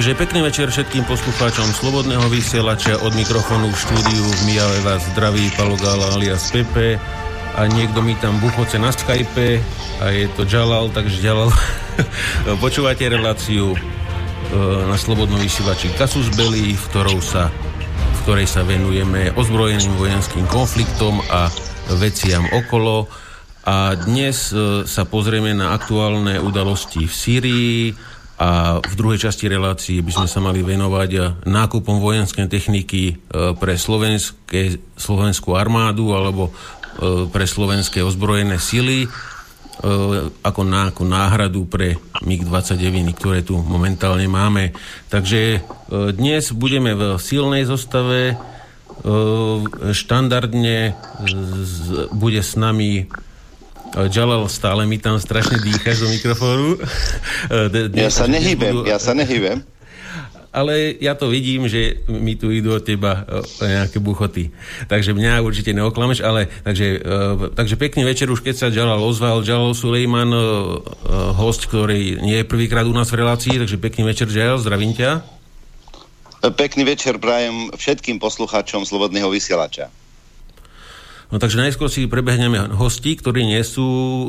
Takže pekný večer všetkým poslucháčom Slobodného vysielača. Od mikrofónu v štúdiu v Mijave vás zdraví Palogála alias Pepe. A niekto mi tam buchoce na Skype a je to Jalal, takže Jalal počúvate reláciu e, na Slobodnom vysielači Kasus Belli, v, ktorou sa, v ktorej sa venujeme ozbrojeným vojenským konfliktom a veciam okolo. A dnes e, sa pozrieme na aktuálne udalosti v Sýrii, a v druhej časti relácie by sme sa mali venovať nákupom vojenskej techniky e, pre slovenské, slovenskú armádu alebo e, pre slovenské ozbrojené sily e, ako, ná, ako náhradu pre MiG-29, ktoré tu momentálne máme. Takže dnes budeme v silnej zostave. Štandardne bude s nami Jalal, stále mi tam strašne dýchaš do mikrofónu. ja sa nehybem, ja sa nehybem. Ale ja to vidím, že mi tu idú od teba nejaké buchoty. Takže mňa určite neoklameš, ale takže, takže pekný večer už keď sa Jalal ozval. Jalal Sulejman, host, ktorý nie je prvýkrát u nás v relácii, takže pekný večer, Jalal, zdravím ťa. Pekný večer prajem všetkým poslucháčom Slobodného vysielača. No takže najskôr si prebehneme hostí, ktorí nie sú uh,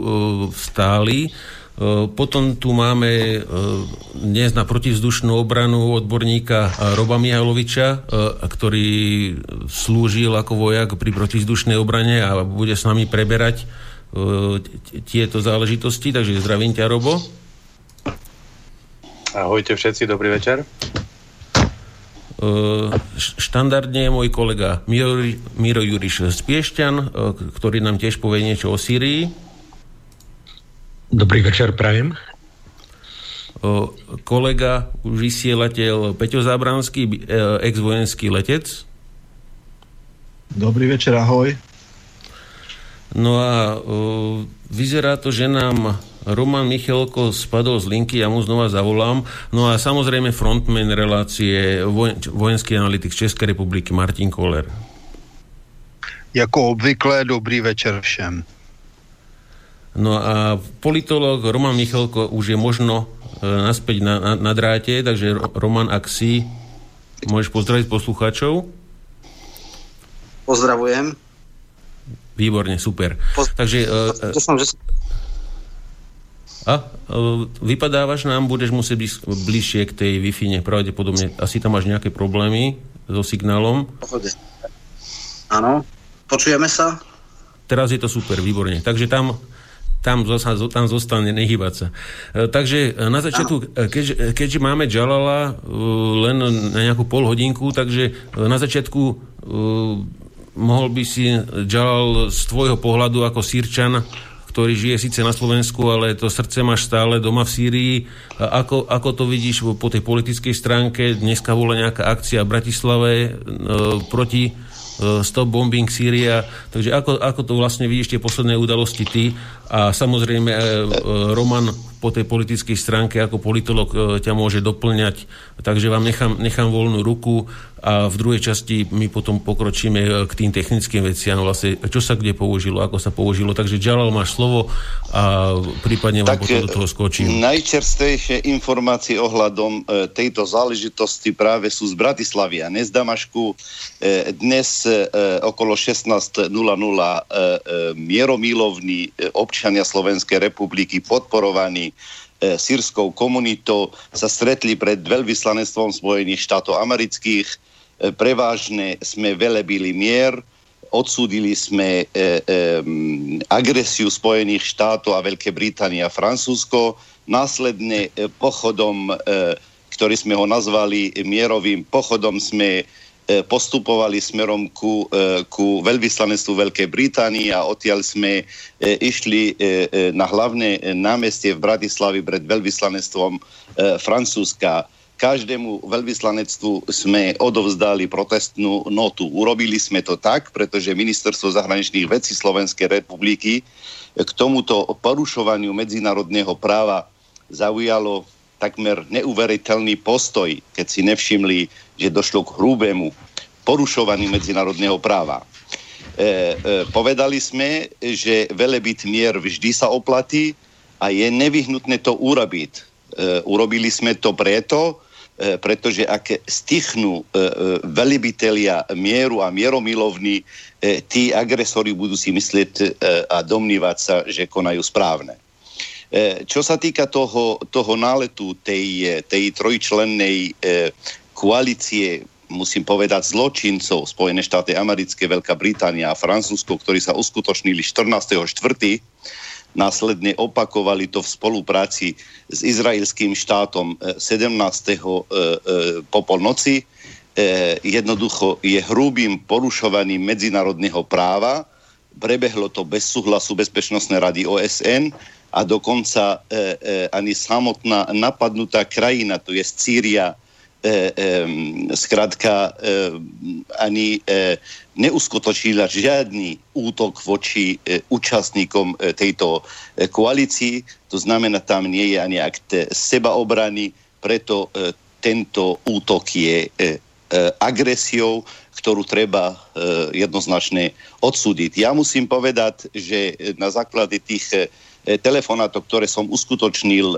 stáli. Uh, potom tu máme uh, dnes na protivzdušnú obranu odborníka Roba Mihajloviča, ktorý slúžil ako vojak pri protivzdušnej obrane a bude s nami preberať tieto záležitosti. Takže zdravím ťa, Robo. Ahojte všetci, dobrý večer. E, štandardne je môj kolega Miro, Miro Juriš z Piešťan, e, ktorý nám tiež povie niečo o Syrii. Dobrý večer, prajem. E, kolega, vysielateľ Peťo Zábranský, ex-vojenský letec. Dobrý večer, ahoj. No a vyzerá to, že nám Roman Michelko spadol z linky, ja mu znova zavolám. No a samozrejme frontman relácie vojenský analytik Českej republiky Martin Koller. Jako obvykle dobrý večer všem. No a politolog Roman Michelko už je možno e, naspäť na, na, na dráte, takže Roman, ak si, môžeš pozdraviť poslucháčov? Pozdravujem. Výborne, super. Poz... Takže... E, som, že a e, vypadávaš nám, budeš musieť byť bližšie k tej Wi-Fi, pravdepodobne. Asi tam máš nejaké problémy so signálom. Áno, počujeme sa? Teraz je to super, výborne. Takže tam, tam, tam zostane, nehybať sa. E, takže na začiatku, keď, keďže máme Jalala e, len na nejakú pol hodinku, takže na začiatku mohol by si Jalal z tvojho pohľadu ako sírčan ktorý žije síce na Slovensku, ale to srdce máš stále doma v Sýrii. Ako, ako to vidíš po tej politickej stránke? Dneska bola nejaká akcia v Bratislave e, proti e, Stop Bombing Sýria. Takže ako, ako to vlastne vidíš tie posledné udalosti ty? A samozrejme e, e, Roman po tej politickej stránke ako politolog e, ťa môže doplňať. Takže vám nechám, nechám voľnú ruku a v druhej časti my potom pokročíme e, k tým technickým veciam, vlastne čo sa kde použilo, ako sa použilo. Takže Jalal máš slovo a prípadne vám tak, potom do toho skočím. Najčerstvejšie informácie ohľadom e, tejto záležitosti práve sú z Bratislavy a ne z Damašku. E, dnes e, okolo 16.00 e, e, mieromilovní e, občania Slovenskej republiky podporovaní e, sírskou komunitou sa stretli pred veľvyslanectvom Spojených štátov amerických prevážne sme velebili mier, odsúdili sme e, e, agresiu Spojených štátov a Veľké Británie a Francúzsko. Následne e, pochodom, e, ktorý sme ho nazvali mierovým pochodom, sme e, postupovali smerom ku, e, ku veľvyslanectvu Veľkej Británie a odtiaľ sme e, išli e, e na hlavné námestie v Bratislavi pred veľvyslanectvom e, Francúzska každému veľvyslanectvu sme odovzdali protestnú notu. Urobili sme to tak, pretože Ministerstvo zahraničných vecí Slovenskej republiky k tomuto porušovaniu medzinárodného práva zaujalo takmer neuveriteľný postoj, keď si nevšimli, že došlo k hrubému porušovaniu medzinárodného práva. E, e, povedali sme, že velebyt mier vždy sa oplatí a je nevyhnutné to urobiť. E, urobili sme to preto, pretože ak stichnú velibitelia mieru a mieromilovní, tí agresori budú si myslieť a domnívať sa, že konajú správne. Čo sa týka toho, toho náletu tej, tej trojčlennej koalície musím povedať, zločincov Spojené štáty americké, Veľká Británia a Francúzsko, ktorí sa uskutočnili 14.4., následne opakovali to v spolupráci s izraelským štátom 17. E, e, po polnoci. E, jednoducho je hrubým porušovaním medzinárodného práva. Prebehlo to bez súhlasu Bezpečnostnej rady OSN a dokonca ani samotná napadnutá krajina, to je Sýria, e, e, zkrátka e, ani e, neuskutočnila žiadny útok voči e, účastníkom e, tejto e, koalícii. To znamená, tam nie je ani akt sebaobrany, preto e, tento útok je e, e, agresiou, ktorú treba e, jednoznačne odsúdiť. Ja musím povedať, že na základe tých e, E, telefonátov, ktoré som uskutočnil e,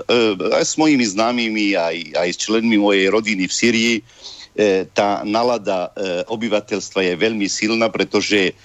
aj s mojimi známymi, aj, aj s členmi mojej rodiny v Syrii, e, tá nalada obyvateľstva je veľmi silná, pretože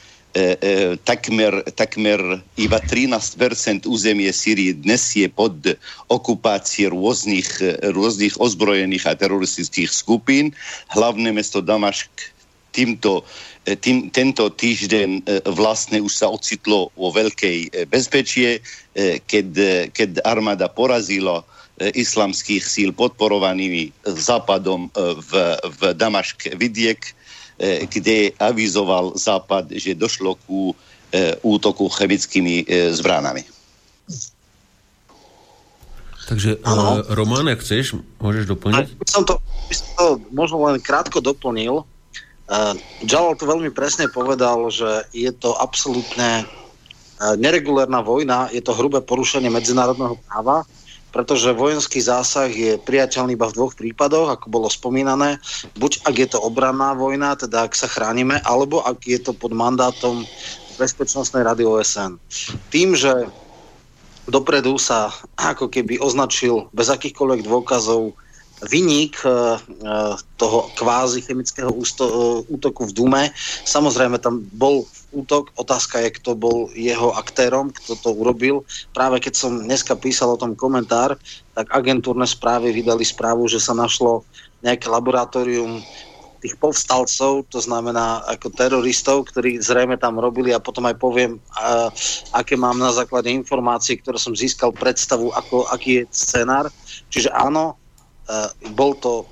takmer, takmer iba 13% územie Syrie dnes je pod okupácií rôznych, rôznych ozbrojených a teroristických skupín. Hlavné mesto Damašk týmto E, tým, tento týždeň e, vlastne už sa ocitlo vo veľkej e, bezpečie, keď, keď armáda porazila islamských síl podporovanými Západom v, v Damašk vidiek, kde avizoval Západ, že došlo ku útoku chemickými zbránami. Takže ano. Román, ak chceš, môžeš doplniť? By som to, by som to možno len krátko doplnil. Uh, Jalal to veľmi presne povedal, že je to absolútne uh, neregulárna vojna, je to hrubé porušenie medzinárodného práva, pretože vojenský zásah je priateľný iba v dvoch prípadoch, ako bolo spomínané. Buď ak je to obranná vojna, teda ak sa chránime, alebo ak je to pod mandátom Bezpečnostnej rady OSN. Tým, že dopredu sa ako keby označil bez akýchkoľvek dôkazov vyník e, e, toho kvázi chemického e, útoku v Dume. Samozrejme tam bol útok, otázka je, kto bol jeho aktérom, kto to urobil. Práve keď som dneska písal o tom komentár, tak agentúrne správy vydali správu, že sa našlo nejaké laboratórium tých povstalcov, to znamená ako teroristov, ktorí zrejme tam robili a potom aj poviem, a, aké mám na základe informácií, ktoré som získal predstavu, ako, aký je scenár. Čiže áno, Eh, bol to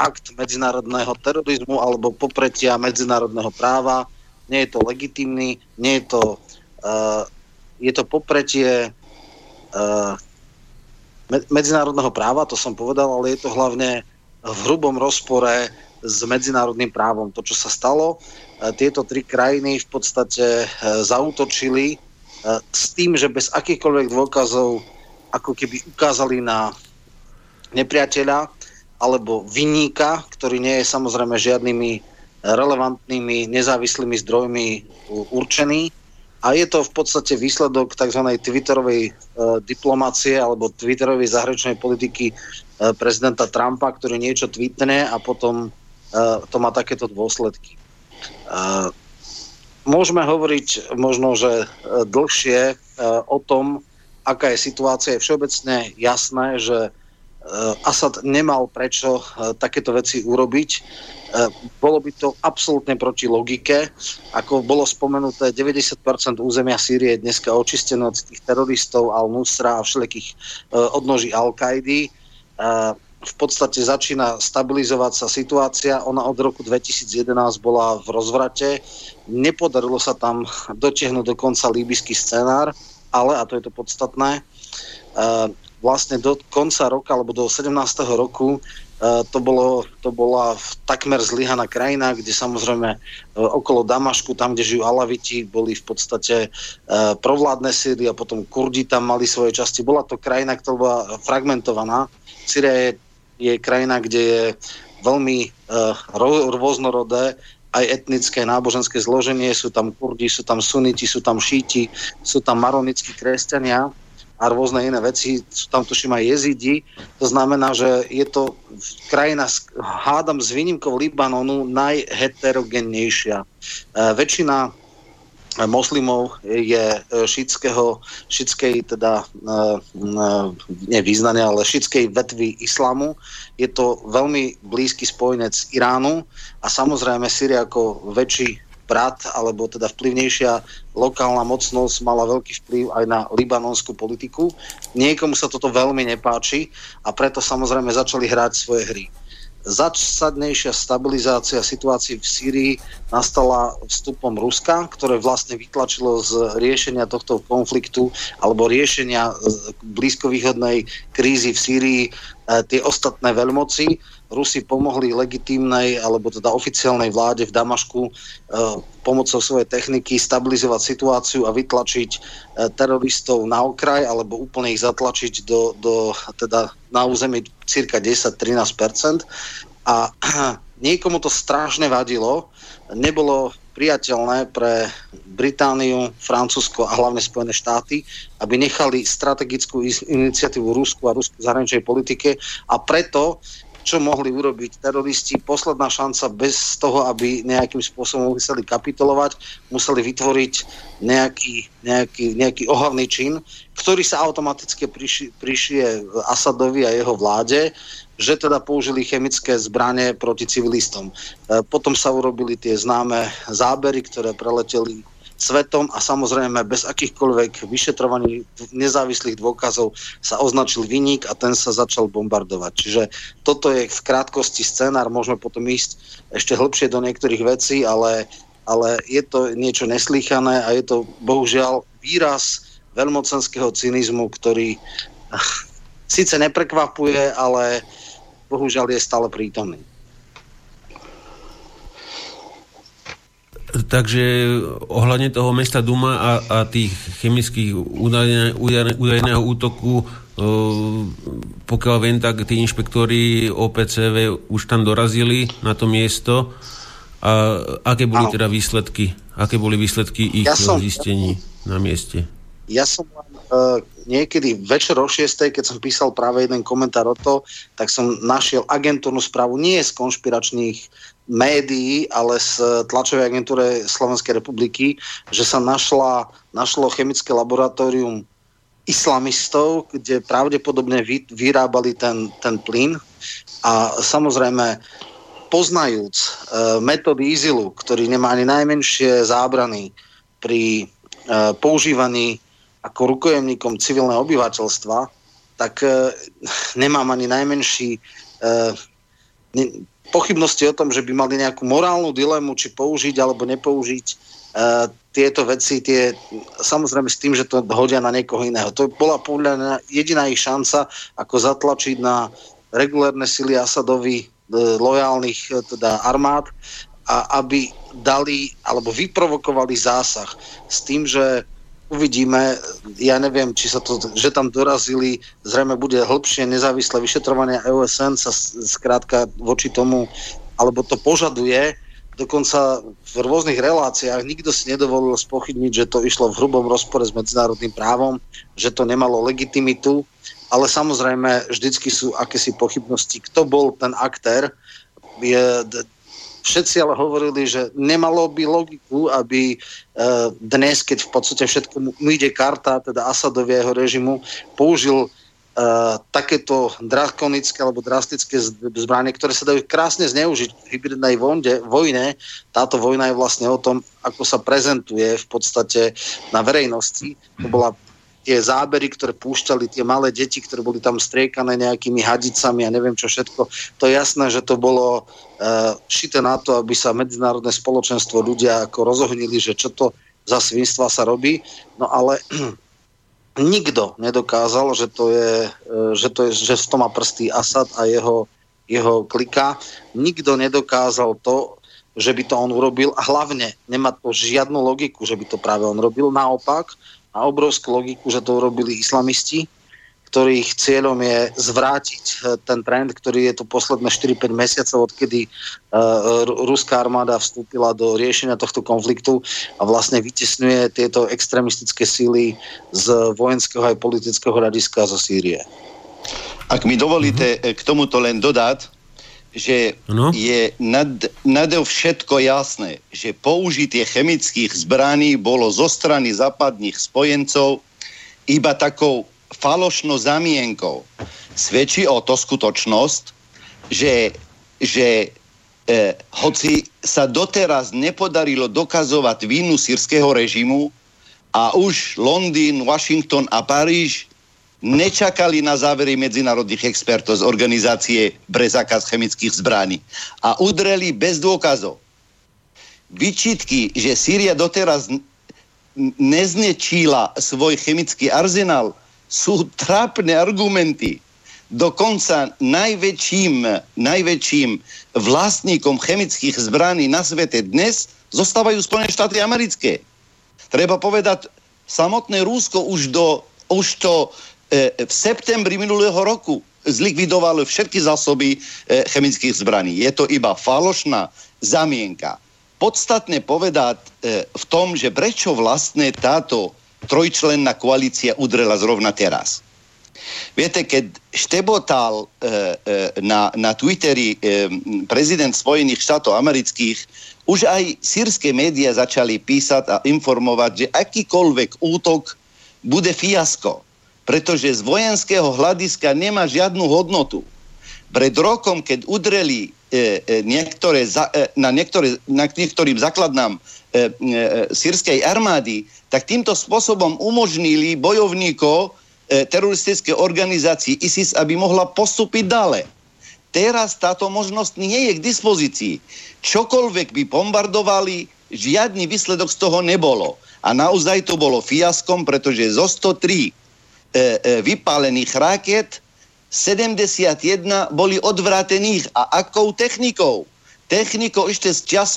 akt medzinárodného terorizmu alebo popretia medzinárodného práva. Nie je to legitimný, nie je to, uh, je to popretie uh, medzinárodného práva, to som povedal, ale je to hlavne v hrubom rozpore s medzinárodným právom. To, čo sa stalo, uh, tieto tri krajiny v podstate uh, zautočili uh, s tým, že bez akýchkoľvek dôkazov ako keby ukázali na nepriateľa alebo vinníka, ktorý nie je samozrejme žiadnymi relevantnými nezávislými zdrojmi určený. A je to v podstate výsledok tzv. twitterovej e, diplomácie alebo twitterovej zahraničnej politiky e, prezidenta Trumpa, ktorý niečo tweetne a potom e, to má takéto dôsledky. E, môžeme hovoriť možno, že e, dlhšie e, o tom, aká je situácia. Je všeobecne jasné, že Asad nemal prečo eh, takéto veci urobiť. Eh, bolo by to absolútne proti logike. Ako bolo spomenuté, 90% územia Sýrie je dneska očistené od tých teroristov Al-Nusra a všelijakých odnoží Al-Kaidy. V podstate začína stabilizovať sa situácia. Ona od roku 2011 bola v rozvrate. Nepodarilo sa tam dotiahnuť dokonca líbyský scenár, ale, a to je to podstatné, vlastne do konca roka alebo do 17. roku Uh, to, bolo, to bola takmer zlyhaná krajina, kde samozrejme uh, okolo Damašku, tam, kde žijú Alaviti, boli v podstate uh, provládne síly a potom Kurdi tam mali svoje časti. Bola to krajina, ktorá bola fragmentovaná. Syria je, je krajina, kde je veľmi rôznorodé aj etnické, náboženské zloženie. Sú tam Kurdi, sú tam suniti, sú tam šíti, sú tam maronickí kresťania a rôzne iné veci. Sú tam tuším aj jezidi. To znamená, že je to krajina, hádam s výnimkou Libanonu, najheterogennejšia. E, väčšina moslimov je šitského, šitskej teda nevýznania, ale šitskej vetvy islamu. Je to veľmi blízky spojenec Iránu a samozrejme Syria ako väčší brat, alebo teda vplyvnejšia lokálna mocnosť mala veľký vplyv aj na libanonskú politiku. Niekomu sa toto veľmi nepáči a preto samozrejme začali hrať svoje hry. Zásadnejšia stabilizácia situácií v Sýrii nastala vstupom Ruska, ktoré vlastne vytlačilo z riešenia tohto konfliktu alebo riešenia blízkovýchodnej krízy v Sýrii e, tie ostatné veľmoci Rusi pomohli legitímnej alebo teda oficiálnej vláde v Damašku e, pomocou svojej techniky stabilizovať situáciu a vytlačiť e, teroristov na okraj alebo úplne ich zatlačiť do, do teda na území cirka 10-13% a niekomu to strašne vadilo. Nebolo priateľné pre Britániu, Francúzsko a hlavne Spojené štáty, aby nechali strategickú iniciatívu Rusku a Rusku zahraničnej politike a preto čo mohli urobiť teroristi. Posledná šanca bez toho, aby nejakým spôsobom museli kapitulovať, museli vytvoriť nejaký, nejaký, nejaký ohavný čin, ktorý sa automaticky priši, prišie Asadovi a jeho vláde, že teda použili chemické zbranie proti civilistom. E, potom sa urobili tie známe zábery, ktoré preleteli svetom a samozrejme bez akýchkoľvek vyšetrovaní nezávislých dôkazov sa označil vyník a ten sa začal bombardovať. Čiže toto je v krátkosti scenár, môžeme potom ísť ešte hlbšie do niektorých vecí, ale, ale je to niečo neslýchané a je to bohužiaľ výraz veľmocenského cynizmu, ktorý síce neprekvapuje, ale bohužiaľ je stále prítomný. Takže ohľadne toho mesta Duma a, a tých chemických údajného útoku, e, pokiaľ viem, tak tí inšpektori OPCV už tam dorazili na to miesto. A aké boli teda výsledky? Aké boli výsledky ich ja som, zistení na mieste? Ja som uh, niekedy večer o 6, keď som písal práve jeden komentár o to, tak som našiel agentúrnu správu nie z konšpiračných médií, ale z tlačovej agentúre Slovenskej republiky, že sa našla, našlo chemické laboratórium islamistov, kde pravdepodobne vy, vyrábali ten, ten plyn. A samozrejme, poznajúc e, metódy IZILu, ktorý nemá ani najmenšie zábrany pri e, používaní ako rukojemníkom civilného obyvateľstva, tak e, nemám ani najmenší e, pochybnosti o tom, že by mali nejakú morálnu dilemu, či použiť alebo nepoužiť uh, tieto veci, tie, samozrejme s tým, že to hodia na niekoho iného. To bola podľa mňa jediná ich šanca, ako zatlačiť na regulárne sily Asadovi uh, lojálnych uh, teda armád a aby dali alebo vyprovokovali zásah s tým, že uvidíme, ja neviem, či sa to, že tam dorazili, zrejme bude hĺbšie nezávislé vyšetrovanie EOSN sa skrátka voči tomu, alebo to požaduje, dokonca v rôznych reláciách nikto si nedovolil spochybniť, že to išlo v hrubom rozpore s medzinárodným právom, že to nemalo legitimitu, ale samozrejme vždycky sú akési pochybnosti, kto bol ten aktér. Je, Všetci ale hovorili, že nemalo by logiku, aby e, dnes, keď v podstate všetko mu ide karta, teda Asadovia jeho režimu, použil Uh, takéto drakonické alebo drastické zbranie, ktoré sa dajú krásne zneužiť v hybridnej vonde, vojne. Táto vojna je vlastne o tom, ako sa prezentuje v podstate na verejnosti. To bola tie zábery, ktoré púšťali tie malé deti, ktoré boli tam striekané nejakými hadicami a neviem čo všetko. To je jasné, že to bolo uh, šité na to, aby sa medzinárodné spoločenstvo ľudia ako rozohnili, že čo to za svinstva sa robí. No ale nikto nedokázal, že to je, uh, že, to je, že v tom má prsty Asad a jeho, jeho klika. Nikto nedokázal to, že by to on urobil a hlavne nemá to žiadnu logiku, že by to práve on robil. Naopak, a obrovskú logiku, že to urobili islamisti, ktorých cieľom je zvrátiť e, ten trend, ktorý je tu posledné 4-5 mesiacov, odkedy uh, ruská armáda vstúpila do riešenia tohto konfliktu a vlastne vytesňuje tieto extremistické síly z vojenského aj politického hľadiska zo Sýrie. Ak mi dovolíte mm-hmm. k tomuto len dodať, že no? je nad, nade všetko jasné, že použitie chemických zbraní bolo zo strany západných spojencov iba takou falošnou zamienkou. Svedčí o to skutočnosť, že, že e, hoci sa doteraz nepodarilo dokazovať vínu sírskeho režimu a už Londýn, Washington a Paríž nečakali na závery medzinárodných expertov z organizácie pre zákaz chemických zbraní a udreli bez dôkazov. Vyčitky, že Sýria doteraz neznečíla svoj chemický arzenál, sú trápne argumenty. Dokonca najväčším, najväčším vlastníkom chemických zbraní na svete dnes zostávajú Spojené štáty americké. Treba povedať, samotné Rúsko už, do, už to v septembri minulého roku zlikvidovalo všetky zásoby e, chemických zbraní. Je to iba falošná zamienka. Podstatné povedať e, v tom, že prečo vlastne táto trojčlenná koalícia udrela zrovna teraz. Viete, keď štebotal e, e, na, na Twitteri e, prezident Spojených štátov amerických, už aj sírske médiá začali písať a informovať, že akýkoľvek útok bude fiasko, pretože z vojenského hľadiska nemá žiadnu hodnotu. Pred rokom, keď udreli e, e, niektoré, e, na, niektoré, na niektorým základnám sírskej armády, tak týmto spôsobom umožnili bojovníkov e, teroristické organizácii ISIS, aby mohla postúpiť ďalej. Teraz táto možnosť nie je k dispozícii. Čokoľvek by bombardovali, žiadny výsledok z toho nebolo. A naozaj to bolo fiaskom, pretože zo 103 e, e, vypálených raket 71 boli odvrátených. A akou technikou? Technikou ešte z čas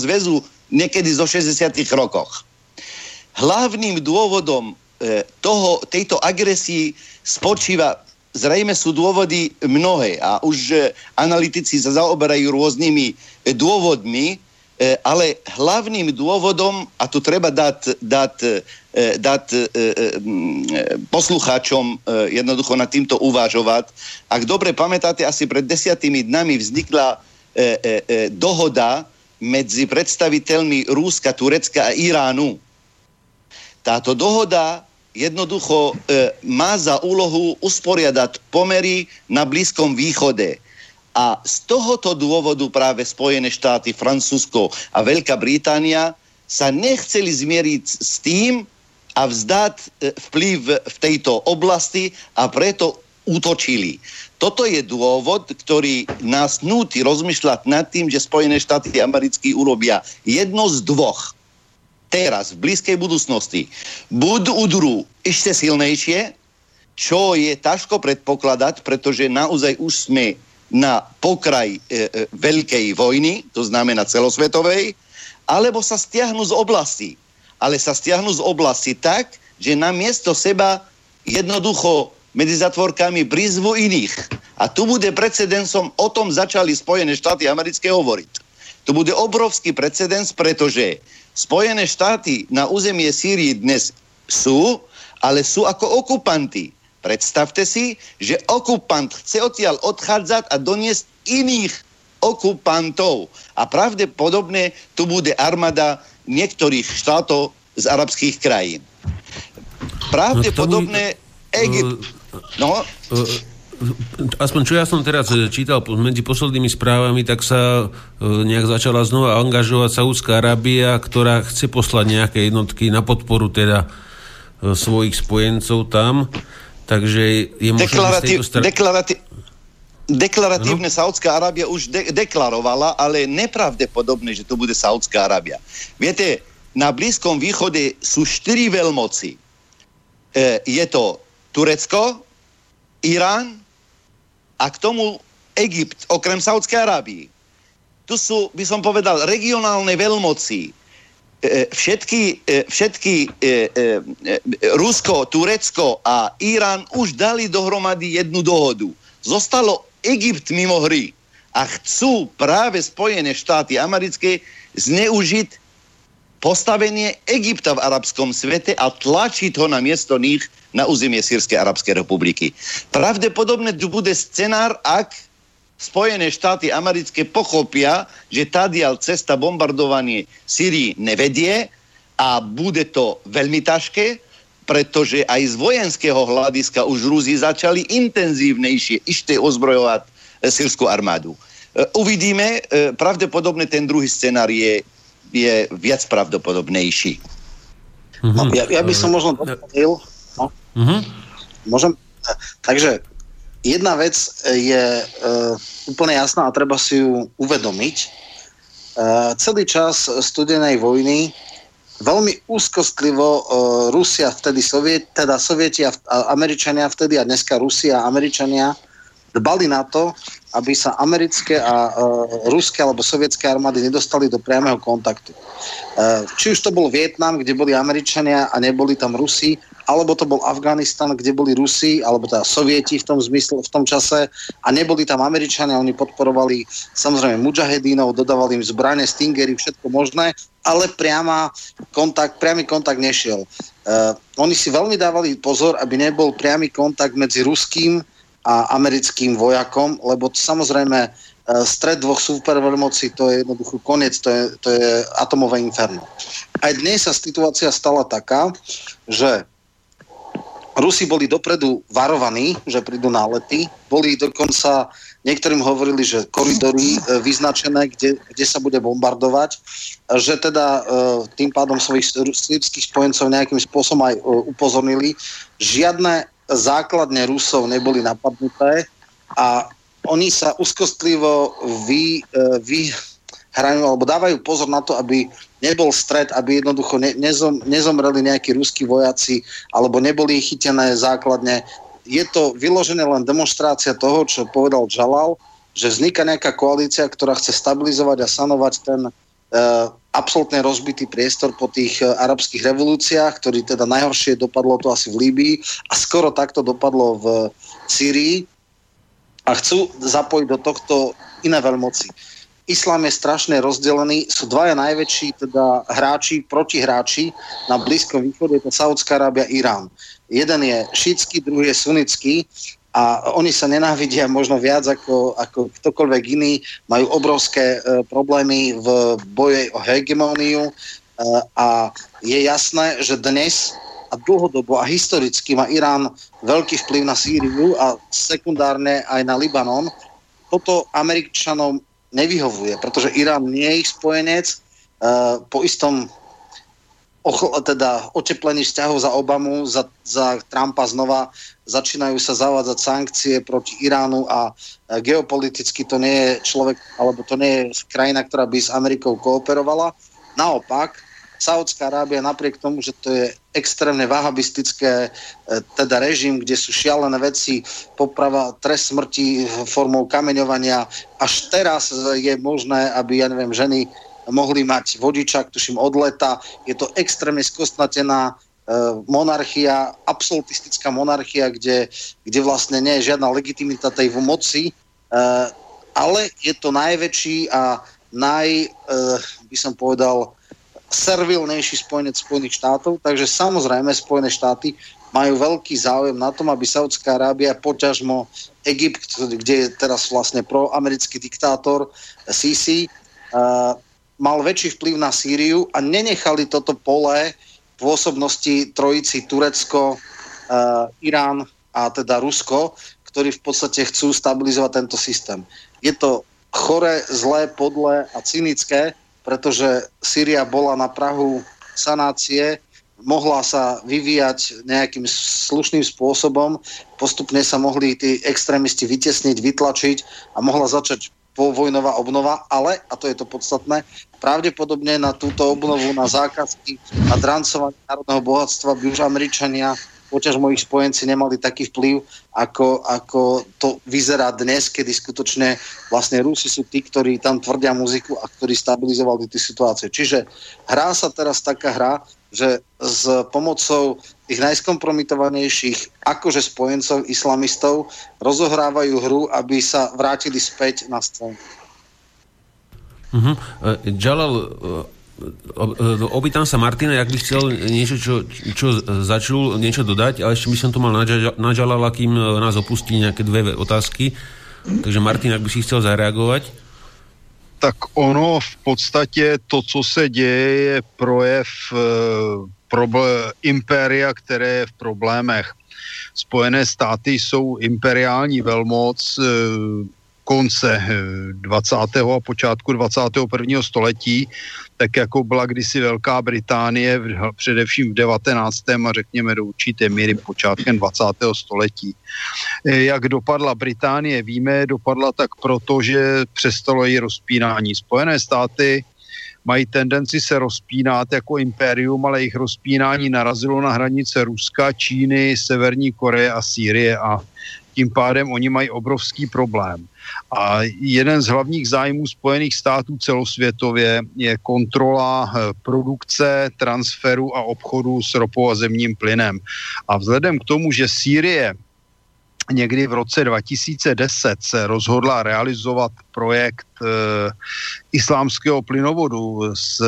zväzu niekedy zo 60 rokoch. Hlavným dôvodom e, toho, tejto agresii spočíva, zrejme sú dôvody mnohé a už e, analytici sa zaoberajú rôznymi e, dôvodmi, e, ale hlavným dôvodom, a tu treba dať, dať, e, dať e, e, poslucháčom e, jednoducho nad týmto uvažovať. Ak dobre pamätáte, asi pred desiatými dnami vznikla e, e, e, dohoda medzi predstaviteľmi Rúska, Turecka a Iránu táto dohoda jednoducho e, má za úlohu usporiadať pomery na Blízkom východe. A z tohoto dôvodu práve Spojené štáty, Francúzsko a Veľká Británia sa nechceli zmieriť s tým a vzdať e, vplyv v tejto oblasti a preto útočili. Toto je dôvod, ktorý nás núti rozmýšľať nad tým, že Spojené štáty americké urobia jedno z dvoch teraz, v blízkej budúcnosti, budú udrú ešte silnejšie, čo je ťažko predpokladať, pretože naozaj už sme na pokraj e, e, veľkej vojny, to znamená celosvetovej, alebo sa stiahnu z oblasti. Ale sa stiahnu z oblasti tak, že na miesto seba jednoducho medzi zatvorkami prizvu iných. A tu bude precedensom, o tom začali Spojené štáty americké hovoriť. Tu bude obrovský precedens, pretože Spojené štáty na územie Sýrii dnes sú, ale sú ako okupanti. Predstavte si, že okupant chce odtiaľ odchádzať a doniesť iných okupantov. A pravdepodobne tu bude armáda niektorých štátov z arabských krajín. Pravdepodobne Egypt... No, aspoň čo ja som teraz e, čítal medzi poslednými správami, tak sa e, nejak začala znova angažovať Saudská Arábia, ktorá chce poslať nejaké jednotky na podporu teda e, svojich spojencov tam. Takže je možné, Deklaratív, stra... deklaratív, Deklaratívne no. Saudská Arábia už de- deklarovala, ale nepravdepodobné, že to bude Saudská Arábia. Viete, na Blízkom východe sú štyri veľmoci. E, je to Turecko, Irán, a k tomu Egypt, okrem Saudskej Arábii. Tu sú, by som povedal, regionálne veľmoci. e, všetky, e, všetky e, e, Rusko, Turecko a Irán už dali dohromady jednu dohodu. Zostalo Egypt mimo hry a chcú práve Spojené štáty americké zneužiť postavenie Egypta v arabskom svete a tlačiť ho na miesto nich na územie Sýrskej arabskej republiky. Pravdepodobne tu bude scenár, ak Spojené štáty americké pochopia, že tadiaľ cesta bombardovanie Syrii nevedie a bude to veľmi ťažké, pretože aj z vojenského hľadiska už Rusi začali intenzívnejšie ešte ozbrojovať e, sírskú armádu. E, uvidíme, e, pravdepodobne ten druhý scenár je je viac pravdepodobnejší. Mm-hmm. Ja, ja by som možno doplnil. No. Mm-hmm. Môžem? Takže jedna vec je uh, úplne jasná a treba si ju uvedomiť. Uh, celý čas studenej vojny veľmi úzkostlivo uh, Rusia, vtedy Soviet, teda Sovieti a, a Američania vtedy a dneska Rusia a Američania dbali na to, aby sa americké a uh, ruské alebo sovietské armády nedostali do priamého kontaktu. Uh, či už to bol Vietnam, kde boli Američania a neboli tam Rusi, alebo to bol Afganistan, kde boli Rusi, alebo teda Sovieti v tom zmysle, v tom čase a neboli tam Američania, oni podporovali samozrejme mujahedínov, dodávali im zbranie, stingery, všetko možné, ale priama kontakt, priamy kontakt nešiel. Uh, oni si veľmi dávali pozor, aby nebol priamy kontakt medzi ruským a americkým vojakom, lebo samozrejme e, stred dvoch superveľmocí to je jednoducho koniec, to je, to je atomové inferno. Aj dnes sa situácia stala taká, že Rusi boli dopredu varovaní, že prídu na lety. Boli dokonca, niektorým hovorili, že koridory e, vyznačené, kde, kde sa bude bombardovať, že teda e, tým pádom svojich sírských spojencov nejakým spôsobom aj upozornili. Žiadne základne Rusov neboli napadnuté a oni sa úzkostlivo vy, e, vy hrajú, alebo dávajú pozor na to, aby nebol stred, aby jednoducho ne, nezom, nezomreli nejakí ruskí vojaci alebo neboli chytené základne. Je to vyložené len demonstrácia toho, čo povedal Jalal, že vzniká nejaká koalícia, ktorá chce stabilizovať a sanovať ten uh, absolútne rozbitý priestor po tých e, arabských revolúciách, ktorý teda najhoršie dopadlo to asi v Líbii a skoro takto dopadlo v Syrii a chcú zapojiť do tohto iné veľmoci. Islám je strašne rozdelený, sú dvaja najväčší teda hráči, protihráči na Blízkom východe, je to Saudská Arábia, Irán. Jeden je šítsky, druhý je sunnický a oni sa nenávidia možno viac ako, ako ktokoľvek iný, majú obrovské e, problémy v boji o hegemóniu e, a je jasné, že dnes a dlhodobo a historicky má Irán veľký vplyv na Sýriu a sekundárne aj na Libanon. Toto Američanom nevyhovuje, pretože Irán nie je ich spojenec. E, po istom teda oteplení vzťahov za Obamu, za, za Trumpa znova začínajú sa zavádzať sankcie proti Iránu a geopoliticky to nie je človek, alebo to nie je krajina, ktorá by s Amerikou kooperovala. Naopak, Saudská Arábia napriek tomu, že to je extrémne vahabistické e, teda režim, kde sú šialené veci, poprava, trest smrti formou kameňovania. Až teraz je možné, aby, ja neviem, ženy mohli mať vodičak, tuším, od leta. Je to extrémne skostnatená E, monarchia, absolutistická monarchia, kde, kde vlastne nie je žiadna legitimita tej moci, e, ale je to najväčší a naj, by som povedal, servilnejší spojenec Spojených štátov, takže samozrejme Spojené štáty majú veľký záujem na tom, aby Saudská Arábia, poťažmo Egypt, kde je teraz vlastne proamerický diktátor Sisi, mal väčší vplyv na Sýriu a nenechali toto pole pôsobnosti trojici Turecko, uh, Irán a teda Rusko, ktorí v podstate chcú stabilizovať tento systém. Je to chore, zlé, podlé a cynické, pretože Sýria bola na Prahu sanácie, mohla sa vyvíjať nejakým slušným spôsobom, postupne sa mohli tí extrémisti vytesniť, vytlačiť a mohla začať povojnová obnova, ale, a to je to podstatné, pravdepodobne na túto obnovu, na zákazky a drancovanie národného bohatstva by už Američania počas mojich spojenci nemali taký vplyv, ako, ako to vyzerá dnes, kedy skutočne vlastne Rusi sú tí, ktorí tam tvrdia muziku a ktorí stabilizovali tie situácie. Čiže hrá sa teraz taká hra, že s pomocou tých najskompromitovanejších akože spojencov islamistov rozohrávajú hru, aby sa vrátili späť na scénu. Uh-huh. Jalal, opýtam sa Martina, ak by chcel niečo, čo, čo začul, niečo dodať, ale ešte by som to mal na Jalala, kým nás opustí nejaké dve otázky. Takže Martin, ak by si chcel zareagovat? Tak ono v podstatě to, co se děje, je projev e, problé- impéria, které je v problémech. Spojené státy jsou imperiální velmoc, e, konce 20. Eh, a počátku 21. století, tak jako byla kdysi Velká Británie, především v 19. a řekněme do určité míry počátkem 20. století. Eh, jak dopadla Británie, víme, dopadla tak proto, že přestalo její rozpínání. Spojené státy mají tendenci se rozpínat jako impérium, ale jejich rozpínání narazilo na hranice Ruska, Číny, Severní Koreje a Sýrie a tím pádem oni mají obrovský problém. A jeden z hlavních zájmů Spojených států celosvětově je kontrola eh, produkce, transferu a obchodu s ropou a zemním plynem. A vzhledem k tomu, že Sýrie někdy v roce 2010 se rozhodla realizovat projekt e, islámského plynovodu s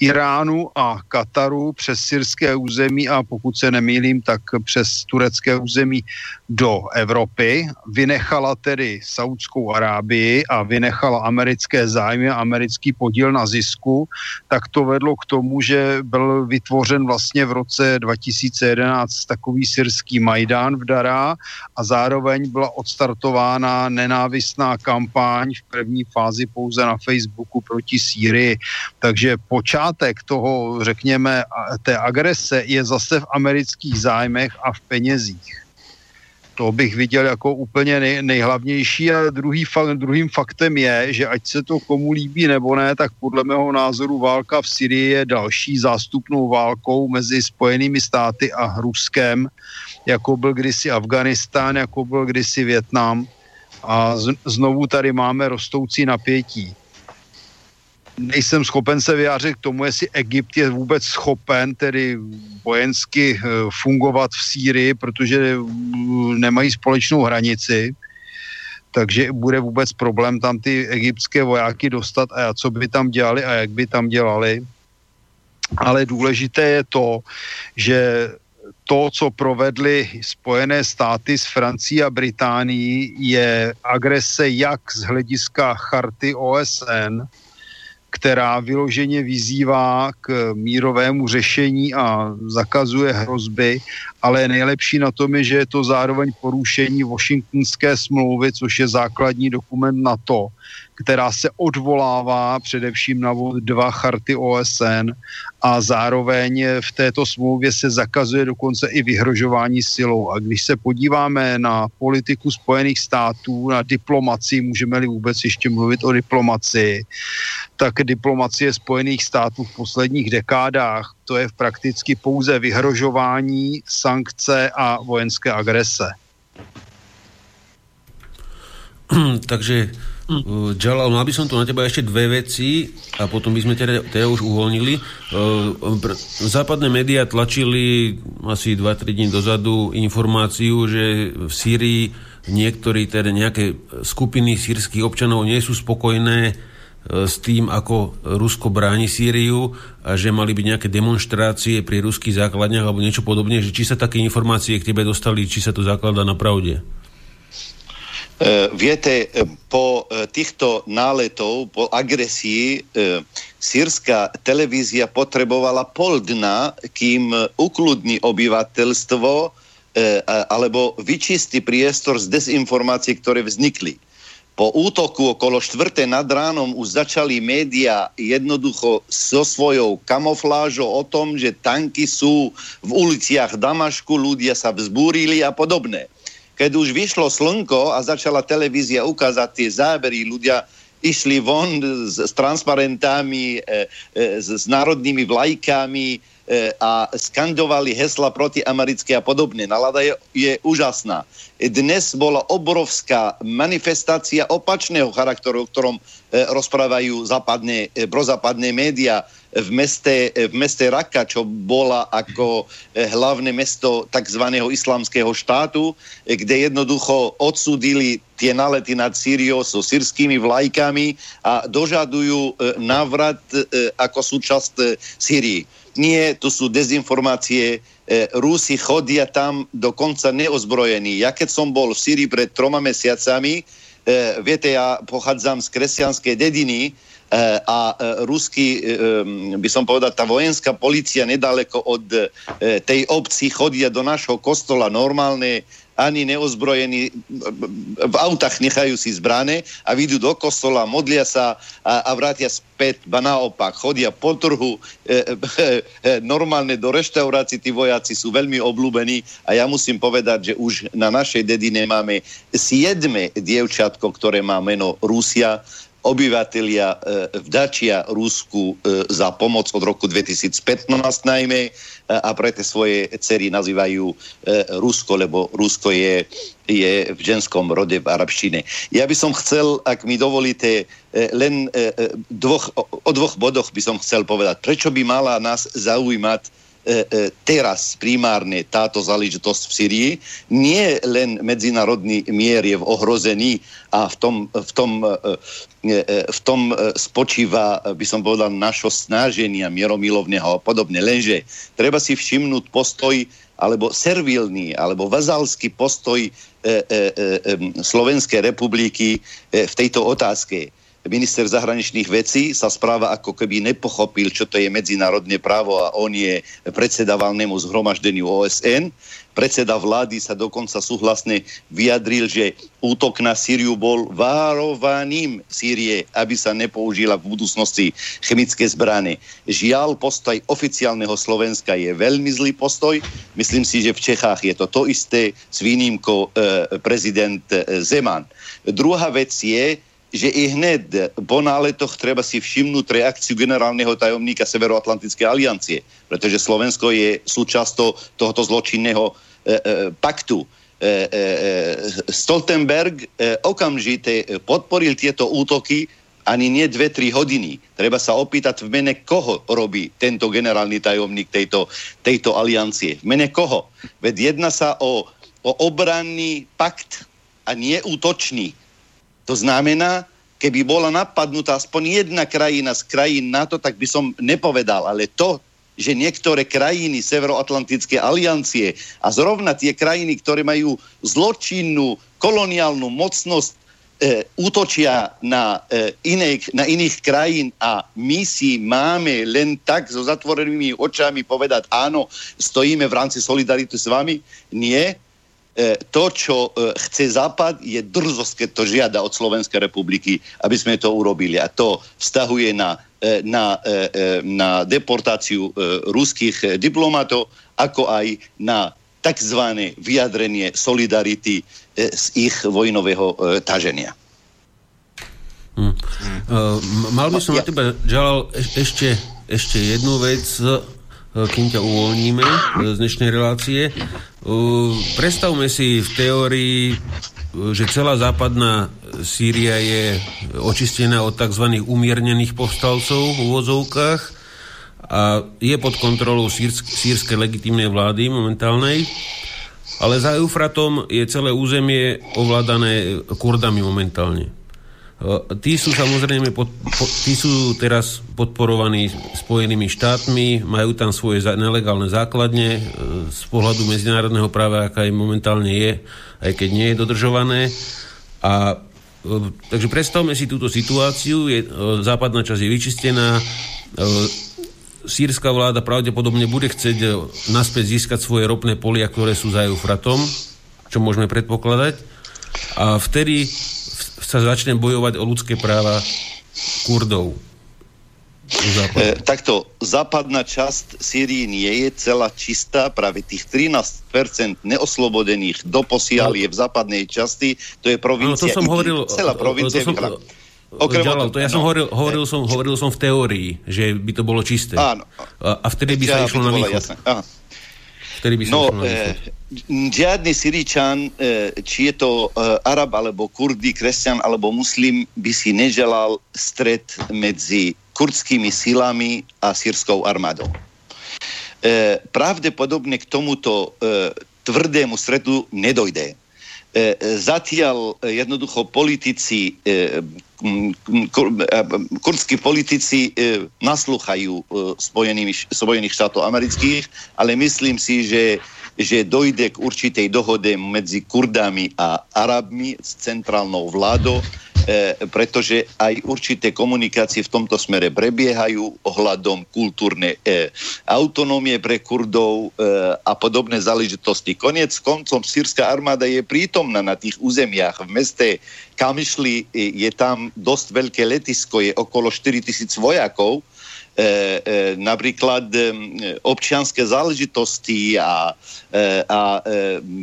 Iránu a Kataru přes syrské území a pokud se nemýlím, tak přes turecké území do Evropy. Vynechala tedy Saudskou Arábii a vynechala americké zájmy a americký podíl na zisku, tak to vedlo k tomu, že byl vytvořen vlastně v roce 2011 takový syrský Majdán v Dará a zároveň byla odstartována nenávistná kampaň v první fázi pouze na Facebooku proti Sýrii. Takže počátek toho, řekněme, té agrese je zase v amerických zájmech a v penězích. To bych viděl jako úplně nej, nejhlavnější a druhý, druhým faktem je, že ať se to komu líbí nebo ne, tak podle mého názoru válka v Syrii je další zástupnou válkou mezi Spojenými státy a Ruskem, jako byl kdysi Afganistán, jako byl kdysi Větnam. A znovu tady máme rostoucí napětí nejsem schopen se vyjádřit k tomu, jestli Egypt je vůbec schopen tedy vojensky eh, fungovat v Sýrii, protože mm, nemají společnou hranici, takže bude vůbec problém tam ty egyptské vojáky dostat a co by tam dělali a jak by tam dělali. Ale důležité je to, že to, co provedly Spojené státy s Francií a Británií, je agrese jak z hlediska charty OSN, která vyloženě vyzývá k mírovému řešení a zakazuje hrozby, ale nejlepší na tom je, že je to zároveň porušení Washingtonské smlouvy, což je základní dokument NATO, která se odvolává především na dva charty OSN a zároveň v této smlouvě se zakazuje dokonce i vyhrožování silou. A když se podíváme na politiku Spojených států, na diplomaci, můžeme-li vůbec ještě mluvit o diplomaci, tak diplomacie Spojených států v posledních dekádách to je prakticky pouze vyhrožování, sankce a vojenské agrese. Takže Uh, Jalal, mal by som tu na teba ešte dve veci a potom by sme teda, teda už uvoľnili. Uh, západné médiá tlačili asi 2-3 dní dozadu informáciu, že v Sýrii niektorí, teda nejaké skupiny sírskych občanov nie sú spokojné uh, s tým, ako Rusko bráni Sýriu a že mali byť nejaké demonstrácie pri ruských základniach alebo niečo podobne, že či sa také informácie k tebe dostali, či sa to zakladá na pravde? E, viete, e, po e, týchto náletov, po agresii, sírska televízia potrebovala pol dna, kým ukludní obyvateľstvo alebo vyčistí priestor z dezinformácií, ktoré vznikli. Po útoku okolo 4. nad ránom už začali média jednoducho so svojou kamoflážou o tom, že tanky sú v uliciach Damašku, ľudia sa vzbúrili a podobné keď už vyšlo slnko a začala televízia ukázať tie zábery, ľudia išli von s, s transparentami, e, e, s, s národnými vlajkami, a skandovali hesla protiamerické a podobne. Nalada je, je úžasná. Dnes bola obrovská manifestácia opačného charakteru, o ktorom rozprávajú západné, prozápadné médiá v meste, v meste Raka, čo bola ako eh, hlavné mesto tzv. islamského štátu, eh, kde jednoducho odsúdili tie nalety nad Sýriou so sírskými vlajkami a dožadujú eh, návrat ako súčasť Sýrii. Nie, tu sú dezinformácie, Rusi chodia tam dokonca neozbrojení. Ja keď som bol v Sýrii pred troma mesiacami, viete, ja pochádzam z kresťanskej dediny, a eh, ruský, eh, by som povedal, tá vojenská policia nedaleko od tej obci chodia do našho kostola normálne ani neozbrojení v autách nechajú si zbrane a vyjdú do kostola, modlia sa a, a vrátia späť, ba naopak, chodia po trhu, e, e, normálne do reštaurácií, tí vojaci sú veľmi obľúbení a ja musím povedať, že už na našej dedine máme siedme dievčatko, ktoré má meno Rusia, obyvatelia e, vdačia Rusku e, za pomoc od roku 2015 najmä e, a pre tie svoje cery nazývajú Rusko, lebo Rusko je, je v ženskom rode v arabštine. Ja by som chcel, ak mi dovolíte, len dvoch, o dvoch bodoch by som chcel povedať. Prečo by mala nás zaujímať teraz primárne táto záležitosť v Syrii. Nie len medzinárodný mier je v ohrození a v tom, v tom, e, v tom spočíva, by som povedal, našo snaženia mieromilovného a podobne. Lenže treba si všimnúť postoj alebo servilný, alebo vazalský postoj e, e, e, Slovenskej republiky e, v tejto otázke minister zahraničných vecí sa správa ako keby nepochopil, čo to je medzinárodné právo a on je predseda valnému zhromaždeniu OSN. Predseda vlády sa dokonca súhlasne vyjadril, že útok na Sýriu bol várovaním Sýrie, aby sa nepoužila v budúcnosti chemické zbrany. Žiaľ, postoj oficiálneho Slovenska je veľmi zlý postoj. Myslím si, že v Čechách je to to isté s výnimkou e, prezident e, Zeman. Druhá vec je, že i hned po náletoch treba si všimnúť reakciu generálneho tajomníka Severoatlantickej aliancie, pretože Slovensko je súčasťou tohoto zločinného e, e, paktu. E, e, e Stoltenberg e, okamžite podporil tieto útoky ani nie 2-3 hodiny. Treba sa opýtať v mene koho robí tento generálny tajomník tejto, tejto aliancie. V mene koho? Veď jedná sa o, o obranný pakt a nie útočný to znamená, keby bola napadnutá aspoň jedna krajina z krajín NATO, tak by som nepovedal, ale to, že niektoré krajiny Severoatlantické aliancie a zrovna tie krajiny, ktoré majú zločinnú koloniálnu mocnosť, e, útočia na, e, iných, na iných krajín a my si máme len tak so zatvorenými očami povedať áno, stojíme v rámci solidarity s vami? Nie, to, čo e, chce Západ, je drzosť, keď to žiada od Slovenskej republiky, aby sme to urobili. A to vztahuje na, e, na, na deportáciu ruských diplomatov, ako aj na tzv. vyjadrenie solidarity z ich vojnového taženia. Hmm. Uh, mal by som ja. na teba, Žalal, ešte, ešte jednu vec kým ťa uvoľníme z dnešnej relácie. Predstavme si v teórii, že celá západná Sýria je očistená od tzv. umiernených povstalcov v úvozovkách a je pod kontrolou sírsk- sírskej legitímnej vlády momentálnej, ale za Eufratom je celé územie ovládané Kurdami momentálne. Tí sú samozrejme, pod, po, tí sú teraz podporovaní Spojenými štátmi, majú tam svoje nelegálne základne e, z pohľadu medzinárodného práva, aká im momentálne je, aj keď nie je dodržované. A e, takže predstavme si túto situáciu, je, e, západná časť je vyčistená, sírska vláda pravdepodobne bude chcieť naspäť získať svoje ropné polia, ktoré sú za Eufratom, čo môžeme predpokladať. A vtedy sa začne bojovať o ľudské práva Kurdov. E, takto, západná časť Syrii nie je celá čistá, práve tých 13% neoslobodených doposiaľ no. je v západnej časti, to je provincia. No, to som hovoril, celá provincia to som, Okrem Ďalal, to ja som hovoril, hovoril, som, hovoril som v teórii, že by to bolo čisté. Áno. A, a vtedy by sa išlo na východ. Jasné. Aha. Vtedy by sa no. E, žiadny Syričan, e, či je to e, Arab, alebo Kurdy, kresťan, alebo muslim, by si neželal stret medzi kurdskými silami a sírskou armádou. E, pravdepodobne k tomuto e, tvrdému stretu nedojde. E, zatiaľ jednoducho politici, e, kurdskí politici e, nasluchajú Spojených štátov amerických, ale myslím si, že že dojde k určitej dohode medzi Kurdami a Arabmi s centrálnou vládou, e, pretože aj určité komunikácie v tomto smere prebiehajú ohľadom kultúrnej e, autonómie pre Kurdov e, a podobné záležitosti. Konec koncom sírska armáda je prítomná na tých územiach. V meste Kamišli je tam dosť veľké letisko, je okolo 4000 vojakov, E, e, napríklad e, občianské záležitosti a, a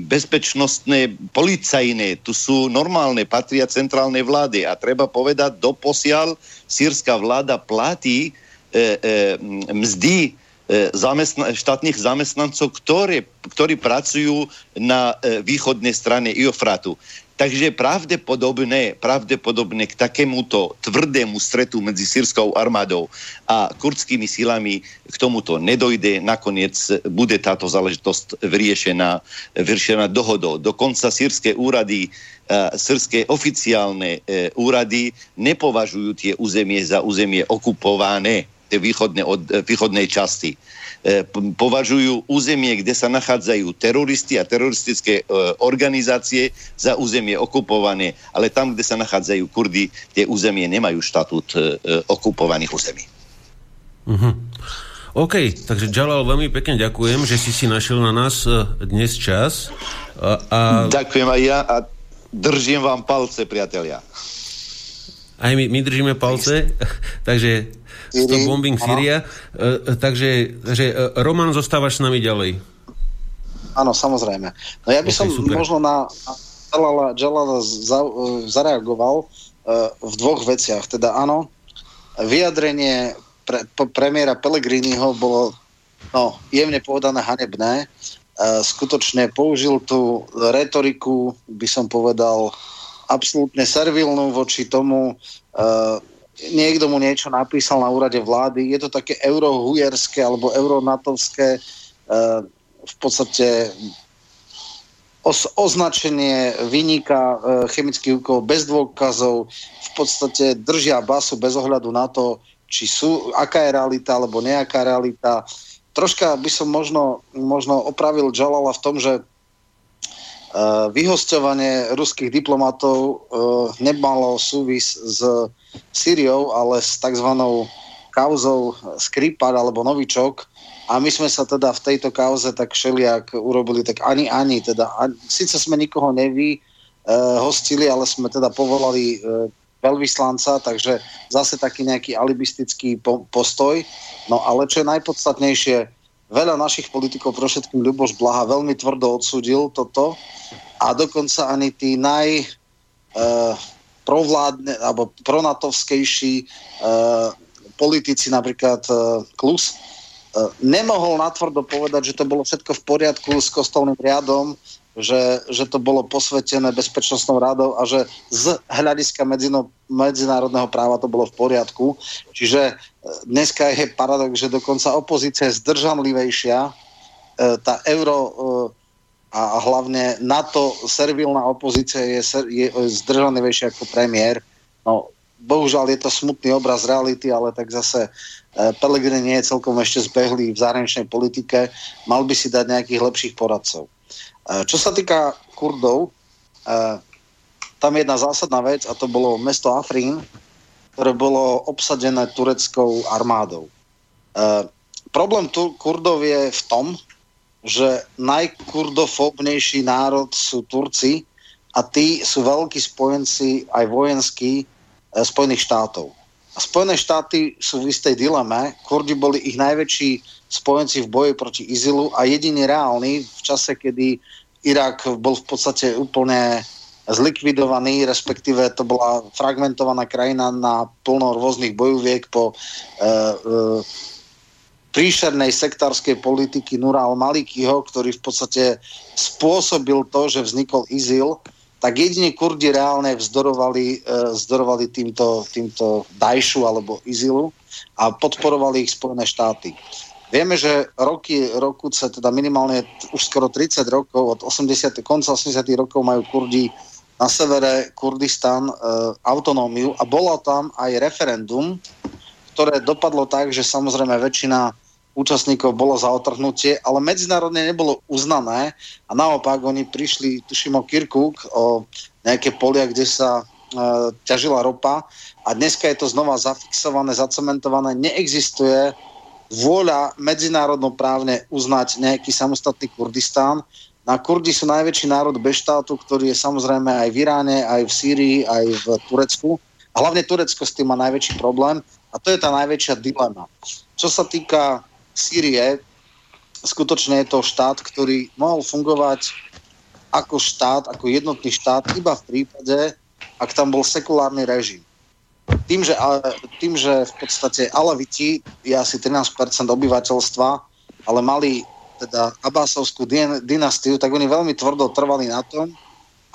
bezpečnostné policajné, tu sú normálne, patria centrálnej vlády a treba povedať, doposiaľ sírska vláda platí mzdy zamestna- štátnych zamestnancov, ktoré, ktorí pracujú na východnej strane Iofratu. Takže pravdepodobné, pravdepodobne k takémuto tvrdému stretu medzi sírskou armádou a kurdskými silami k tomuto nedojde. Nakoniec bude táto záležitosť vyriešená, vyriešená dohodou. Dokonca sírske úrady, sírske oficiálne e, úrady nepovažujú tie územie za územie okupované východne, od východnej časti. E, považujú územie, kde sa nachádzajú teroristi a teroristické e, organizácie za územie okupované, ale tam, kde sa nachádzajú Kurdy, tie územie nemajú štatút e, okupovaných území. Uh-huh. OK, takže Jalal, veľmi pekne ďakujem, že si si našiel na nás dnes čas. A, a... Ďakujem aj ja a držím vám palce, priatelia. Aj my, my držíme palce, takže Stop Bombing Syria. Uh, takže, takže uh, Roman, zostávaš s nami ďalej. Áno, samozrejme. No ja by okay, som super. možno na Jalala, Jalala za, zareagoval v dvoch veciach. Teda áno, vyjadrenie pre, po, premiéra Pellegriniho bolo no, jemne povedané hanebné. Uh, skutočne použil tú retoriku, by som povedal, absolútne servilnú voči tomu, uh, niekto mu niečo napísal na úrade vlády. Je to také eurohujerské alebo euronatovské uh, v podstate os, označenie vynika uh, chemických úkov bez dôkazov, v podstate držia basu bez ohľadu na to, či sú, aká je realita alebo nejaká realita. Troška by som možno, možno opravil Jalala v tom, že vyhosťovanie ruských diplomatov uh, nemalo súvis s Syriou, ale s tzv. kauzou Skripal alebo Novičok. A my sme sa teda v tejto kauze tak šeliak urobili tak ani ani. Teda, ani, síce sme nikoho nevy, uh, hostili, ale sme teda povolali veľvyslanca, takže zase taký nejaký alibistický po- postoj. No ale čo je najpodstatnejšie, veľa našich politikov, pro všetkým Ľuboš Blaha, veľmi tvrdo odsúdil toto a dokonca ani tí naj... Uh, provládne alebo pronatovskejší uh, politici, napríklad uh, Klus, nemohol natvrdo povedať, že to bolo všetko v poriadku s kostolným riadom, že, že to bolo posvetené bezpečnostnou radou a že z hľadiska medzino, medzinárodného práva to bolo v poriadku. Čiže dneska je paradox, že dokonca opozícia je zdržanlivejšia. Tá euro a hlavne na to servilná opozícia je, je zdržanlivejšia ako premiér. No, bohužiaľ je to smutný obraz reality, ale tak zase e, Pellegrini nie je celkom ešte zbehlý v zahraničnej politike, mal by si dať nejakých lepších poradcov. E, čo sa týka Kurdov, e, tam je jedna zásadná vec a to bolo mesto Afrín, ktoré bolo obsadené tureckou armádou. Problém tu Kurdov je v tom, že najkurdofobnejší národ sú Turci a tí sú veľkí spojenci aj vojenskí e, Spojených štátov. A Spojené štáty sú v istej dileme. Kurdi boli ich najväčší spojenci v boji proti Izilu a jediný reálny v čase, kedy Irak bol v podstate úplne zlikvidovaný, respektíve to bola fragmentovaná krajina na plno rôznych bojoviek po e, e, príšernej sektárskej politiky Nura al-Malikiho, ktorý v podstate spôsobil to, že vznikol IZIL, tak jedine Kurdi reálne vzdorovali, e, vzdorovali týmto, týmto Dajšu alebo IZILu a podporovali ich Spojené štáty. Vieme, že roky, roku sa teda minimálne už skoro 30 rokov, od 80. konca 80. rokov majú Kurdi na severe Kurdistan e, autonómiu a bolo tam aj referendum, ktoré dopadlo tak, že samozrejme väčšina účastníkov bolo za otrhnutie, ale medzinárodne nebolo uznané a naopak oni prišli, tuším o Kirkuk, o nejaké polia, kde sa e, ťažila ropa a dneska je to znova zafixované, zacementované. Neexistuje vôľa medzinárodnoprávne uznať nejaký samostatný Kurdistán. Na Kurdi sú najväčší národ bez štátu, ktorý je samozrejme aj v Iráne, aj v Sýrii, aj v Turecku. A hlavne Turecko s tým má najväčší problém a to je tá najväčšia dilema. Čo sa týka Sýrie, skutočne je to štát, ktorý mohol fungovať ako štát, ako jednotný štát, iba v prípade, ak tam bol sekulárny režim. Tým, že, tým, že v podstate Alaviti je asi 13% obyvateľstva, ale mali teda Abbasovskú dynastiu, tak oni veľmi tvrdo trvali na tom,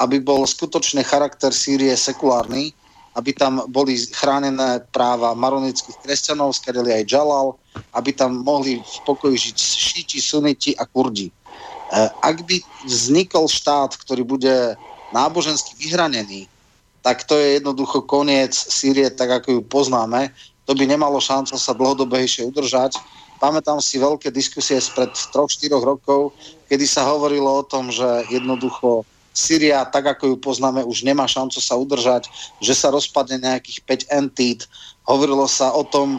aby bol skutočne charakter Sýrie sekulárny, aby tam boli chránené práva maronických kresťanov, skarili aj Jalal, aby tam mohli v pokoji žiť šíti, suniti a kurdi. E, ak by vznikol štát, ktorý bude nábožensky vyhranený, tak to je jednoducho koniec Sýrie, tak ako ju poznáme. To by nemalo šancu sa dlhodobejšie udržať. Pamätám si veľké diskusie spred 3-4 rokov, kedy sa hovorilo o tom, že jednoducho Syria, tak ako ju poznáme, už nemá šancu sa udržať, že sa rozpadne nejakých 5 entít. Hovorilo sa o tom,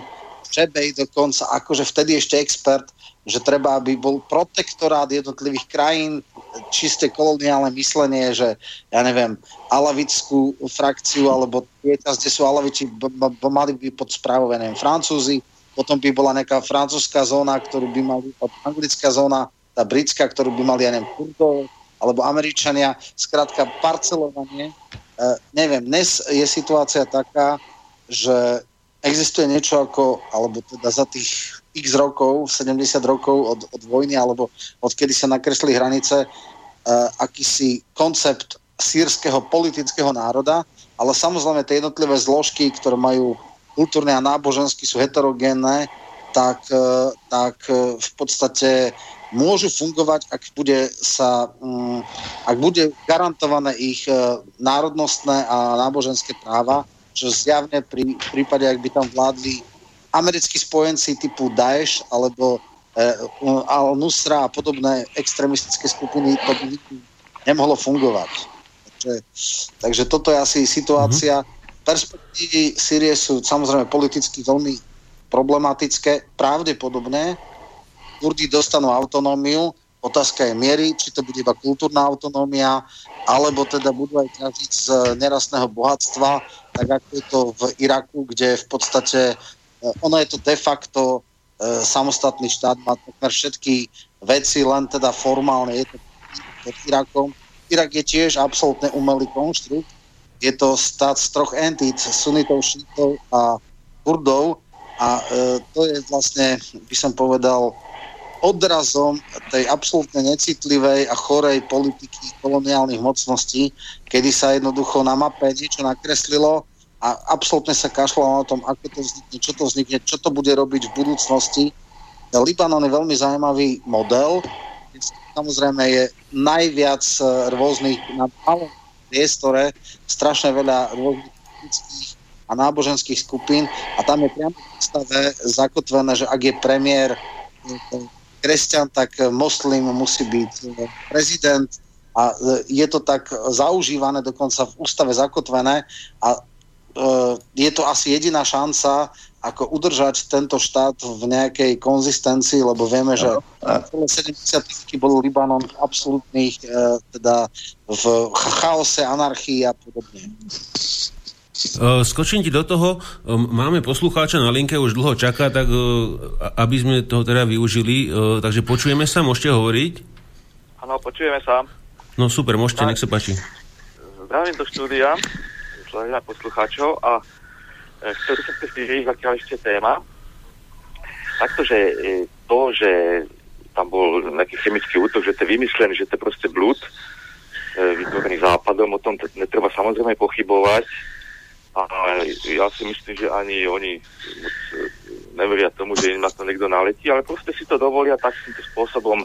Čebej dokonca, akože vtedy ešte expert, že treba, aby bol protektorát jednotlivých krajín, čiste koloniálne myslenie, že ja neviem, alavickú frakciu alebo tie kde sú alaviči, b- b- b- mali by pod správou, neviem, Francúzi, potom by bola nejaká francúzska zóna, ktorú by mali, anglická zóna, tá britská, ktorú by mali, ja neviem, Kurdov, alebo Američania, skrátka parcelovanie. E, neviem, dnes je situácia taká, že existuje niečo ako, alebo teda za tých x rokov, 70 rokov od, od vojny, alebo odkedy sa nakresli hranice, e, akýsi koncept sírskeho politického národa, ale samozrejme tie jednotlivé zložky, ktoré majú kultúrne a nábožensky sú heterogénne, tak, e, tak e, v podstate môžu fungovať, ak bude, sa, um, ak bude garantované ich uh, národnostné a náboženské práva, čo zjavne pri prípade, ak by tam vládli americkí spojenci typu Daesh alebo uh, Al-Nusra a podobné extremistické skupiny, to by nemohlo fungovať. Takže, takže toto je asi situácia. Mm-hmm. Perspektívy Sýrie sú samozrejme politicky veľmi problematické, pravdepodobné, Kurdi dostanú autonómiu, otázka je miery, či to bude iba kultúrna autonómia, alebo teda budú aj ťažiť z nerastného bohatstva, tak ako je to v Iraku, kde v podstate eh, ono je to de facto e, samostatný štát, má takmer všetky veci, len teda formálne je to pod Irakom. Irak je tiež absolútne umelý konštrukt. Je to stát z troch entít, sunitov, šítov a kurdov a e, to je vlastne, by som povedal, odrazom tej absolútne necitlivej a chorej politiky koloniálnych mocností, kedy sa jednoducho na mape niečo nakreslilo a absolútne sa kašľalo na tom, ako to vznikne, čo to vznikne, čo to bude robiť v budúcnosti. Libanon je veľmi zaujímavý model, samozrejme je najviac e, rôznych na malom priestore, strašne veľa rôznych a náboženských skupín. A tam je priamo v stave zakotvené, že ak je premiér kresťan, tak moslim musí byť e, prezident. A e, je to tak zaužívané, dokonca v ústave zakotvené. A e, je to asi jediná šanca, ako udržať tento štát v nejakej konzistencii, lebo vieme, že v 70. bol Libanon v absolútnych, teda v chaose, anarchii a podobne. Eh, skočím ti do toho, eh, máme poslucháča na linke, už dlho čaká, tak eh, aby sme toho teda využili, takže počujeme sa, môžete hovoriť? Áno, počujeme sa. No super, môžete, nech sa páči. zdravím do štúdia, zdravím poslucháčov a e, chcel by som sa spýtať, aká ešte téma. Takto, že e, to, že tam bol nejaký chemický útok, že to je vymyslený, že to je proste blúd, e, vytvorený západom, o tom netreba samozrejme pochybovať. A ja si myslím, že ani oni neveria tomu, že im na to niekto naletí, ale proste si to dovolia takýmto spôsobom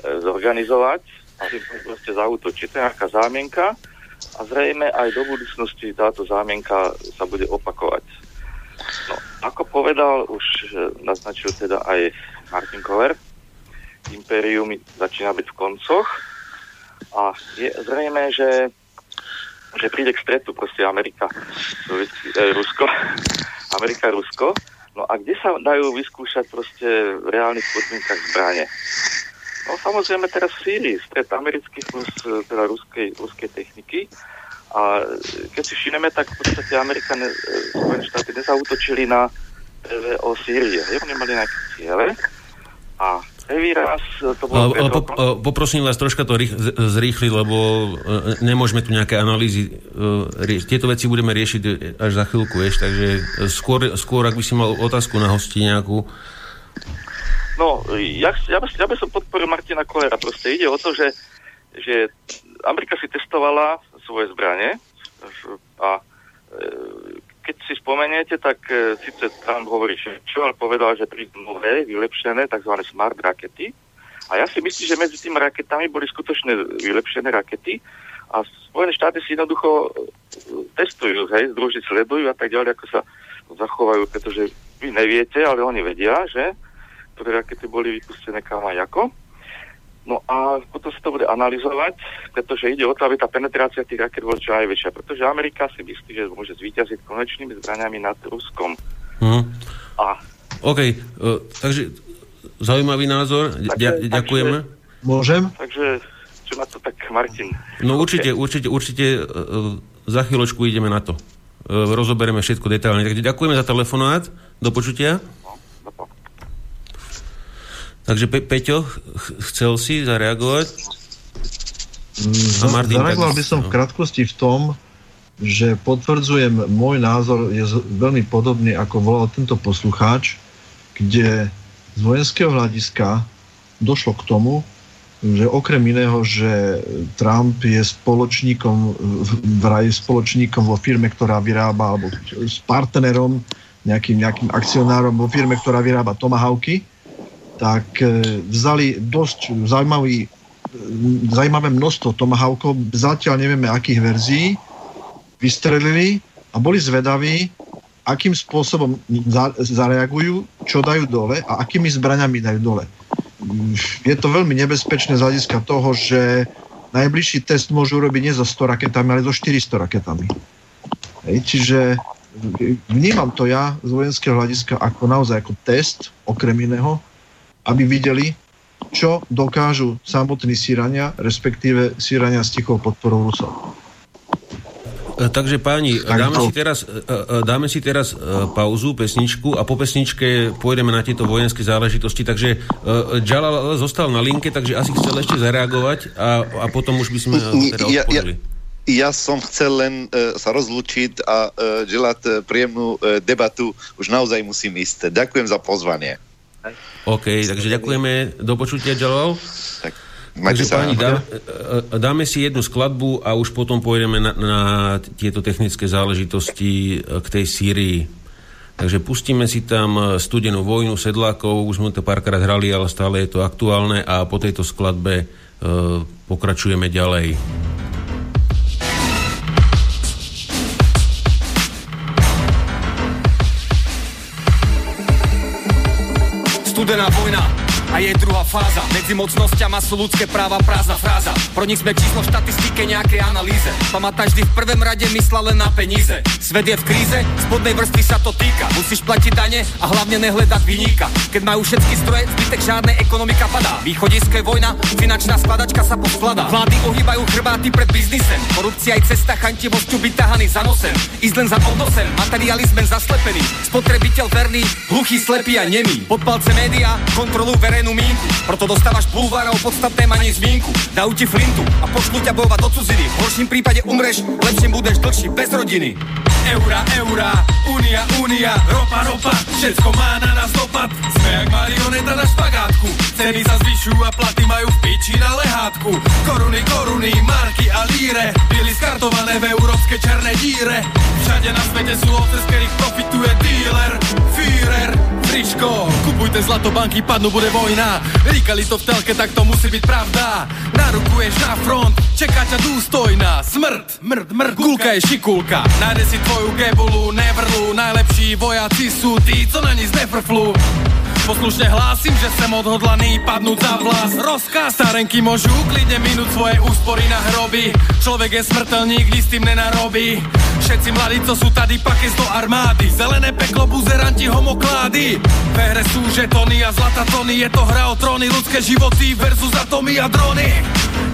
zorganizovať a proste zautočiť. To je nejaká zámienka a zrejme aj do budúcnosti táto zámienka sa bude opakovať. No, ako povedal, už e, naznačil teda aj Martin Koller, impérium začína byť v koncoch a je zrejme, že, že príde k stretu proste Amerika, e, Rusko, Amerika, Rusko. No a kde sa dajú vyskúšať proste v reálnych podmienkach zbranie? No samozrejme teraz v Sýrii, stred amerických plus e, teda ruskej, ruskej techniky. A e, keď si všimneme, tak v podstate Amerika, ne, e, Spojené štáty nezautočili na o Sýrie. Oni mali nejaké ciele a prvý raz to bolo... Po, po, poprosím vás troška to rých, zrýchliť, lebo nemôžeme tu nejaké analýzy riešiť. Tieto veci budeme riešiť až za chvíľku, vieš, takže skôr, skôr, ak by si mal otázku na hosti nejakú, No, ja, ja, ja by som podporil Martina Kolera. Proste ide o to, že, že Amerika si testovala svoje zbranie a e, keď si spomeniete, tak e, síce Trump hovorí, že čo, ale povedal, že prídu nové, vylepšené, tzv. smart rakety. A ja si myslím, že medzi tými raketami boli skutočne vylepšené rakety a Spojené štáty si jednoducho e, testujú, hej, združi sledujú a tak ďalej, ako sa zachovajú, pretože vy neviete, ale oni vedia, že ktoré rakety boli vypustené kam aj ako. No a potom sa to bude analyzovať, pretože ide o to, aby tá penetrácia tých raket bola čo najväčšia, pretože Amerika si myslí, že môže zvíťaziť konečnými zbraniami nad Ruskom. Hmm. A... OK, uh, takže zaujímavý názor, takže, ďakujeme. Takže, Môžem? Takže čo na to tak, Martin? No určite, okay. určite, určite uh, za chvíľočku ideme na to. Uh, rozoberieme všetko detálne. Takže ďakujeme za telefonát. Do počutia. Takže Pe- Peťo, chcel si zareagovať? Mm, Martin, Zareagoval by som v no. krátkosti v tom, že potvrdzujem, môj názor je veľmi podobný, ako volal tento poslucháč, kde z vojenského hľadiska došlo k tomu, že okrem iného, že Trump je spoločníkom, vraj spoločníkom vo firme, ktorá vyrába, alebo s partnerom, nejakým, nejakým akcionárom vo firme, ktorá vyrába Tomahawky, tak e, vzali dosť zaujímavý, e, zaujímavé množstvo Tomahawkov, zatiaľ nevieme akých verzií, vystrelili a boli zvedaví, akým spôsobom zareagujú, čo dajú dole a akými zbraňami dajú dole. Je to veľmi nebezpečné z hľadiska toho, že najbližší test môžu urobiť nie so 100 raketami, ale so 400 raketami. Hej, čiže vnímam to ja z vojenského hľadiska ako naozaj ako test, okrem iného, aby videli, čo dokážu samotní Sýrania, respektíve Sýrania s tichou podporou Rusov. E, takže páni, dáme si, teraz, e, e, dáme si teraz pauzu, pesničku a po pesničke pôjdeme na tieto vojenské záležitosti. Takže Jalal zostal na linke, takže asi chcel ešte zareagovať a, a potom už by sme teda ja, ja, ja som chcel len uh, sa rozlučiť a uh, želať príjemnú uh, debatu. Už naozaj musím ísť. Ďakujem za pozvanie. OK, takže ďakujeme. Do počutia, Jalal. Tak. Takže sa, páni, dá, e, dáme si jednu skladbu a už potom pôjdeme na, na tieto technické záležitosti e, k tej Sýrii. Takže pustíme si tam e, studenú vojnu sedlákov, už sme to párkrát hrali, ale stále je to aktuálne a po tejto skladbe e, pokračujeme ďalej. Studená vojna a je druhá fáza. Medzi mocnosťama sú ľudské práva prázdna fráza. Pro nich sme číslo v štatistike nejakej analýze. Pamätáš vždy v prvom rade mysla len na peníze. Svet je v kríze, spodnej vrstvy sa to týka. Musíš platiť dane a hlavne nehľadať vyníka. Keď majú všetky stroje, zbytek žiadnej ekonomika padá. Východisko vojna, finančná skladačka sa poskladá Vlády ohýbajú chrbáty pred biznisem. Korupcia aj cesta chantivosťu byť tahaný za nosem. Ísť len za odnosem, materializmen zaslepený. Spotrebiteľ verný, hluchý, slepý a nemý. Pod palce média, kontrolu verejnosti verejnú mínku Proto dostávaš bulvárov podstatné manie zvínku Dajú ti flintu a pošlu ťa bojovať do cudziny. V horším prípade umreš, lepším budeš dlhší bez rodiny. Eura, eura, unia, unia, ropa, ropa. Všetko má na nás dopad. Sme jak marioneta na špagátku. Ceny sa zvyšujú a platy majú v piči na lehátku. Koruny, koruny, marky a líre Byli skartované v európske černé díre. Všade na svete sú ovce, z ktorých profituje dealer. Führer, fričko Kupujte zlato, banky, padnú, bude vojna. Ríkali to v telke, tak to musí byť pravda. Narukuješ na front, čeká ťa dôstojná Smrt, mrd, mrd, gulka. Je šikulka. Nájde si tvoju gebulu, nevrlu Najlepší vojaci sú tí, co na nic nefrflu. Poslušne hlásim, že sem odhodlaný padnúť za vlas. Rozkaz Starenky môžu klidne minúť svoje úspory na hroby. Človek je smrteľník, nic s tým nenarobí. Všetci mladí, co sú tady, pakes do armády. Zelené peklo, buzeranti, homoklády Ve hre sú žetony a zlata tony. Je to hra o tróny, ľudské životy versus atomy a drony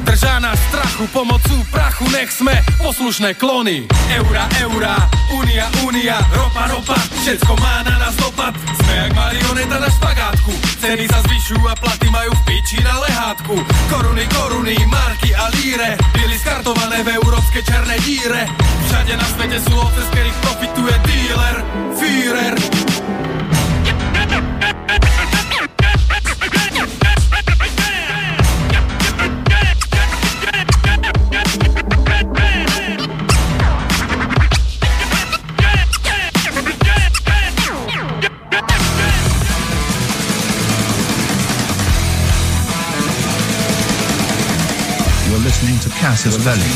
Držá nás strachu, pomocou prachu, nech sme poslušné klony. Eura, eura, unia, unia, ropa, ropa. Všetko má na nás dopad. Sme jak marioneta na špagátku. Ceny sa zvyšujú a platy majú v piči na lehátku. Koruny, koruny, marky a líre Byli skartované v európske černé díre. Všade na svete sú ovce, z ktorých profituje dealer Belli.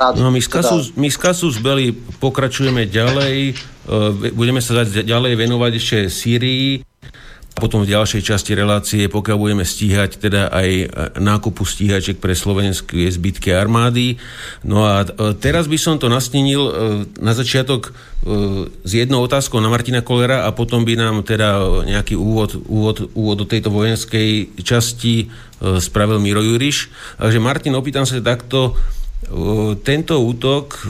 No my z, Kasus, my z Kasus Belli pokračujeme ďalej, e, budeme sa ďalej venovať ešte Sýrii potom v ďalšej časti relácie, pokiaľ budeme stíhať teda aj e, nákupu stíhačiek pre slovenské zbytky armády. No a e, teraz by som to nastínil e, na začiatok s jednou otázkou na Martina Kolera a potom by nám teda nejaký úvod, úvod, úvod do tejto vojenskej časti spravil Miro Juriš. Takže Martin, opýtam sa takto, tento útok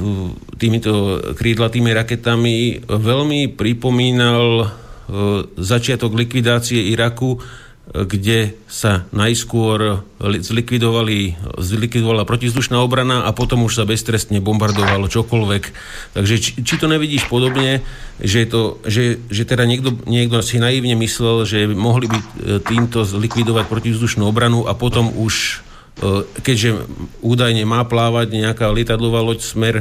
týmito krídlatými raketami veľmi pripomínal začiatok likvidácie Iraku, e, kde sa najskôr zlikvidovali, zlikvidovala protizdušná obrana a potom už sa beztrestne bombardovalo čokoľvek. Takže či, či to nevidíš podobne, že, to, že, že teda niekto, niekto si naivne myslel, že mohli by e, týmto zlikvidovať protizdušnú obranu a potom už, keďže údajne má plávať nejaká lietadlová loď smer,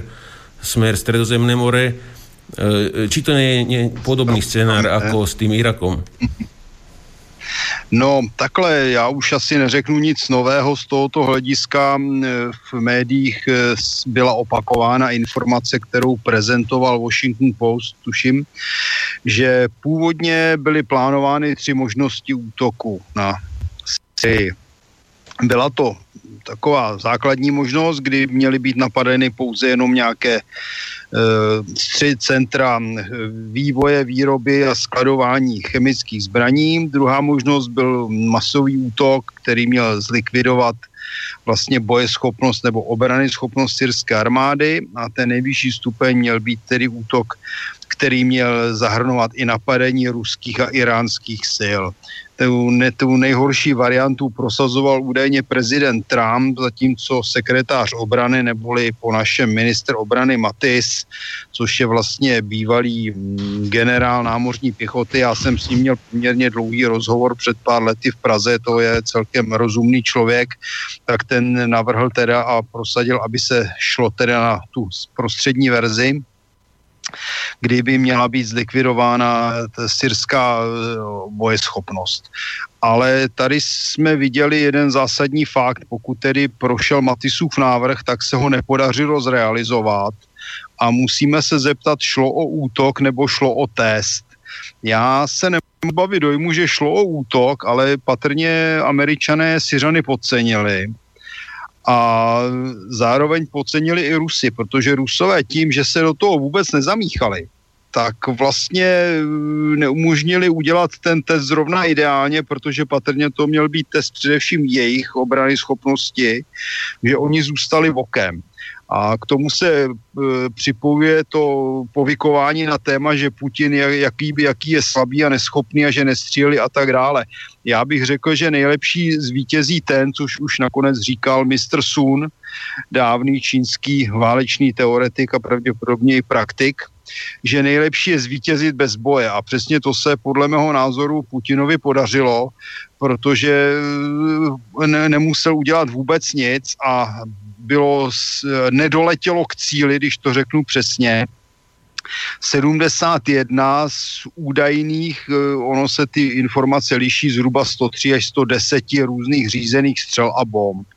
smer Stredozemné more, E, či to nie je podobný scénár ako s tým Irakom? No, takhle, já už asi neřeknu nic nového z tohoto hlediska. V médiích e, byla opakována informace, kterou prezentoval Washington Post, tuším, že původně byly plánovány tři možnosti útoku na Syrii. Byla to taková základní možnost, kdy měly být napadeny pouze jenom nějaké tři centra vývoje, výroby a skladování chemických zbraní. Druhá možnost byl masový útok, který měl zlikvidovat vlastně bojeschopnost nebo obrany schopnost syrské armády a ten nejvyšší stupeň měl být tedy útok, který měl zahrnovat i napadení ruských a iránských sil tu, ne, tu nejhorší variantu prosazoval údajně prezident Trump, zatímco sekretář obrany neboli po našem minister obrany Matis, což je vlastně bývalý mm, generál námořní pěchoty. Já jsem s ním měl poměrně dlouhý rozhovor před pár lety v Praze, to je celkem rozumný člověk, tak ten navrhl teda a prosadil, aby se šlo teda na tu prostřední verzi kdyby měla být zlikvidována syrská eh, bojeschopnost. Ale tady jsme viděli jeden zásadní fakt. Pokud tedy prošel Matisův návrh, tak se ho nepodařilo zrealizovat a musíme se zeptat, šlo o útok nebo šlo o test. Já se nemůžu bavit dojmu, že šlo o útok, ale patrně američané Syřany podcenili a zároveň podcenili i Rusy, protože Rusové tím, že se do toho vůbec nezamíchali, tak vlastně eh, neumožnili udělat ten test zrovna ideálně, protože patrně to měl být test především jejich obrany schopnosti, že oni zůstali vokem. A k tomu se e, připojuje to povykování na téma, že Putin je, jaký, jaký je slabý a neschopný a že nestříleli a tak dále. Já bych řekl, že nejlepší zvítězí ten, což už nakonec říkal Mr. Sun, dávný čínský válečný teoretik a pravděpodobně i praktik, že nejlepší je zvítězit bez boje. A přesně to se podle mého názoru Putinovi podařilo, protože ne, nemusel udělat vůbec nic a bylo, nedoletělo k cíli, když to řeknu přesně. 71 z údajných, eh, ono se ty informace liší zhruba 103 až 110 různých řízených střel a bomb.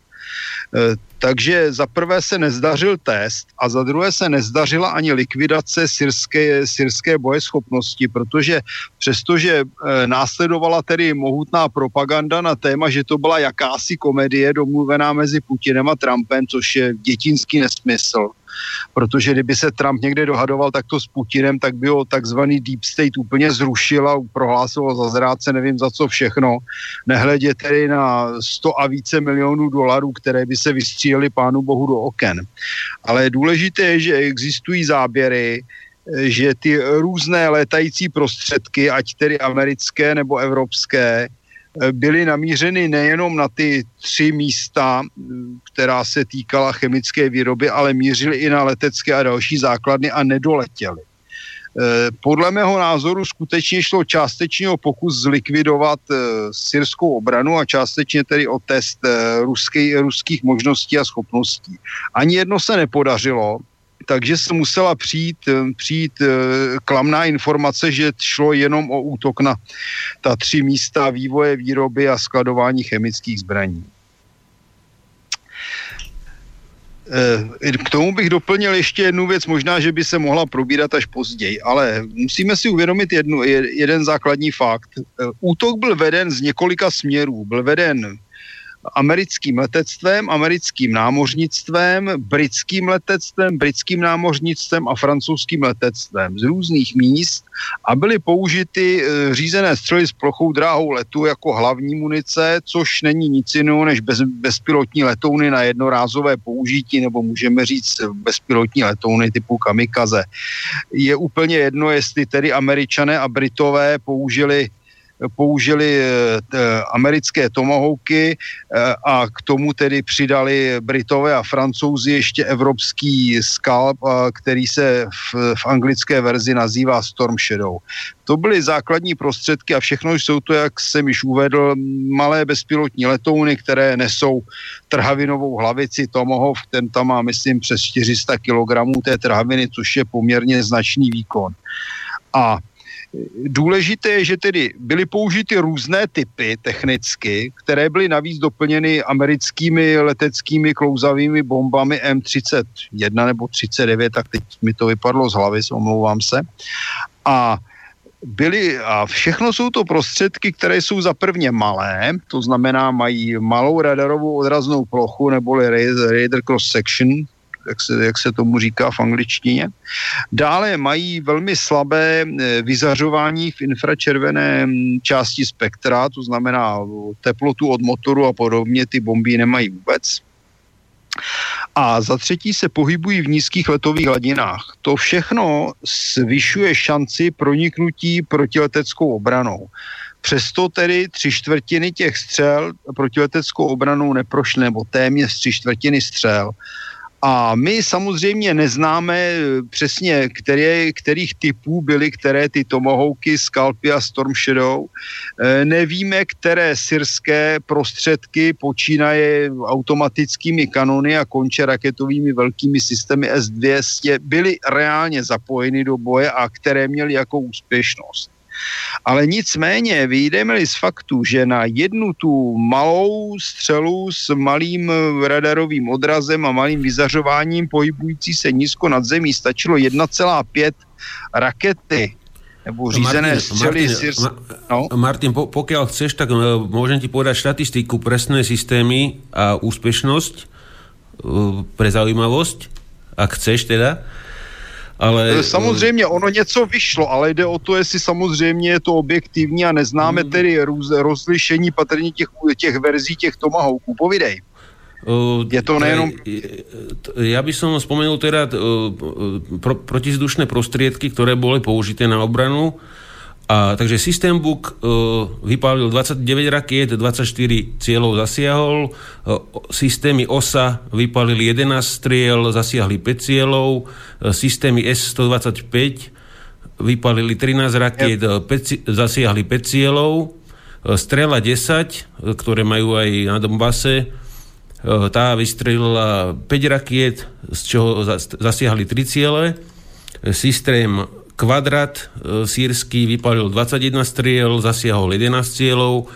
Eh, takže za prvé se nezdařil test a za druhé se nezdařila ani likvidace syrské, syrské bojeschopnosti, protože přestože e, následovala tedy mohutná propaganda na téma, že to byla jakási komedie domluvená mezi Putinem a Trumpem, což je dětinský nesmysl, protože kdyby se Trump někde dohadoval takto s Putinem, tak by ho takzvaný Deep State úplně zrušil a prohlásil za zrádce nevím za co všechno, nehledě tedy na 100 a více milionů dolarů, které by se vystřílely pánu bohu do oken. Ale důležité je, že existují záběry, že ty různé létající prostředky, ať tedy americké nebo evropské, byly namířeny nejenom na ty tři místa, která se týkala chemické výroby, ale mířily i na letecké a další základny a nedoletěly. Eh, podle mého názoru skutečně šlo částečně o pokus zlikvidovat eh, syrskou obranu a částečně tedy o test ruský, ruských možností a schopností. Ani jedno se nepodařilo, takže se musela přijít, eh, přijít eh, klamná informace, že šlo jenom o útok na ta tři místa vývoje, výroby a skladování chemických zbraní. Eh, k tomu bych doplnil ještě jednu věc, možná, že by se mohla probírat až později, ale musíme si uvědomit jednu, jeden základní fakt. Útok byl veden z několika směrů. Byl veden americkým letectvem, americkým námořnictvem, britským letectvem, britským námořnictvem a francouzským letectvem z různých míst a byly použity e, řízené střely s plochou dráhou letu jako hlavní munice, což není nic jiného než bez, bezpilotní letouny na jednorázové použití, nebo můžeme říct bezpilotní letouny typu kamikaze. Je úplně jedno, jestli tedy američané a britové použili použili eh, americké tomahawky eh, a k tomu tedy přidali Britové a Francouzi ještě evropský skalp, eh, který se v, v anglické verzi nazývá Storm Shadow. To byly základní prostředky a všechno jsou to, jak jsem již uvedl, malé bezpilotní letouny, které nesou trhavinovou hlavici Tomahawk, ten tam má, myslím, přes 400 kg té trhaviny, což je poměrně značný výkon. A Důležité je, že tedy byly použity různé typy technicky, které byly navíc doplněny americkými leteckými klouzavými bombami M31 nebo 39, tak teď mi to vypadlo z hlavy, omlouvám se. A byly, a všechno jsou to prostředky, které jsou za prvně malé, to znamená mají malou radarovou odraznou plochu neboli radar cross section, jak se, jak se tomu říká v angličtině. Dále mají velmi slabé eh, vyzařování v infračervené mm, části spektra, to znamená teplotu od motoru a podobně, ty bomby nemají vůbec. A za třetí se pohybují v nízkých letových hladinách. To všechno zvyšuje šanci proniknutí protileteckou obranou. Přesto tedy tři čtvrtiny těch střel protileteckou obranou neprošly, nebo téměř tři čtvrtiny střel. A my samozřejmě neznáme eh, přesně, které, kterých typů byly, které ty Tomahawky, Skalpy a Storm Shadow. Eh, nevíme, které syrské prostředky počínaje automatickými kanony a konče raketovými velkými systémy S-200 byly reálně zapojeny do boje a které měly jako úspěšnost. Ale nicméně vyjdeme z faktu, že na jednu tu malou střelu s malým radarovým odrazem a malým vyzařováním pohybující se nízko nad zemí stačilo 1,5 rakety nebo řízené Martin, střely. Martin, Ma, no? Martin po, pokiaľ chceš, tak uh, môžem ti povedať štatistiku presné systémy a úspešnosť uh, pre zaujímavosť, ak chceš teda. Ale... E, samozřejmě ono něco vyšlo, ale jde o to, jestli samozřejmě je to objektivní a neznáme hmm. tedy růz, rozlišení patrně těch, těch verzí těch Tomahawků. Povidej. Je to nejenom... Ja by som spomenul teda pro, protizdušné prostriedky, ktoré boli použité na obranu. A, takže System Book uh, vypálil 29 rakiet, 24 cieľov zasiahol, uh, systémy OSA vypálili 11 striel, zasiahli 5 cieľov, uh, systémy S-125 vypálili 13 rakiet, yep. 5, zasiahli 5 cieľov, uh, Strela 10, ktoré majú aj na Donbase, tá vystrelila 5 rakiet, z čoho zasiahli 3 ciele. Systém Kvadrat e, sírsky vypalil 21 striel, zasiahol 11 cieľov.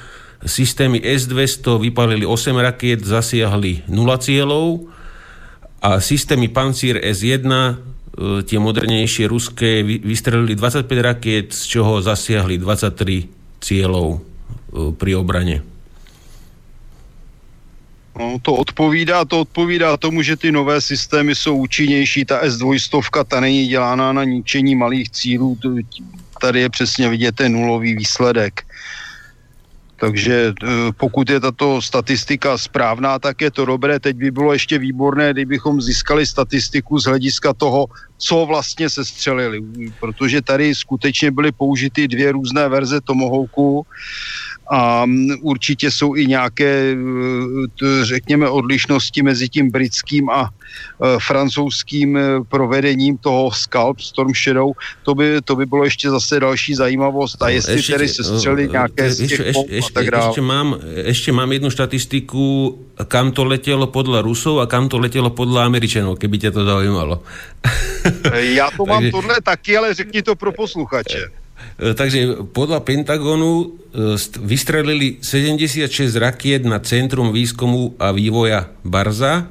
Systémy S-200 vypalili 8 rakiet, zasiahli 0 cieľov. A systémy Pancír S-1, e, tie modernejšie ruské, vystrelili 25 rakiet, z čoho zasiahli 23 cieľov e, pri obrane. No, to odpovídá, to odpovídá tomu, že ty nové systémy jsou účinnější. Ta S200 ta není dělána na ničení malých cílů. Tady je přesně vidět ten nulový výsledek. Takže e, pokud je tato statistika správná, tak je to dobré. Teď by bylo ještě výborné, kdybychom získali statistiku z hlediska toho, co vlastně se střelili. Protože tady skutečně byly použity dvě různé verze Tomohouku a určitě jsou i nějaké, e, řekněme, odlišnosti mezi tím britským a e, francouzským e, provedením toho Scalp Storm Shadow. To by, to by bylo ještě zase další zajímavost. A jestli ešte, tedy se střeli nějaké z těch ešte, ešte, a tak dále. Ešte mám, ešte mám jednu štatistiku, kam to letelo podľa Rusov a kam to letelo podľa Američanov, keby ťa to zaujímalo. Já to mám tohle taky, ale řekni to pro posluchače. E, takže podľa Pentagonu e, vystrelili 76 rakiet na Centrum výskumu a vývoja Barza,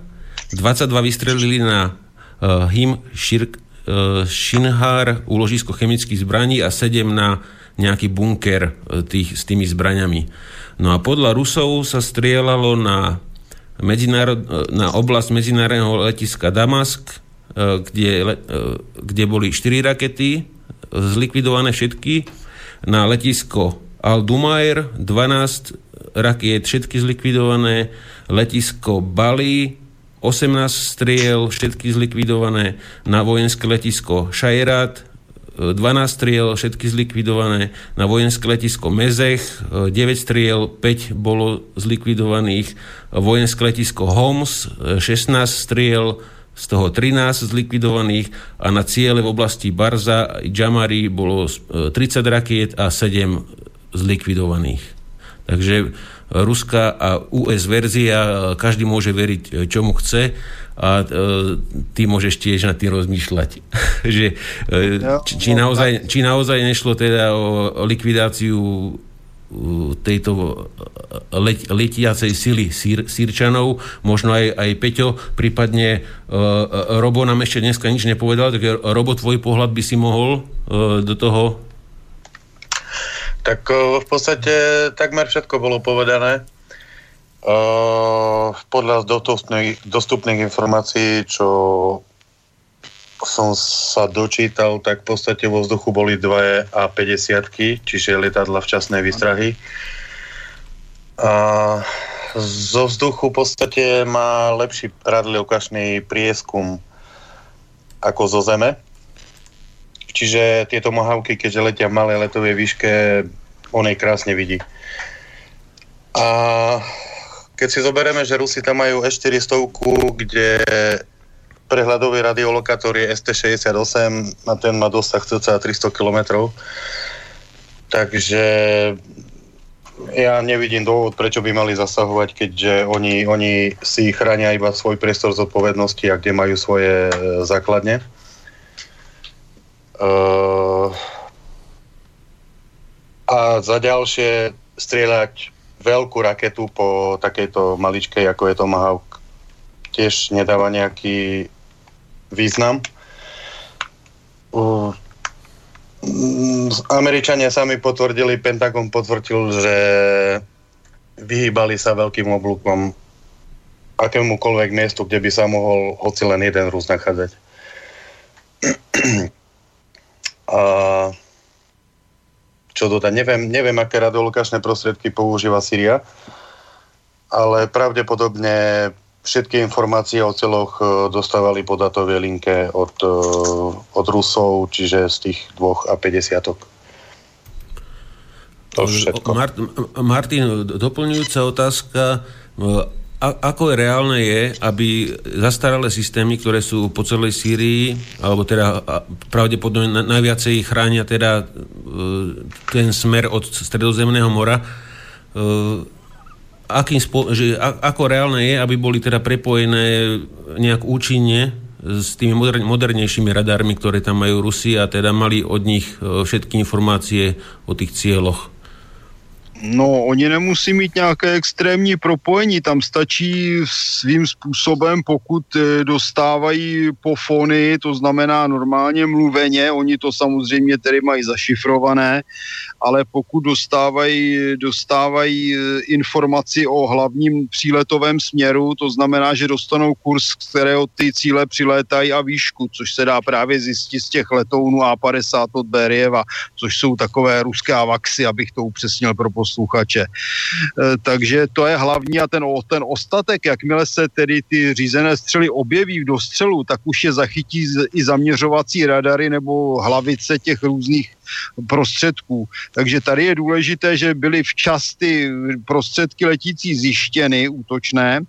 22 vystrelili na uh, Him uh, Shinhar, úložisko chemických zbraní a 7 na nejaký bunker tých, s tými zbraňami. No a podľa Rusov sa strieľalo na, medzinárod, na oblasť medzinárodného letiska Damask, kde, kde boli 4 rakety, zlikvidované všetky. Na letisko Al-Dumair 12 rakiet, všetky zlikvidované. Letisko Bali 18 striel, všetky zlikvidované. Na vojenské letisko Šajrat 12 striel, všetky zlikvidované. Na vojenské letisko Mezech 9 striel, 5 bolo zlikvidovaných. Vojenské letisko Homs 16 striel, z toho 13 zlikvidovaných a na ciele v oblasti Barza a Jamari bolo 30 e, rakiet a 7 zlikvidovaných. Takže ruská a US verzia, e, každý môže veriť, e, čomu chce a ty môžeš tiež nad tým rozmýšľať. že, či, či, naozaj, či naozaj nešlo teda o likvidáciu tejto let, letiacej sily sír, sírčanov, možno aj, aj Peťo, prípadne uh, Robo nám ešte dneska nič nepovedal, tak Robo, tvoj pohľad by si mohol uh, do toho? Tak uh, v podstate takmer všetko bolo povedané. Uh, podľa dostupných, dostupných informácií, čo som sa dočítal, tak v podstate vo vzduchu boli 2 a 50 čiže lietadla včasnej výstrahy. A zo vzduchu v podstate má lepší radiokašný prieskum ako zo zeme. Čiže tieto mohávky, keďže letia v malej letovej výške, on jej krásne vidí. A keď si zoberieme, že Rusi tam majú E400, kde prehľadový radiolokátor je ST68 a ten má dosah cca 300 km. Takže ja nevidím dôvod, prečo by mali zasahovať, keďže oni, oni si chránia iba svoj priestor zodpovednosti a kde majú svoje e, základne. Uh, a za ďalšie strieľať veľkú raketu po takejto maličkej, ako je Tomahawk, tiež nedáva nejaký význam. Uh, Američania sami potvrdili, Pentagon potvrdil, že vyhýbali sa veľkým oblúkom akémukoľvek miestu, kde by sa mohol hoci len jeden Rus nachádzať. A čo dodať, neviem, neviem, aké radiolokačné prostriedky používa Syria, ale pravdepodobne všetky informácie o celoch e, dostávali po datovej linke od, e, od Rusov, čiže z tých dvoch a 50 To všetko. Martin, doplňujúca otázka. E, a, ako je reálne je, aby zastaralé systémy, ktoré sú po celej Sýrii, alebo teda pravdepodobne najviacej chránia teda ten smer od Stredozemného mora, akým spo- že a, ako reálne je, aby boli teda prepojené nejak účinne s tými modern, modernejšími radármi, ktoré tam majú Rusi a teda mali od nich e, všetky informácie o tých cieľoch. No, oni nemusí mít nějaké extrémní propojení, tam stačí svým způsobem, pokud e, dostávají pofony, to znamená normálně mluveně, oni to samozřejmě tedy mají zašifrované, ale pokud dostávají, dostávají e, informaci o hlavním příletovém směru, to znamená, že dostanou kurz, z kterého ty cíle přilétají a výšku, což se dá právě zjistit z těch letounů A50 od Berieva, což jsou takové ruské avaxy, abych to upřesnil pro posluchače. E, takže to je hlavní a ten, ten ostatek, jakmile se tedy ty řízené střely objeví v dostřelu, tak už je zachytí i zaměřovací radary nebo hlavice těch různých prostředků. Takže tady je důležité, že byly včas ty prostředky letící zjištěny, útočné,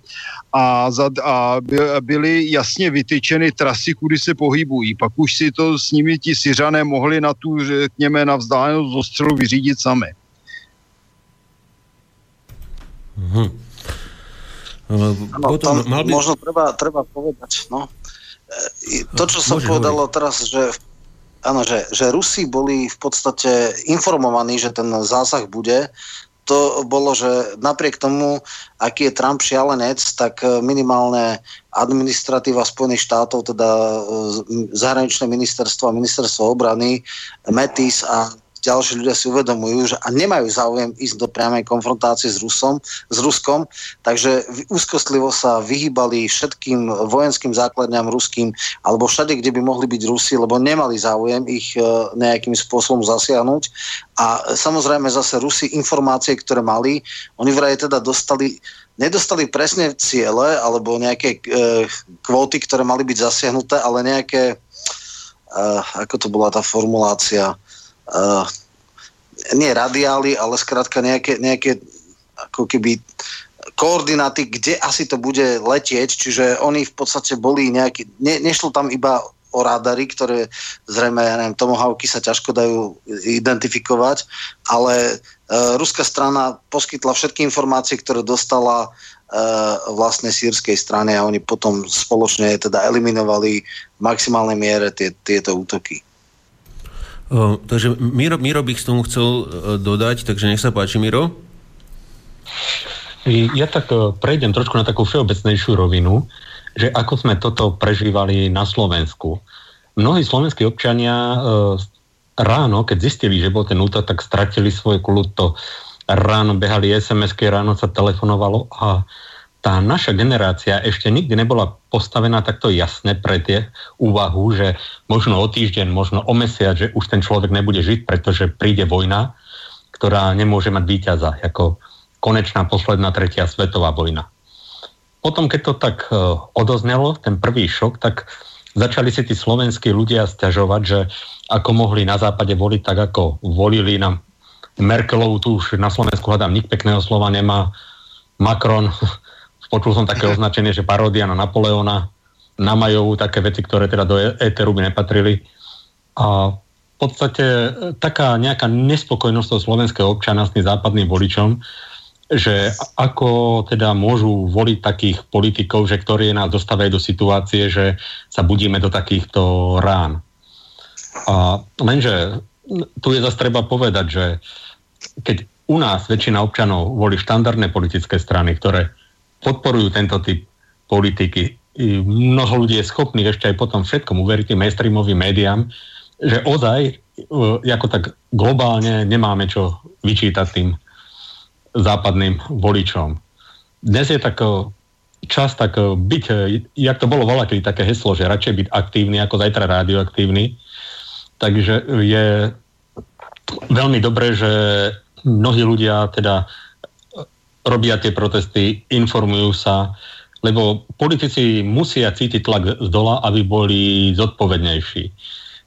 a, za, a byly jasně vytyčeny trasy, kudy se pohybují. Pak už si to s nimi ti Syřané mohli na tu, řekněme, na vzdálenost zostřelu vyřídit sami. Hmm. Ano, tam mal by... možno treba, treba povedať, no. E, to, čo som povedal teraz, že áno, že, že Rusi boli v podstate informovaní, že ten zásah bude. To bolo, že napriek tomu, aký je Trump šialenec, tak minimálne administratíva Spojených štátov, teda e, zahraničné ministerstvo a ministerstvo obrany, METIS a ďalší ľudia si uvedomujú, že a nemajú záujem ísť do priamej konfrontácie s, Rusom, s Ruskom, takže úzkostlivo sa vyhýbali všetkým vojenským základňam ruským alebo všade, kde by mohli byť Rusi, lebo nemali záujem ich e, nejakým spôsobom zasiahnuť. A samozrejme zase Rusi informácie, ktoré mali, oni vraj teda dostali nedostali presne ciele alebo nejaké e, kvóty, ktoré mali byť zasiahnuté, ale nejaké, e, ako to bola tá formulácia, uh, nie radiály, ale skrátka nejaké, nejaké ako keby koordináty, kde asi to bude letieť, čiže oni v podstate boli nejaký, ne, nešlo tam iba o radary, ktoré zrejme, ja neviem, tomohavky sa ťažko dajú identifikovať, ale uh, ruská strana poskytla všetky informácie, ktoré dostala uh, vlastne sírskej strany a oni potom spoločne teda eliminovali v maximálnej miere tie, tieto útoky. Takže Miro, Miro by k tomu chcel uh, dodať, takže nech sa páči, Miro. Ja tak uh, prejdem trošku na takú všeobecnejšiu rovinu, že ako sme toto prežívali na Slovensku. Mnohí slovenskí občania uh, ráno, keď zistili, že bol ten útok, tak stratili svoj kľud, ráno behali SMS-ky, ráno sa telefonovalo a tá naša generácia ešte nikdy nebola postavená takto jasne pre tie úvahu, že možno o týždeň, možno o mesiac, že už ten človek nebude žiť, pretože príde vojna, ktorá nemôže mať víťaza, ako konečná posledná tretia svetová vojna. Potom, keď to tak uh, odoznelo, ten prvý šok, tak začali si tí slovenskí ľudia stiažovať, že ako mohli na západe voliť tak, ako volili na Merkelovu, tu už na Slovensku hľadám, nik pekného slova nemá, Macron, Počul som také označenie, že paródia na Napoleona, na Majovú, také veci, ktoré teda do éteru by nepatrili. A v podstate e, taká nejaká nespokojnosť toho slovenského občana s tým západným voličom, že ako teda môžu voliť takých politikov, že ktorí nás dostávajú do situácie, že sa budíme do takýchto rán. A lenže tu je zase treba povedať, že keď u nás väčšina občanov volí štandardné politické strany, ktoré podporujú tento typ politiky. Mnoho ľudí je schopných ešte aj potom všetkom uveriť tým mainstreamovým médiám, že ozaj e, ako tak globálne nemáme čo vyčítať tým západným voličom. Dnes je tak e, čas tak e, byť, jak to bolo voľaký také heslo, že radšej byť aktívny ako zajtra radioaktívny. Takže je veľmi dobré, že mnohí ľudia teda robia tie protesty, informujú sa, lebo politici musia cítiť tlak z dola, aby boli zodpovednejší.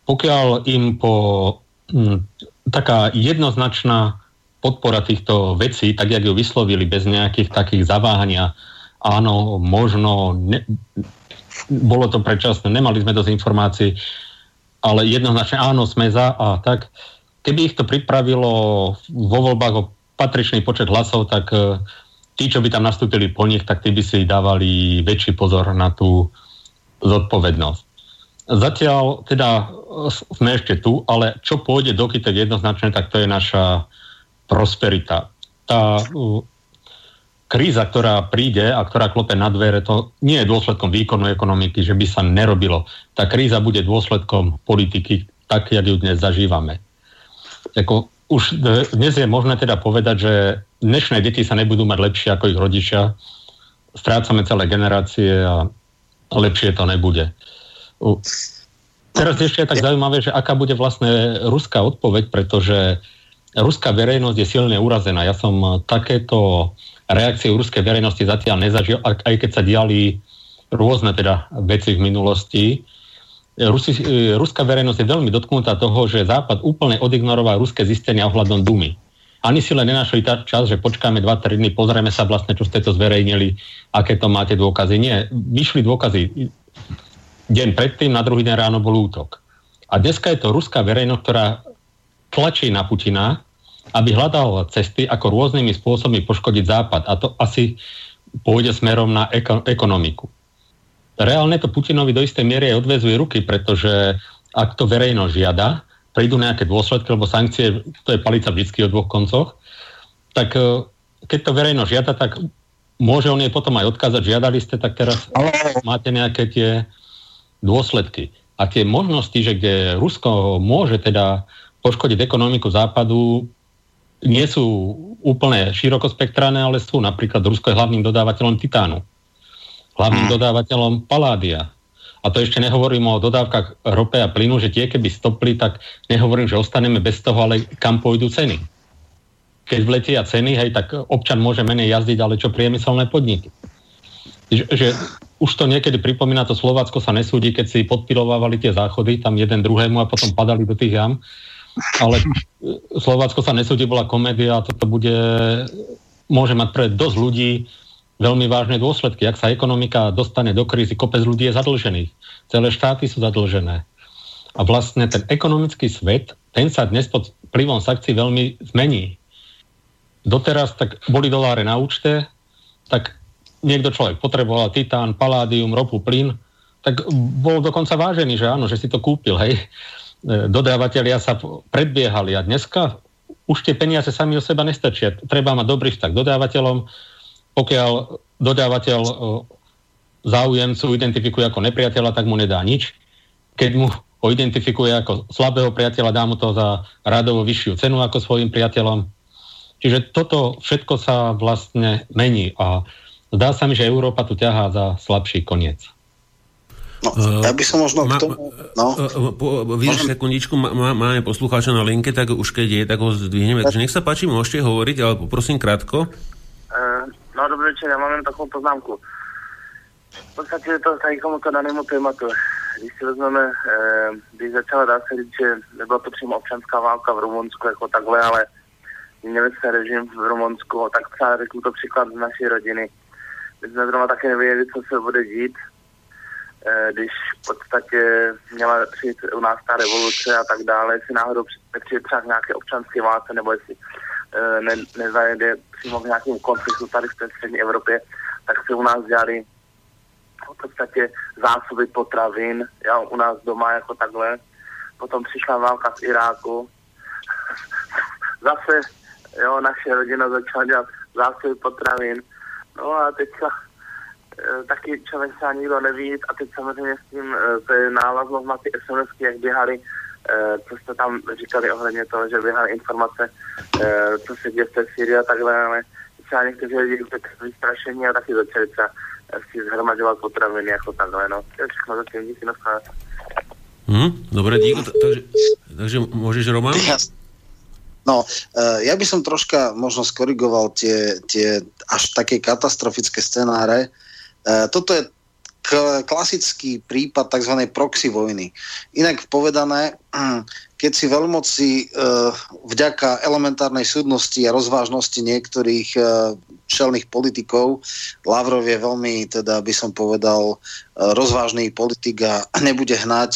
Pokiaľ im po m, taká jednoznačná podpora týchto vecí, tak jak ju vyslovili, bez nejakých takých zaváhania, áno, možno, ne, bolo to predčasné, nemali sme dosť informácií, ale jednoznačne áno, sme za a tak. Keby ich to pripravilo vo voľbách o patričný počet hlasov, tak e, tí, čo by tam nastúpili po nich, tak tí by si dávali väčší pozor na tú zodpovednosť. Zatiaľ teda sme ešte tu, ale čo pôjde do kytek jednoznačne, tak to je naša prosperita. Tá kríza, ktorá príde a ktorá klope na dvere, to nie je dôsledkom výkonu ekonomiky, že by sa nerobilo. Tá kríza bude dôsledkom politiky, tak, jak ju dnes zažívame. Ako, už dnes je možné teda povedať, že dnešné deti sa nebudú mať lepšie ako ich rodičia. Strácame celé generácie a lepšie to nebude. Teraz ešte je tak zaujímavé, že aká bude vlastne ruská odpoveď, pretože ruská verejnosť je silne urazená. Ja som takéto reakcie ruskej verejnosti zatiaľ nezažil, aj keď sa diali rôzne teda veci v minulosti. Rusi, e, ruská verejnosť je veľmi dotknutá toho, že Západ úplne odignoroval ruské zistenia ohľadom Dumy. Ani si len nenašli tá čas, že počkáme 2-3 dny, pozrieme sa vlastne, čo ste to zverejnili, aké to máte dôkazy. Nie, vyšli dôkazy deň predtým, na druhý deň ráno bol útok. A dneska je to ruská verejnosť, ktorá tlačí na Putina, aby hľadal cesty, ako rôznymi spôsobmi poškodiť Západ. A to asi pôjde smerom na eko- ekonomiku reálne to Putinovi do istej miery aj odvezuje ruky, pretože ak to verejno žiada, prídu nejaké dôsledky, lebo sankcie, to je palica vždy o dvoch koncoch, tak e, keď to verejno žiada, tak môže on jej potom aj odkázať, žiadali ste, tak teraz máte nejaké tie dôsledky. A tie možnosti, že kde Rusko môže teda poškodiť ekonomiku západu, nie sú úplne širokospektrálne, ale sú. Napríklad Rusko je hlavným dodávateľom titánu hlavným mm. dodávateľom paládia. A to ešte nehovorím o dodávkach rope a plynu, že tie keby stopli, tak nehovorím, že ostaneme bez toho, ale kam pôjdu ceny. Keď vletia ceny, hej, tak občan môže menej jazdiť, ale čo priemyselné podniky. Že, že už to niekedy pripomína, to Slovácko sa nesúdi, keď si podpilovávali tie záchody, tam jeden druhému a potom padali do tých jam. Ale Slovácko sa nesúdi, bola komédia a toto bude, môže mať pre dosť ľudí veľmi vážne dôsledky. Ak sa ekonomika dostane do krízy, kopec ľudí je zadlžených. Celé štáty sú zadlžené. A vlastne ten ekonomický svet, ten sa dnes pod vplyvom sankcií veľmi zmení. Doteraz tak boli doláre na účte, tak niekto človek potreboval titán, paládium, ropu, plyn, tak bol dokonca vážený, že áno, že si to kúpil, hej. E, dodávateľia sa predbiehali a dneska už tie peniaze sami o seba nestačia. Treba mať dobrý vztah dodávateľom, pokiaľ dodávateľ e, záujemcu identifikuje ako nepriateľa, tak mu nedá nič. Keď mu ho identifikuje ako slabého priateľa, dá mu to za radovo vyššiu cenu ako svojim priateľom. Čiže toto všetko sa vlastne mení a zdá sa mi, že Európa tu ťahá za slabší koniec. No, ja by som možno ma, k tomu... No. Vydrž sekundičku, má, máme poslucháča na linke, tak už keď je, tak ho zdvihneme. Takže nech sa páči, môžete hovoriť, ale poprosím krátko. Uh, No dobrý večer, já mám jen takovou poznámku. V podstatě je to tady k tomuto danému tématu. Když si vezmeme, eh, když začala, dá se říct, že nebyla to přímo občanská válka v Rumunsku jako takhle, ale měli se režim v Rumunsku, tak třeba řeknu to příklad z naší rodiny. My jsme zrovna také nevěděli, co se bude dít, eh, když v podstatě měla přijít u nás ta revoluce a tak dále, jestli náhodou nepřijde třeba nějaké občanské válce, nebo jestli Eh, ne, nezajede přímo k nějakým konfliktu tady v té střední Evropě, tak se u nás dělali v podstatě zásoby potravin, já u nás doma jako takhle. Potom přišla válka z Iráku. Zase, jo, naše rodina začala dělat zásoby potravin. No a teďka e, taky člověk se nikdo neví a teď samozřejmě s tím, e, to je návaznost na ty SMSky, jak běhali co jste tam říkali ohledně toho, že běhaly informace, eh, co se děje v té Syrii a takhle, ale třeba někteří lidi vystrašení a taky začali třeba si zhromaďovat potraviny jako takhle, no. To je všechno zatím, díky na Hmm, dobre, díky. Takže Takže môžeš, Roman? No, ja by som troška možno skorigoval tie, tie až také katastrofické scenáre. Toto je klasický prípad tzv. proxy vojny. Inak povedané, keď si veľmoci uh, vďaka elementárnej súdnosti a rozvážnosti niektorých uh, čelných politikov, Lavrov je veľmi, teda by som povedal, uh, rozvážny politik a nebude hnať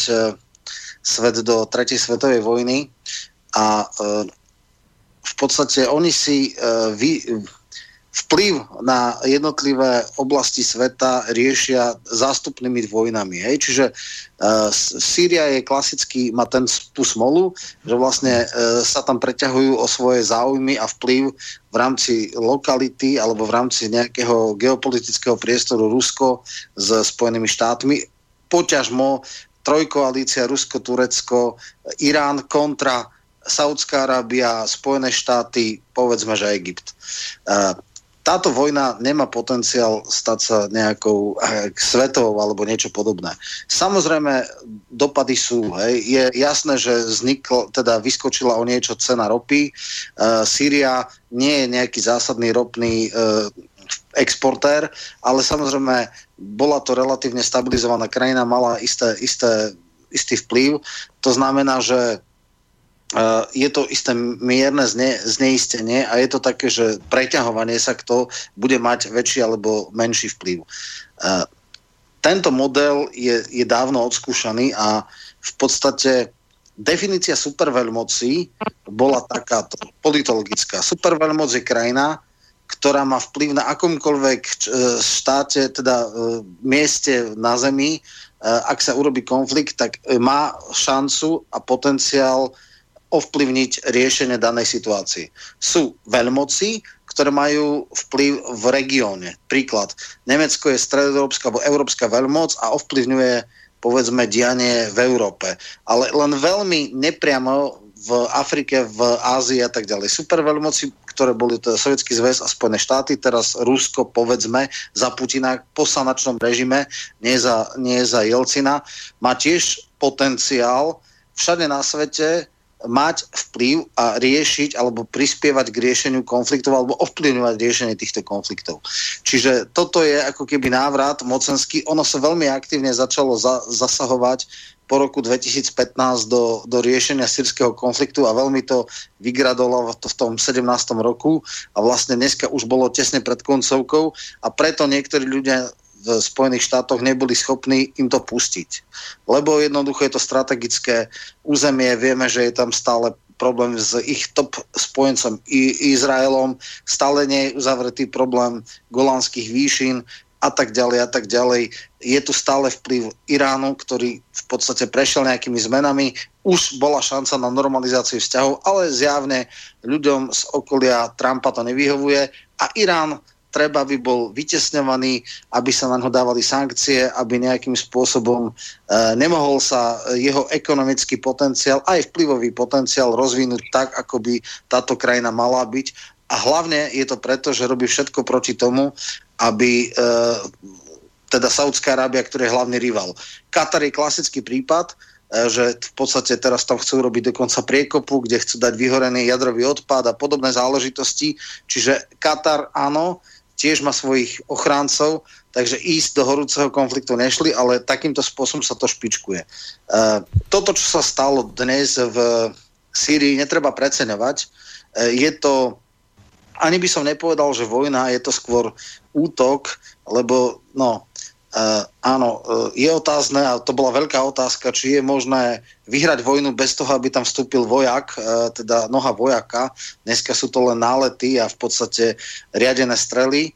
svet do tretej svetovej vojny a v podstate oni si vy, vplyv na jednotlivé oblasti sveta riešia zástupnými vojnami. Hej? Čiže uh, Sýria je klasicky, má ten, tú smolu, že vlastne uh, sa tam preťahujú o svoje záujmy a vplyv v rámci lokality alebo v rámci nejakého geopolitického priestoru Rusko s Spojenými štátmi. Poťažmo trojkoalícia Rusko, Turecko, Irán kontra Saudská Arábia, Spojené štáty, povedzme, že Egypt. Táto vojna nemá potenciál stať sa nejakou eh, svetovou alebo niečo podobné. Samozrejme, dopady sú. Hej. Je jasné, že vznikl, teda vyskočila o niečo cena ropy. Uh, Sýria nie je nejaký zásadný ropný uh, exportér, ale samozrejme bola to relatívne stabilizovaná krajina, mala isté, isté, istý vplyv. To znamená, že je to isté mierne zne, zneistenie a je to také, že preťahovanie sa kto bude mať väčší alebo menší vplyv. Uh, tento model je, je dávno odskúšaný a v podstate definícia superveľmoci bola takáto politologická. Superveľmoc je krajina, ktorá má vplyv na akomkoľvek e, štáte, teda mieste na Zemi. Ak sa urobí konflikt, tak má šancu a potenciál ovplyvniť riešenie danej situácii. Sú veľmoci, ktoré majú vplyv v regióne. Príklad, Nemecko je stredoeurópska alebo európska veľmoc a ovplyvňuje povedzme dianie v Európe. Ale len veľmi nepriamo v Afrike, v Ázii a tak ďalej. Superveľmoci, ktoré boli to Sovietský zväz a Spojené štáty, teraz Rusko, povedzme, za Putina po sanačnom režime, nie za, nie za Jelcina, má tiež potenciál všade na svete mať vplyv a riešiť alebo prispievať k riešeniu konfliktov alebo ovplyvňovať riešenie týchto konfliktov. Čiže toto je ako keby návrat mocenský. Ono sa veľmi aktívne začalo za, zasahovať po roku 2015 do, do riešenia sírskeho konfliktu a veľmi to vygradolo v tom 17. roku a vlastne dneska už bolo tesne pred koncovkou a preto niektorí ľudia v Spojených štátoch neboli schopní im to pustiť. Lebo jednoducho je to strategické územie, vieme, že je tam stále problém s ich top spojencom I- Izraelom, stále nie je uzavretý problém golánskych výšin a tak ďalej a tak ďalej. Je tu stále vplyv Iránu, ktorý v podstate prešiel nejakými zmenami. Už bola šanca na normalizáciu vzťahov, ale zjavne ľuďom z okolia Trumpa to nevyhovuje a Irán treba, aby bol vytesňovaný, aby sa na ňo dávali sankcie, aby nejakým spôsobom e, nemohol sa jeho ekonomický potenciál, aj vplyvový potenciál rozvinúť tak, ako by táto krajina mala byť. A hlavne je to preto, že robí všetko proti tomu, aby e, teda Saudská Arábia, ktorý je hlavný rival. Katar je klasický prípad, e, že v podstate teraz tam chcú robiť dokonca priekopu, kde chcú dať vyhorený jadrový odpad a podobné záležitosti. Čiže Katar áno, tiež má svojich ochráncov, takže ísť do horúceho konfliktu nešli, ale takýmto spôsobom sa to špičkuje. Uh, toto, čo sa stalo dnes v Sýrii, netreba preceňovať. Uh, je to, ani by som nepovedal, že vojna, je to skôr útok, lebo no, Uh, áno, uh, je otázne, a to bola veľká otázka, či je možné vyhrať vojnu bez toho, aby tam vstúpil vojak, uh, teda noha vojaka. Dneska sú to len nálety a v podstate riadené strely.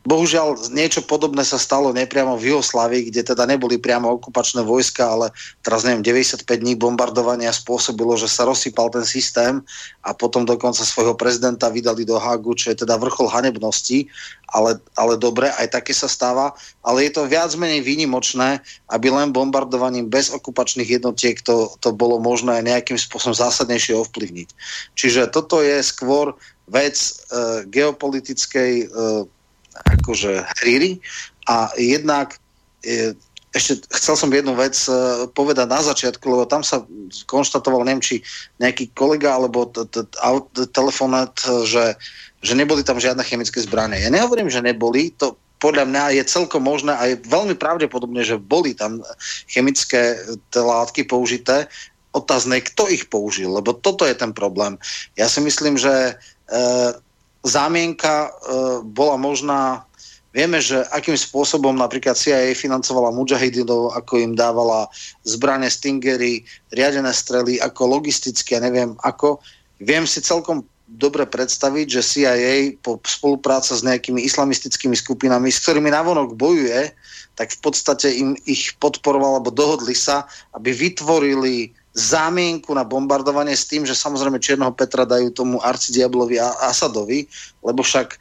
Bohužiaľ, niečo podobné sa stalo nepriamo v Jugoslávii, kde teda neboli priamo okupačné vojska, ale teraz neviem, 95 dní bombardovania spôsobilo, že sa rozsypal ten systém a potom dokonca svojho prezidenta vydali do Hagu, čo je teda vrchol hanebnosti, ale, ale dobre, aj také sa stáva. Ale je to viac menej výnimočné, aby len bombardovaním bez okupačných jednotiek to, to bolo možné nejakým spôsobom zásadnejšie ovplyvniť. Čiže toto je skôr vec e, geopolitickej e, akože hry a jednak e, ešte chcel som jednu vec uh, povedať na začiatku, lebo tam sa konštatoval, neviem, či nejaký kolega alebo telefonát, že, že neboli tam žiadne chemické zbranie. Ja nehovorím, že neboli, to podľa mňa je celkom možné a je veľmi pravdepodobne, že boli tam chemické látky použité. Otázne, kto ich použil, lebo toto je ten problém. Ja si myslím, že e, zámienka e, bola možná Vieme, že akým spôsobom napríklad CIA financovala mujahidinov, ako im dávala zbrane Stingery, riadené strely, ako logisticky, ja neviem ako. Viem si celkom dobre predstaviť, že CIA po spolupráca s nejakými islamistickými skupinami, s ktorými navonok bojuje, tak v podstate im ich podporoval, alebo dohodli sa, aby vytvorili zámienku na bombardovanie s tým, že samozrejme Čierneho Petra dajú tomu arcidiablovi Asadovi, lebo však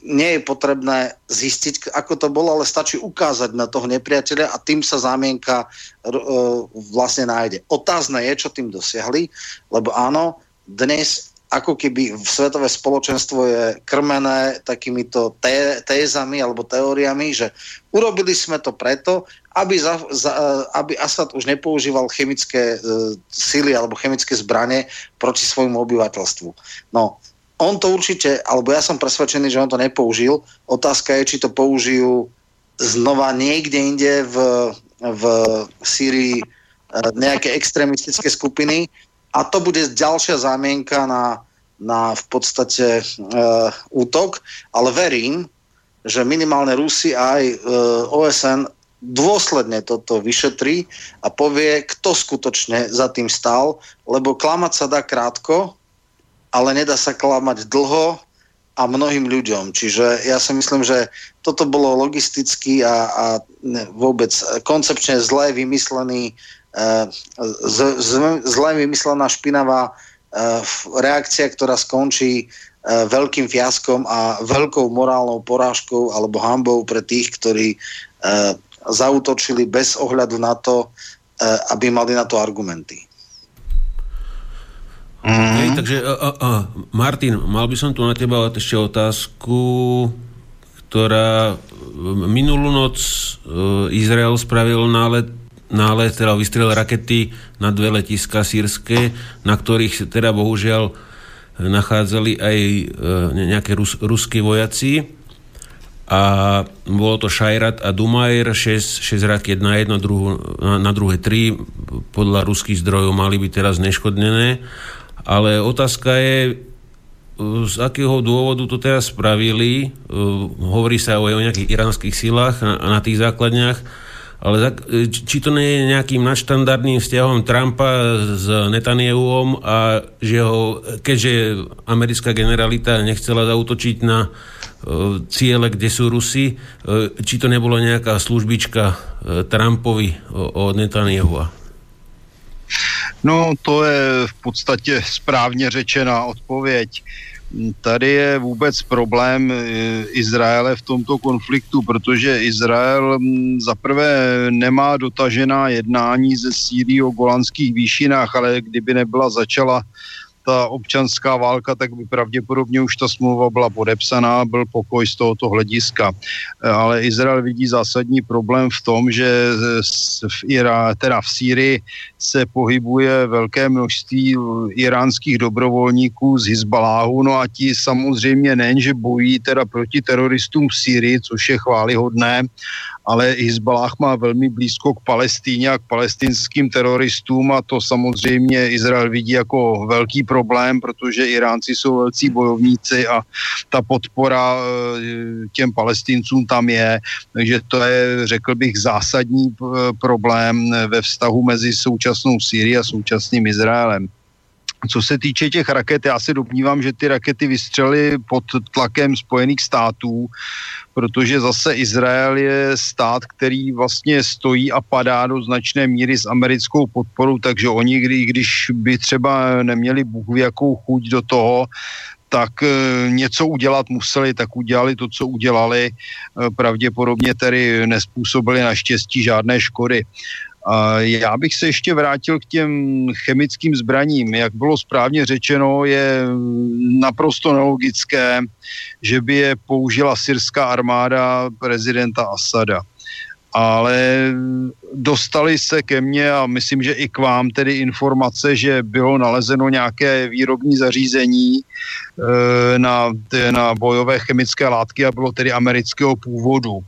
nie je potrebné zistiť, ako to bolo, ale stačí ukázať na toho nepriateľa a tým sa zámienka uh, vlastne nájde. Otázne je, čo tým dosiahli, lebo áno, dnes ako keby v svetové spoločenstvo je krmené takýmito té, tézami alebo teóriami, že urobili sme to preto, aby, za, za, aby Assad už nepoužíval chemické uh, sily alebo chemické zbranie proti svojmu obyvateľstvu. No, on to určite, alebo ja som presvedčený, že on to nepoužil. Otázka je, či to použijú znova niekde inde v, v Sýrii e, nejaké extrémistické skupiny a to bude ďalšia zámienka na, na v podstate uh, útok, ale verím, že minimálne Rusi a aj e, OSN dôsledne toto vyšetrí a povie, kto skutočne za tým stál, lebo klamať sa dá krátko, ale nedá sa klamať dlho a mnohým ľuďom. Čiže ja si myslím, že toto bolo logisticky a, a vôbec koncepčne zle vymyslený, uh, z, z, zle vymyslená špinavá uh, reakcia, ktorá skončí uh, veľkým fiaskom a veľkou morálnou porážkou alebo hambou pre tých, ktorí zautočili bez ohľadu na to, uh, aby mali na to argumenty. Mm-hmm. Hej, takže a, a, a, Martin, mal by som tu na teba ešte otázku, ktorá minulú noc e, Izrael spravil nálet, nálet teda vystrel rakety na dve letiska sírske, na ktorých teda bohužiaľ nachádzali aj e, nejaké rus, ruskí vojaci a bolo to Šajrat a Dumajr 6, 6 raket na jedno, druhu, na, na druhé 3 podľa ruských zdrojov mali byť teraz neškodnené ale otázka je, z akého dôvodu to teraz spravili. Hovorí sa o, nejakých iránskych silách na, na tých základniach, ale či to nie je nejakým nadštandardným vzťahom Trumpa s Netanyahuom a že ho, keďže americká generalita nechcela zautočiť na ciele, kde sú Rusi, či to nebolo nejaká službička Trumpovi od Netanyahua? No, to je v podstatě správně řečená odpověď. Tady je vůbec problém e, Izraele v tomto konfliktu, protože Izrael zaprvé nemá dotažená jednání ze Sýrii o golanských výšinách, ale kdyby nebyla začala ta občanská válka, tak by pravděpodobně už ta smlouva byla podepsaná, byl pokoj z tohoto hlediska. Ale Izrael vidí zásadní problém v tom, že v, Ira, teda v Sýrii se pohybuje velké množství iránských dobrovolníků z Hizbaláhu, no a ti samozřejmě nejen, že bojí teda proti teroristům v Sýrii, což je chválihodné, ale Hezbalah má velmi blízko k Palestíně a k palestinským teroristům a to samozřejmě Izrael vidí jako velký problém, protože Iránci jsou velcí bojovníci a ta podpora e, těm palestincům tam je. Takže to je, řekl bych, zásadní e, problém ve vztahu mezi současnou Syrií a současným Izraelem. Co se týče těch raket, já se domnívám, že ty rakety vystřely pod tlakem Spojených států, protože zase Izrael je stát, který vlastně stojí a padá do značné míry s americkou podporou, takže oni, kdy, když by třeba neměli Bůh jakou chuť do toho, tak e, něco udělat museli, tak udělali to, co udělali. E, pravděpodobně tedy nespůsobili naštěstí žádné škody. Já bych se ještě vrátil k těm chemickým zbraním. Jak bylo správně řečeno, je naprosto nelogické, že by je použila syrská armáda prezidenta Asada. ale dostali se ke mně a myslím, že i k vám tedy informace, že bylo nalezeno nějaké výrobní zařízení e, na, na bojové chemické látky a bylo tedy amerického původu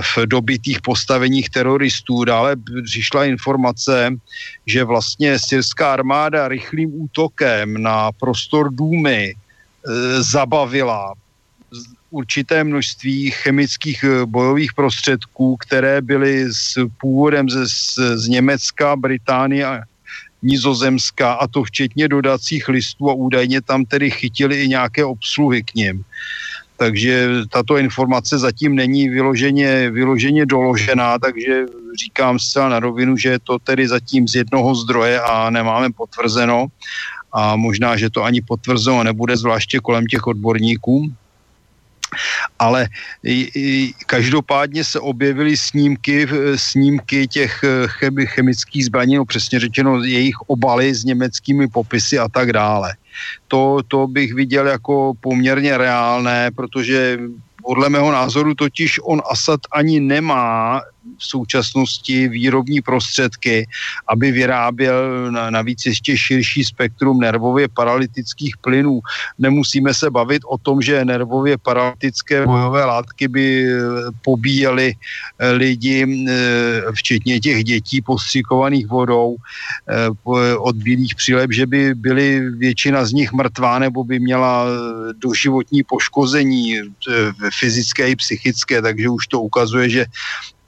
v dobitých postaveních teroristů. Dále přišla informace, že vlastně syrská armáda rychlým útokem na prostor Důmy e, zabavila určité množství chemických eh, bojových prostředků, které byly s původem z, z Německa, Británie a Nizozemska, a to včetně dodacích listů a údajně tam tedy chytili i nějaké obsluhy k ním. Takže tato informace zatím není vyloženě, vyloženě doložená, takže říkám zcela na rovinu, že je to tedy zatím z jednoho zdroje a nemáme potvrzeno a možná, že to ani potvrzeno nebude, zvláště kolem těch odborníků ale každopádně se objevily snímky, snímky těch eh, chemických zbraní, no přesně řečeno jejich obaly s německými popisy a tak dále. To, to bych viděl jako poměrně reálné, protože podle mého názoru totiž on Asad ani nemá v současnosti výrobní prostředky, aby vyráběl navíc ještě širší spektrum nervově paralytických plynů. Nemusíme se bavit o tom, že nervově paralytické bojové látky by eh, pobíjely eh, lidi, eh, včetně těch dětí postřikovaných vodou od bílých přílep, že by byly většina z nich mrtvá nebo by měla doživotní poškození fyzické i psychické, takže už to ukazuje, že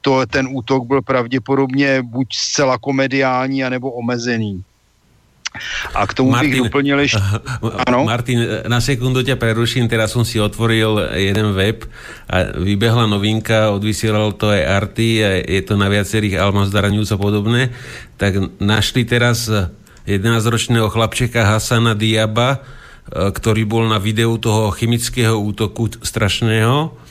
to, ten útok byl pravděpodobně buď zcela komediální, anebo omezený. A k tomu Martin, bych doplnil ještě... Ano? Martin, na sekundu ťa preruším, teraz som si otvoril jeden web a vybehla novinka, odvysielal to aj Arty, a je to na viacerých Almazdara News a podobné, tak našli teraz 11-ročného chlapčeka Hasana Diaba, e, ktorý bol na videu toho chemického útoku strašného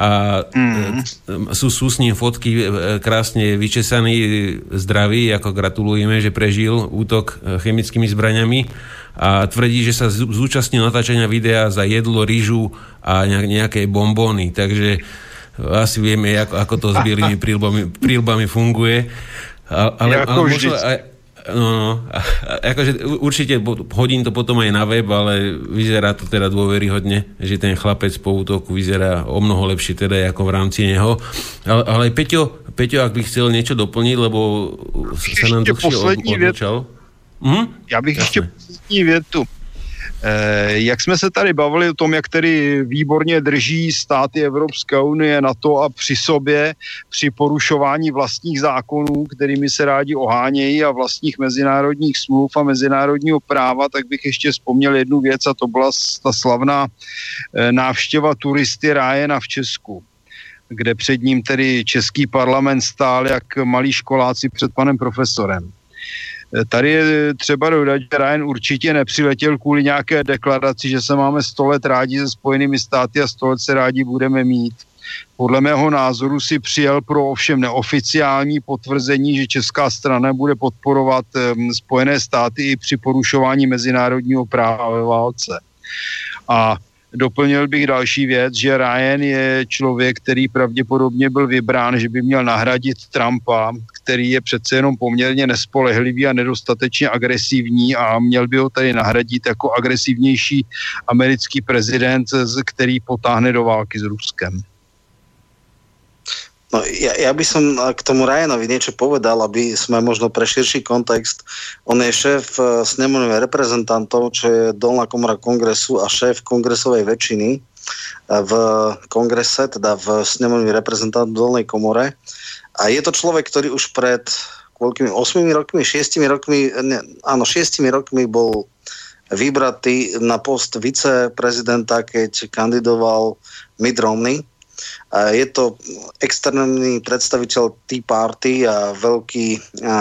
a mm. sú, sú s ním fotky e, krásne vyčesaný, zdravý, ako gratulujeme, že prežil útok e, chemickými zbraňami a tvrdí, že sa zúčastnil natáčania videa za jedlo, rýžu a nejaké bombóny, takže asi vieme, ako, ako to s bielými prílbami, prílbami funguje. Ale, ale možno aj, No, no. akože určite hodím to potom aj na web, ale vyzerá to teda dôveryhodne, že ten chlapec po útoku vyzerá o mnoho lepšie teda ako v rámci neho. Ale, ale Peťo, Peťo, ak by chcel niečo doplniť, lebo sa nám dlhšie odmlčal. Hm? Já bych Jasne. ještě poslední větu. Eh, jak jsme se tady bavili o tom, jak tedy výborně drží státy Evropské unie na to a při sobě, při porušování vlastních zákonů, kterými se rádi ohánějí a vlastních mezinárodních smluv a mezinárodního práva, tak bych ještě vzpomněl jednu věc a to byla ta slavná eh, návštěva turisty Rájena v Česku kde před ním tedy český parlament stál jak malí školáci před panem profesorem. Tady je třeba dodat, že Ryan určitě nepřiletěl kvůli nějaké deklaraci, že se máme 100 let rádi se Spojenými státy a 100 let se rádi budeme mít. Podle mého názoru si přijel pro ovšem neoficiální potvrzení, že česká strana bude podporovat um, Spojené státy i při porušování mezinárodního práva ve válce. A Doplnil bych další věc, že Ryan je člověk, který pravděpodobně byl vybrán, že by měl nahradit Trumpa, který je přece jenom poměrně nespolehlivý a nedostatečně agresivní a měl by ho tady nahradit jako agresivnější americký prezident, který potáhne do války s Ruskem. No, ja, ja by som k tomu Ryanovi niečo povedal, aby sme možno pre širší kontext. On je šéf e, snemových reprezentantov, čo je dolná komora kongresu a šéf kongresovej väčšiny e, v kongrese, teda v snemových reprezentantov dolnej komore. A je to človek, ktorý už pred koľkými, 8 rokmi, 6 rokmi, ne, áno, 6 rokmi bol vybratý na post viceprezidenta, keď kandidoval Mitt Romney je to externý predstaviteľ Tea Party a veľký a, a,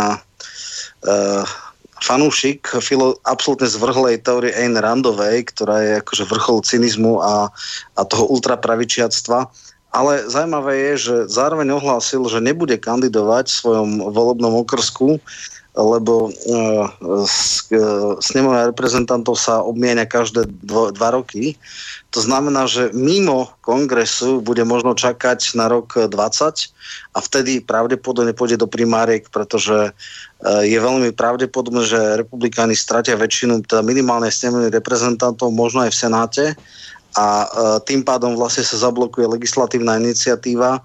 fanúšik filo, absolútne zvrhlej teórie Ayn Randovej, ktorá je akože vrchol cynizmu a, a toho ultrapravičiactva. Ale zaujímavé je, že zároveň ohlásil, že nebude kandidovať v svojom volebnom okrsku lebo uh, snemovia reprezentantov sa obmienia každé dvo, dva roky. To znamená, že mimo kongresu bude možno čakať na rok 20 a vtedy pravdepodobne pôjde do primáriek, pretože je veľmi pravdepodobné, že republikáni stratia väčšinu, teda minimálne snemových reprezentantov, možno aj v Senáte a tým pádom vlastne sa zablokuje legislatívna iniciatíva,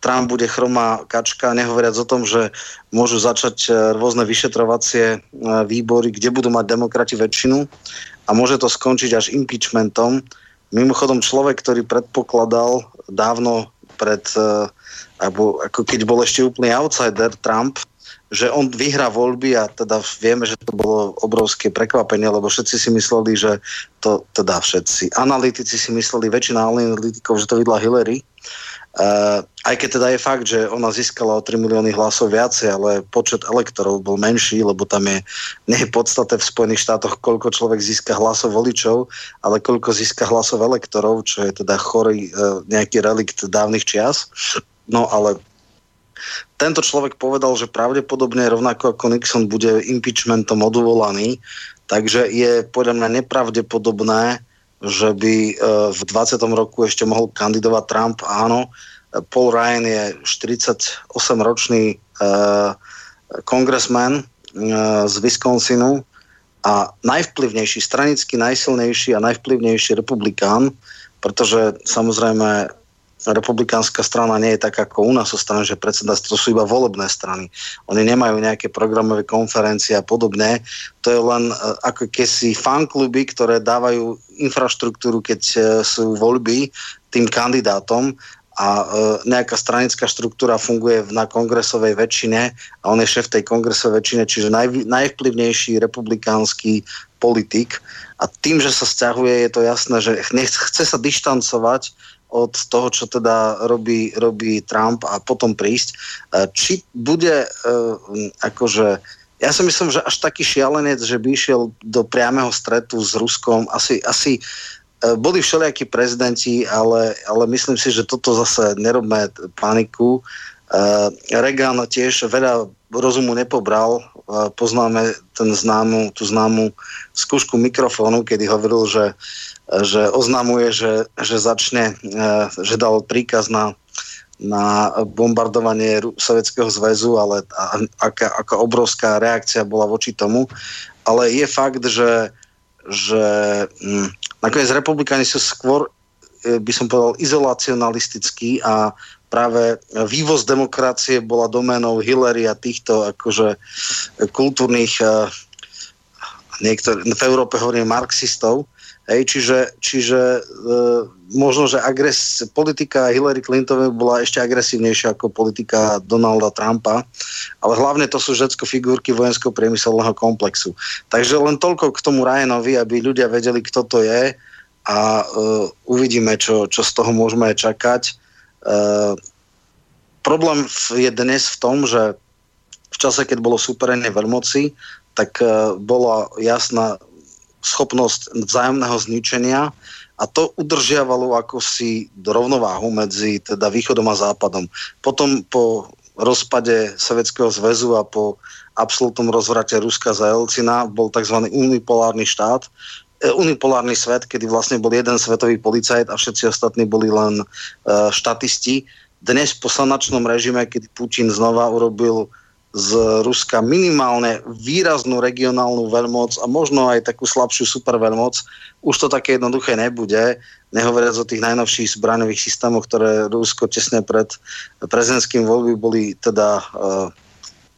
Trump bude chromá kačka, nehovoriac o tom, že môžu začať e, rôzne vyšetrovacie e, výbory, kde budú mať demokrati väčšinu a môže to skončiť až impeachmentom. Mimochodom človek, ktorý predpokladal dávno pred, e, alebo ako keď bol ešte úplný outsider Trump, že on vyhrá voľby a teda vieme, že to bolo obrovské prekvapenie, lebo všetci si mysleli, že to, teda všetci, analytici si mysleli, väčšina analytikov, že to vydla Hillary, Uh, aj keď teda je fakt, že ona získala o 3 milióny hlasov viacej, ale počet elektorov bol menší, lebo tam je nie je podstate v Spojených štátoch, koľko človek získa hlasov voličov, ale koľko získa hlasov elektorov, čo je teda chorý uh, nejaký relikt dávnych čias. No ale tento človek povedal, že pravdepodobne rovnako ako Nixon bude impeachmentom odvolaný, takže je podľa mňa nepravdepodobné, že by e, v 20. roku ešte mohol kandidovať Trump. Áno, Paul Ryan je 48-ročný uh, kongresman uh, z Wisconsinu a najvplyvnejší, stranicky najsilnejší a najvplyvnejší republikán, pretože samozrejme republikánska strana nie je tak ako u nás sú strany, že to sú iba volebné strany. Oni nemajú nejaké programové konferencie a podobne. To je len uh, ako kesi fankluby, ktoré dávajú infraštruktúru, keď uh, sú voľby tým kandidátom a uh, nejaká stranická štruktúra funguje na kongresovej väčšine a on je šéf tej kongresovej väčšine, čiže naj, najvplyvnejší republikánsky politik. A tým, že sa stiahuje, je to jasné, že nechce, chce sa dištancovať od toho, čo teda robí, robí Trump a potom prísť. E, či bude uh, akože ja si myslím, že až taký šialenec, že by išiel do priameho stretu s Ruskom, asi, asi uh, boli všelijakí prezidenti, ale, ale myslím si, že toto zase nerobme paniku. Uh, Reagan tiež veľa rozumu nepobral. Uh, poznáme ten známu, tú známu skúšku mikrofónu, kedy hovoril, že že oznamuje, že, že začne, e, že dal príkaz na, na bombardovanie Sovietskeho zväzu, ale aká, aká obrovská reakcia bola voči tomu. Ale je fakt, že, že hm, nakoniec republikáni sú skôr, e, by som povedal, izolacionalistickí a práve vývoz demokracie bola doménou Hillary a týchto akože kultúrnych e, niektor- v Európe hovorím marxistov, Hej, čiže čiže e, možno, že agres, politika Hillary Clintonovej bola ešte agresívnejšia ako politika Donalda Trumpa, ale hlavne to sú všetko figurky vojenského priemyselného komplexu. Takže len toľko k tomu Ryanovi, aby ľudia vedeli, kto to je a e, uvidíme, čo, čo z toho môžeme čakať. E, problém je dnes v tom, že v čase, keď bolo superenie veľmoci, tak e, bola jasná schopnosť vzájomného zničenia a to udržiavalo ako si rovnováhu medzi teda východom a západom. Potom po rozpade Sovietskeho zväzu a po absolútnom rozvrate Ruska za Elcina bol tzv. unipolárny štát, e, unipolárny svet, kedy vlastne bol jeden svetový policajt a všetci ostatní boli len e, štatisti. Dnes po sanačnom režime, kedy Putin znova urobil z Ruska minimálne výraznú regionálnu veľmoc a možno aj takú slabšiu superveľmoc, už to také jednoduché nebude, nehovoriac o tých najnovších zbraňových systémoch, ktoré Rusko tesne pred prezidentským voľby boli teda uh,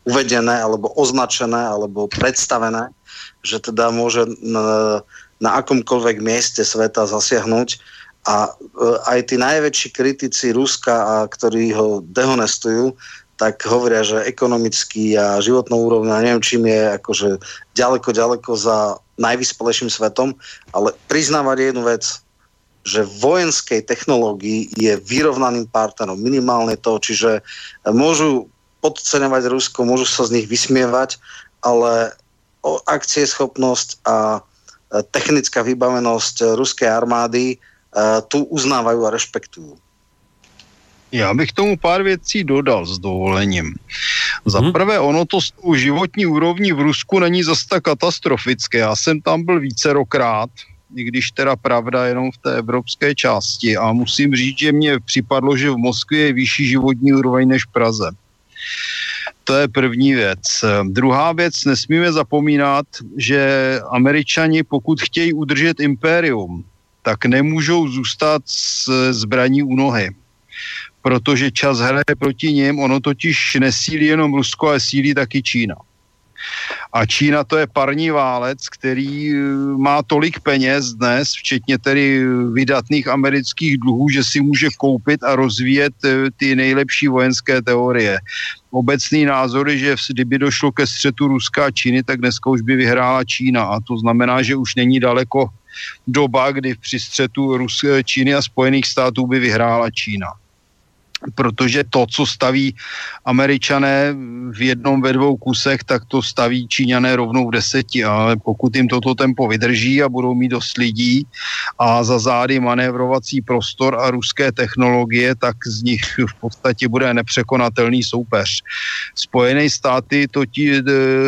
uvedené alebo označené alebo predstavené, že teda môže na, na akomkoľvek mieste sveta zasiahnuť. A uh, aj tí najväčší kritici Ruska, a ktorí ho dehonestujú, tak hovoria, že ekonomicky a životnou úrovňou, neviem čím je akože ďaleko, ďaleko za najvyspelejším svetom, ale priznávať jednu vec, že vojenskej technológii je vyrovnaným partnerom, minimálne to, čiže môžu podceňovať Rusko, môžu sa z nich vysmievať, ale akcieschopnosť a technická vybavenosť ruskej armády tu uznávajú a rešpektujú. Já bych tomu pár věcí dodal s dovolením. Za mhm. prvé, ono to s tou životní úrovní v Rusku není zas tak katastrofické. Já jsem tam byl vícerokrát, i když teda pravda jenom v té evropské části. A musím říct, že mně připadlo, že v Moskvě je vyšší životní úroveň než v Praze. To je první věc. Druhá věc, nesmíme zapomínat, že američani, pokud chtějí udržet impérium, tak nemůžou zůstat s zbraní u nohy. Protože čas hraje proti ním, ono totiž nesílí jenom Rusko, ale sílí taky Čína. A Čína to je parní válec, který eh, má tolik peněz dnes, včetně tedy vydatných amerických dluhů, že si může koupit a rozvíjet eh, ty nejlepší vojenské teorie. Obecný názor je, že kdyby došlo ke střetu Ruska a Číny, tak dneska už by vyhrála Čína. A to znamená, že už není daleko doba, kdy při střetu Rus, Číny a Spojených států by vyhrála Čína protože to, co staví američané v jednom, ve dvou kusech, tak to staví číňané rovnou v deseti, ale pokud jim toto tempo vydrží a budou mít dost lidí a za zády manévrovací prostor a ruské technologie, tak z nich v podstatě bude nepřekonatelný soupeř. Spojené státy totiž e,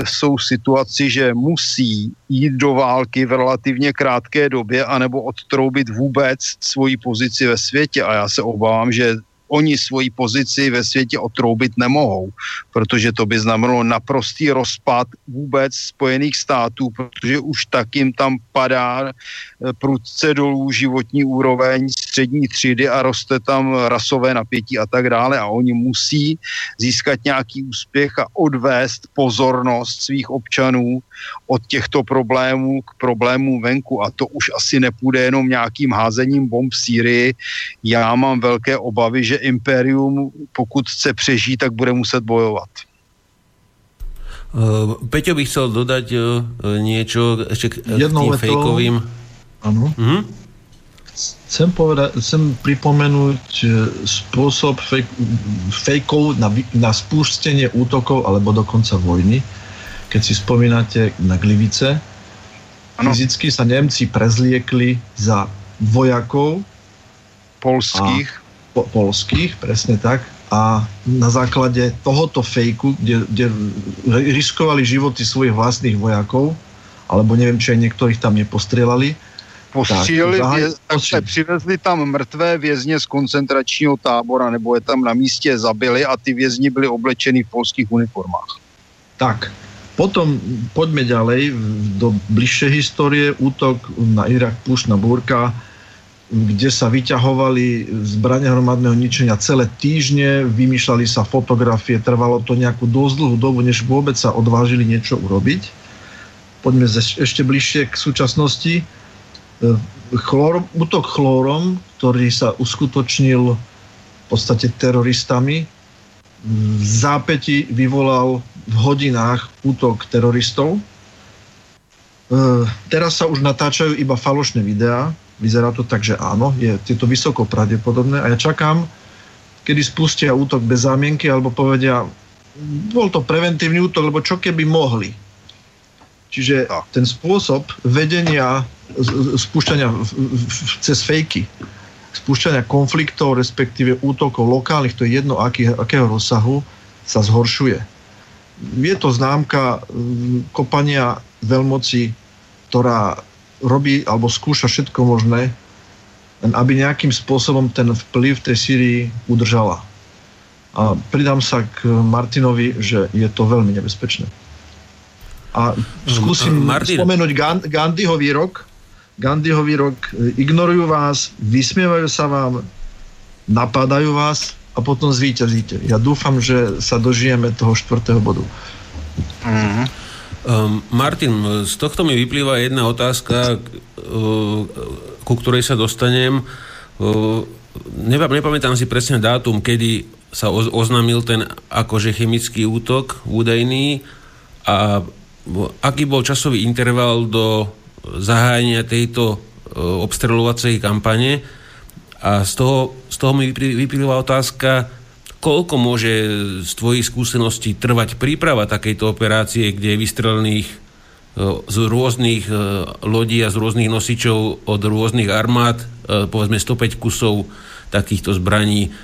jsou v situaci, že musí jít do války v relativně krátké době anebo odtroubit vůbec svoji pozici ve světě a já se obávám, že oni svoji pozici ve světě otroubit nemohou, protože to by znamenalo naprostý rozpad vůbec Spojených států, protože už tak jim tam padá eh, prudce dolů životní úroveň střední třídy a roste tam rasové napětí a tak dále a oni musí získat nějaký úspěch a odvést pozornost svých občanů od těchto problémů k problémům venku a to už asi nepůjde jenom nějakým házením bomb v Sýrii. Já mám velké obavy, že impérium, pokud chce přežít, tak bude muset bojovat. Uh, Peťo by chcel dodať uh, niečo ešte k, Jednou tým fejkovým. Áno. Uh-huh. Chcem, povedať, chcem pripomenúť spôsob fejkov na, na spúštenie útokov alebo dokonca vojny. Keď si spomínate na Glivice, ano. fyzicky sa Nemci prezliekli za vojakov polských po, polských, presne tak. A na základe tohoto fejku, kde, kde riskovali životy svojich vlastných vojakov, alebo neviem, či aj niektorých tam nepostrelali, Postříleli, tak, se přivezli tam mrtvé vězně z koncentračního tábora, nebo je tam na místě zabili a ty vězni byli oblečeni v polských uniformách. Tak, potom poďme ďalej do bližšej histórie. Útok na Irak, Pušna Búrka, kde sa vyťahovali zbrania hromadného ničenia celé týždne, vymýšľali sa fotografie, trvalo to nejakú dosť dlhú dobu, než vôbec sa odvážili niečo urobiť. Poďme ešte bližšie k súčasnosti. Chlor, útok chlórom, ktorý sa uskutočnil v podstate teroristami, v zápäti vyvolal v hodinách útok teroristov. E, teraz sa už natáčajú iba falošné videá, Vyzerá to tak, že áno, je, je to vysoko pravdepodobné a ja čakám, kedy spustia útok bez zámienky alebo povedia, bol to preventívny útok, lebo čo keby mohli. Čiže ten spôsob vedenia, spúšťania cez fejky, spúšťania konfliktov, respektíve útokov lokálnych, to je jedno aký, akého rozsahu, sa zhoršuje. Je to známka kopania veľmoci, ktorá robí alebo skúša všetko možné, len aby nejakým spôsobom ten vplyv tej Syrii udržala. A pridám sa k Martinovi, že je to veľmi nebezpečné. A skúsim Martin. spomenúť Gandhiho výrok. Gandhiho výrok, ignorujú vás, vysmievajú sa vám, napadajú vás a potom zvíťazíte. Ja dúfam, že sa dožijeme toho štvrtého bodu. Mm-hmm. Um, Martin, z tohto mi vyplýva jedna otázka, uh, ku ktorej sa dostanem. Uh, nepamätám si presne dátum, kedy sa oznámil ten akože chemický útok údajný a aký bol časový interval do zahájenia tejto uh, obstreľovacej kampane a z toho, toho mi vyplýva otázka, koľko môže z tvojich skúseností trvať príprava takejto operácie, kde je vystrelených e, z rôznych e, lodí a z rôznych nosičov od rôznych armád, e, povedzme 105 kusov takýchto zbraní.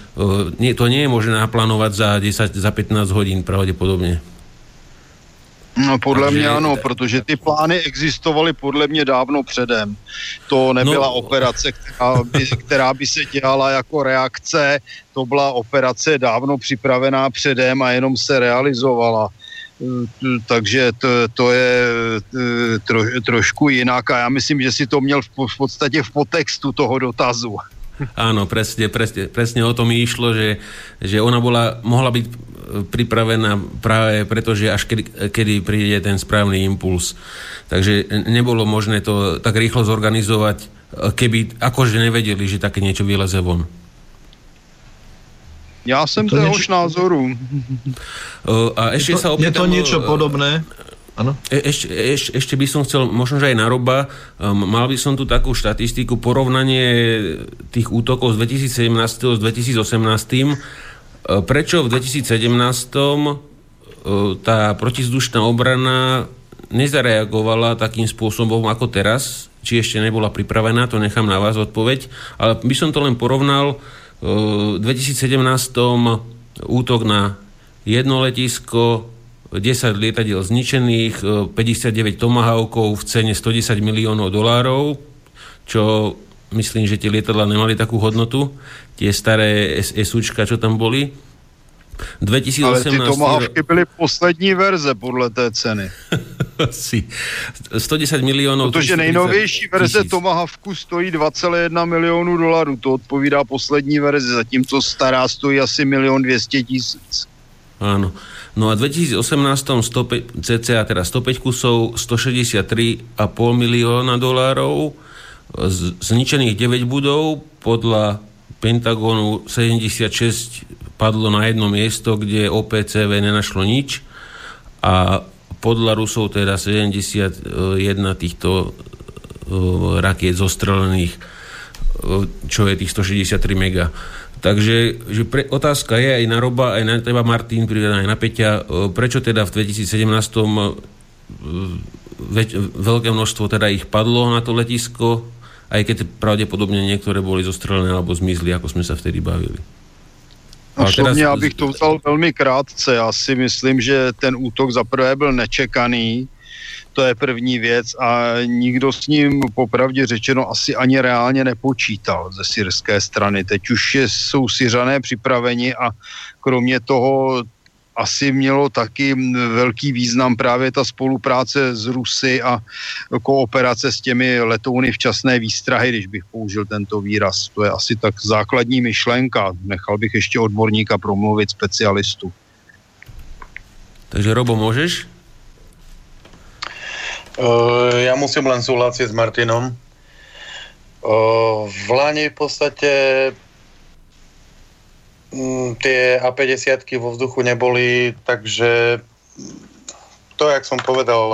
Nie, to nie je možné naplánovať za 10, za 15 hodín pravdepodobne. No podle Takže, mě ano, protože ty plány existovaly podle mě dávno předem. To nebyla no, operace, která by, která by se dělala jako reakce, to byla operace dávno připravená předem a jenom se realizovala. Takže to, to je tro, trošku jinak a já myslím, že si to měl v, v podstatě v potextu toho dotazu. Áno, presne, presne, presne o tom išlo, že, že ona bola, mohla byť pripravená práve preto, že až kedy, kedy príde ten správny impuls. Takže nebolo možné to tak rýchlo zorganizovať, keby akože nevedeli, že také niečo vyleze von. Ja som téhož názoru. A ešte je to, sa opýtam... Je to niečo podobné? Ano. E, ešte, ešte, ešte by som chcel, možno, že aj na roba, um, mal by som tu takú štatistiku, porovnanie tých útokov z 2017 s 2018 E, prečo v 2017 e, tá protizdušná obrana nezareagovala takým spôsobom ako teraz, či ešte nebola pripravená, to nechám na vás odpoveď, ale by som to len porovnal. E, v 2017 útok na jedno letisko, 10 lietadiel zničených, 59 tomahawkov v cene 110 miliónov dolárov, čo myslím, že tie lietadla nemali takú hodnotu tie staré SUčka, čo tam boli. 2018... Ale ty Tomahawky byly poslední verze podle té ceny. Asi 110 milionů. Protože nejnovější verze tisíc. Tomahawku stojí 2,1 milionu dolarů. To odpovídá poslední verzi, zatímco stará stojí asi milion 200 tisíc. Áno. No a v 2018 105, cca teda 105 kusov, 163,5 milióna dolárov, zničených 9 budov podľa Pentagonu 76 padlo na jedno miesto, kde OPCV nenašlo nič a podľa Rusov teda 71 týchto uh, rakiet zostrelených, uh, čo je tých 163 mega. Takže že pre, otázka je aj na Roba, aj na teba Martin, aj na Peťa, uh, prečo teda v 2017 veď, veľké množstvo teda ich padlo na to letisko, aj keď pravdepodobne niektoré boli zostrelené alebo zmizli, ako sme sa vtedy bavili. A teraz... já bych to vzal velmi krátce. Já si myslím, že ten útok za prvé byl nečekaný, to je první věc a nikdo s ním popravdě řečeno asi ani reálně nepočítal ze syrské strany. Teď už jsou Syřané připraveni a kromě toho asi mělo taky velký význam právě ta spolupráce s Rusy a kooperace s těmi letouny včasné výstrahy, když bych použil tento výraz. To je asi tak základní myšlenka. Nechal bych ještě odborníka promluvit specialistu. Takže Robo, můžeš? Ja musím len súhlasiť s Martinom. V Lani v podstate Mm, tie A50 vo vzduchu neboli, takže to, jak som povedal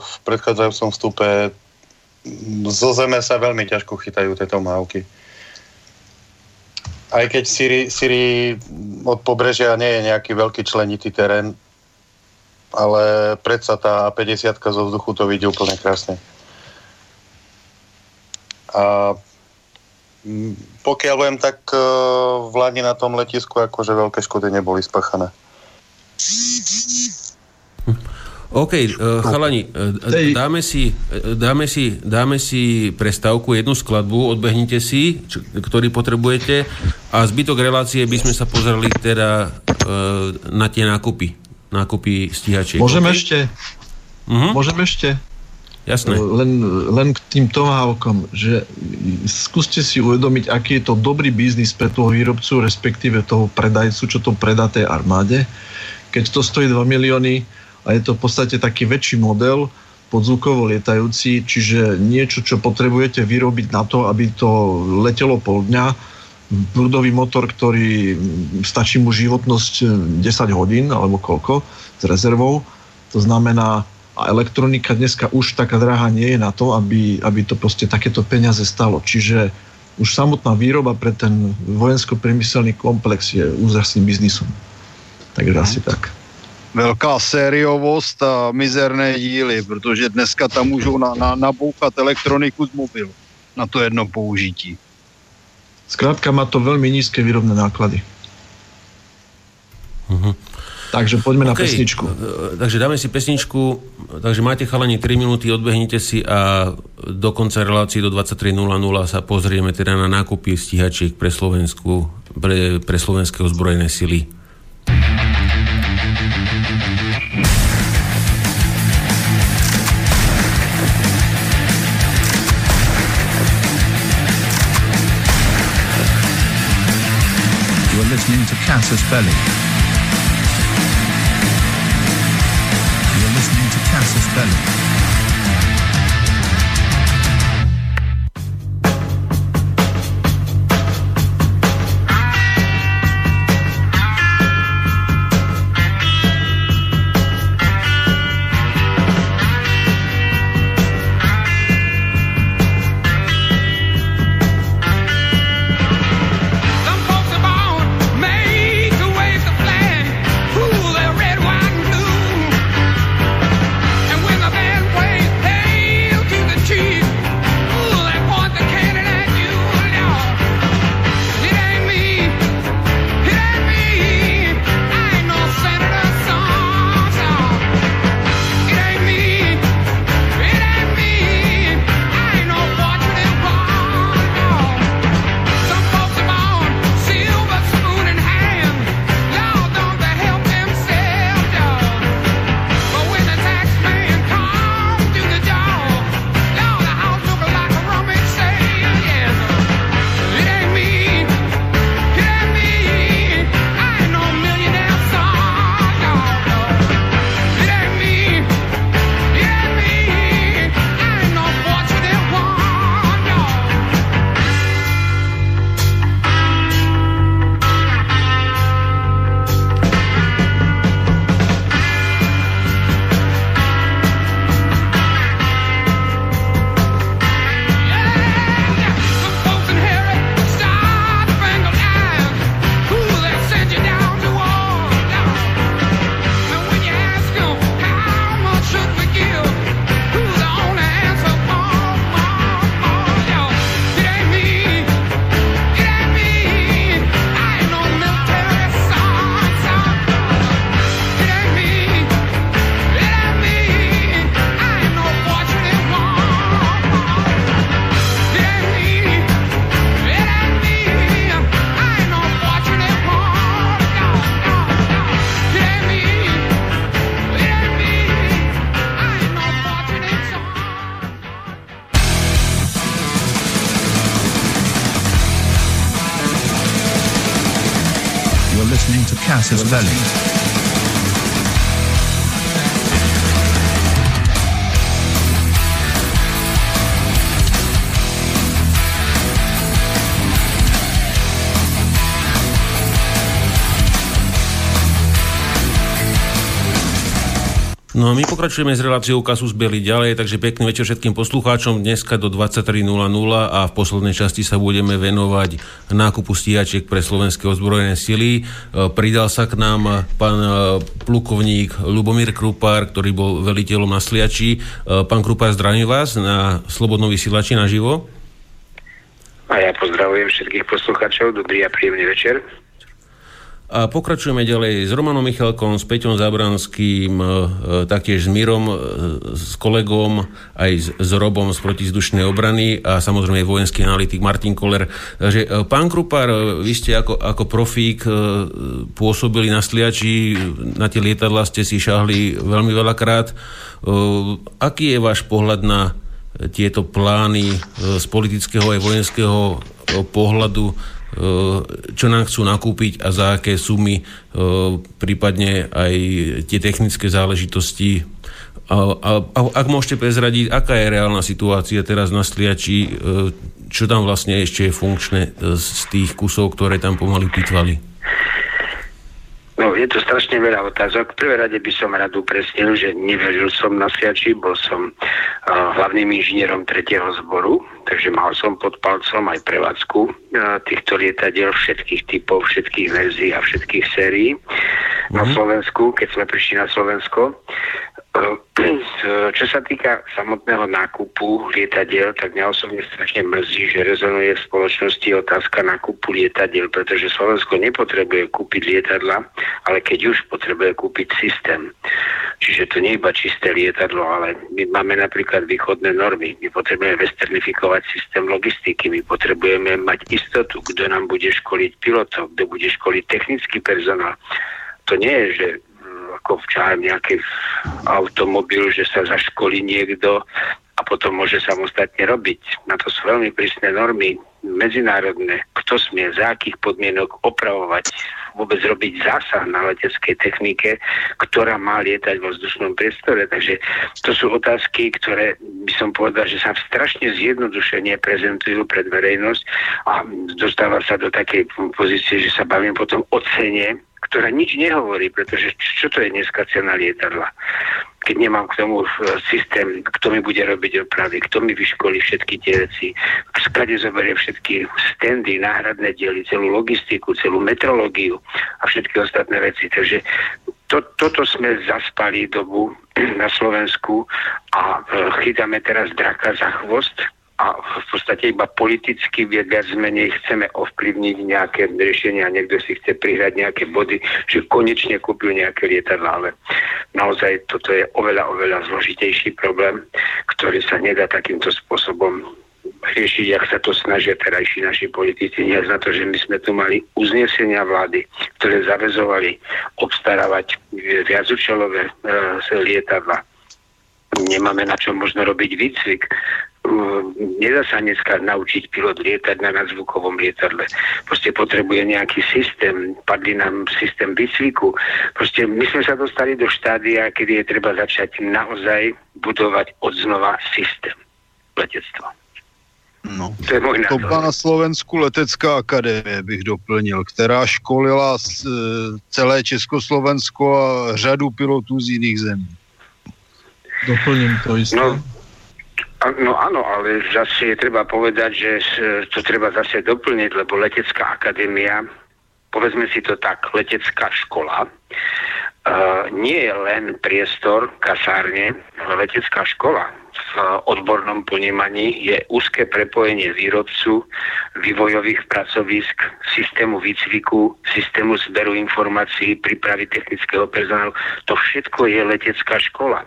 v predchádzajúcom vstupe, zo zeme sa veľmi ťažko chytajú tieto mávky. Aj keď Siri, Siri od pobrežia nie je nejaký veľký členitý terén, ale predsa tá A50 zo vzduchu to vidí úplne krásne. A pokiaľ viem, tak uh, v Lani na tom letisku akože veľké škody neboli spachané. OK, uh, chalani, uh, dáme si, dáme, si, dáme si prestávku, jednu skladbu, odbehnite si, čo, ktorý potrebujete a zbytok relácie by sme sa pozreli teda uh, na tie nákupy, nákupy stíhačiek. Môžem okay? ešte? Uh-huh. Môžem ešte? Jasné. Len, len k tým tomahawkom, že skúste si uvedomiť, aký je to dobrý biznis pre toho výrobcu, respektíve toho predajcu, čo to predá tej armáde. Keď to stojí 2 milióny a je to v podstate taký väčší model, podzvukovo lietajúci, čiže niečo, čo potrebujete vyrobiť na to, aby to letelo pol dňa, prúdový motor, ktorý stačí mu životnosť 10 hodín alebo koľko s rezervou. To znamená, a elektronika dneska už taká drahá nie je na to, aby, aby to proste takéto peniaze stalo. Čiže už samotná výroba pre ten vojensko-priemyselný komplex je úžasným biznisom. Takže mhm. asi tak. Velká sériovost a mizerné díly, protože dneska tam můžou na, na, nabouchat elektroniku z mobilu na to jedno použití. Skrátka má to veľmi nízke výrobné náklady. Uh-huh. Takže poďme okay. na pesničku. E, takže dáme si pesničku. Takže máte chalani 3 minúty, odbehnite si a do konca relácie do 23.00 sa pozrieme teda na nákupy stíhačiek pre Slovensku, pre, pre slovenské ozbrojené sily. Listening to Casus Belli. Casus Belli. Pokračujeme s reláciou Kasus Beli ďalej, takže pekný večer všetkým poslucháčom. Dneska do 23.00 a v poslednej časti sa budeme venovať nákupu stíhačiek pre slovenské ozbrojené sily. E, pridal sa k nám pán e, plukovník Lubomír Krupár, ktorý bol veliteľom na Sliači. E, pán Krupár, zdravím vás na Slobodnom vysielači naživo. A ja pozdravujem všetkých poslucháčov. Dobrý a príjemný večer. A pokračujeme ďalej s Romanom Michalkom, s Peťom Zabranským, e, e, taktiež s Mírom, e, s kolegom, aj s, Robom z protizdušnej obrany a samozrejme vojenský analytik Martin Koller. Takže pán Krupár, vy ste ako, ako profík pôsobili na Sliači, na tie lietadla ste si šahli veľmi veľakrát. Aký je váš pohľad na tieto plány z politického aj vojenského pohľadu čo nám chcú nakúpiť a za aké sumy, eh, prípadne aj tie technické záležitosti. A, a, a ak môžete prezradiť, aká je reálna situácia teraz na Sliači, eh, čo tam vlastne ešte je funkčné z tých kusov, ktoré tam pomaly pitvali? No, je to strašne veľa otázok. V prvej rade by som rád upresnil, že neveril som na Siači, bol som uh, hlavným inžinierom tretieho zboru, takže mal som pod palcom aj prevádzku uh, týchto lietadiel všetkých typov, všetkých verzií a všetkých sérií mm-hmm. na mhm. Slovensku, keď sme prišli na Slovensko. Čo sa týka samotného nákupu lietadiel, tak mňa osobne strašne mrzí, že rezonuje v spoločnosti otázka nákupu lietadiel, pretože Slovensko nepotrebuje kúpiť lietadla, ale keď už potrebuje kúpiť systém. Čiže to nie iba čisté lietadlo, ale my máme napríklad východné normy. My potrebujeme westernifikovať systém logistiky, my potrebujeme mať istotu, kto nám bude školiť pilotov, kto bude školiť technický personál. To nie je, že ako v nejaký automobil, že sa zaškolí niekto a potom môže samostatne robiť. Na to sú veľmi prísne normy, medzinárodné, kto smie, za akých podmienok opravovať, vôbec robiť zásah na leteckej technike, ktorá má lietať vo vzdušnom priestore. Takže to sú otázky, ktoré by som povedal, že sa strašne zjednodušene prezentujú pred verejnosť a dostáva sa do takej pozície, že sa bavím potom o cene ktorá nič nehovorí, pretože čo to je dneska cena lietadla? Keď nemám k tomu e, systém, kto mi bude robiť opravy, kto mi vyškolí všetky tie veci, skade zoberie všetky standy, náhradné diely, celú logistiku, celú metrológiu a všetky ostatné veci. Takže to, toto sme zaspali dobu na Slovensku a e, chytáme teraz draka za chvost, a v podstate iba politicky viac menej chceme ovplyvniť nejaké riešenia. Niekto si chce prihrať nejaké body, že konečne kúpil nejaké lietadla, ale naozaj toto je oveľa, oveľa zložitejší problém, ktorý sa nedá takýmto spôsobom riešiť, ak sa to snažia terajší naši politici. Nie na to, že my sme tu mali uznesenia vlády, ktoré zavezovali obstarávať viacúčelové e, lietadla. Nemáme na čo možno robiť výcvik nedá sa dneska naučiť pilot lietať na nadzvukovom lietadle. Proste potrebuje nejaký systém, padli nám systém výcviku. Proste my sme sa dostali do štádia, kedy je treba začať naozaj budovať odznova systém letectva. No. To, je môj to byla na Slovensku letecká akademie, bych doplnil, která školila e, celé Československo a řadu pilotů z jiných zemí. Doplním to isté. No, No áno, ale zase je treba povedať, že to treba zase doplniť, lebo letecká akadémia, povedzme si to tak, letecká škola, uh, nie je len priestor kasárne, ale letecká škola v odbornom ponímaní je úzke prepojenie výrobcu, vývojových pracovisk, systému výcviku, systému zberu informácií, prípravy technického personálu. To všetko je letecká škola.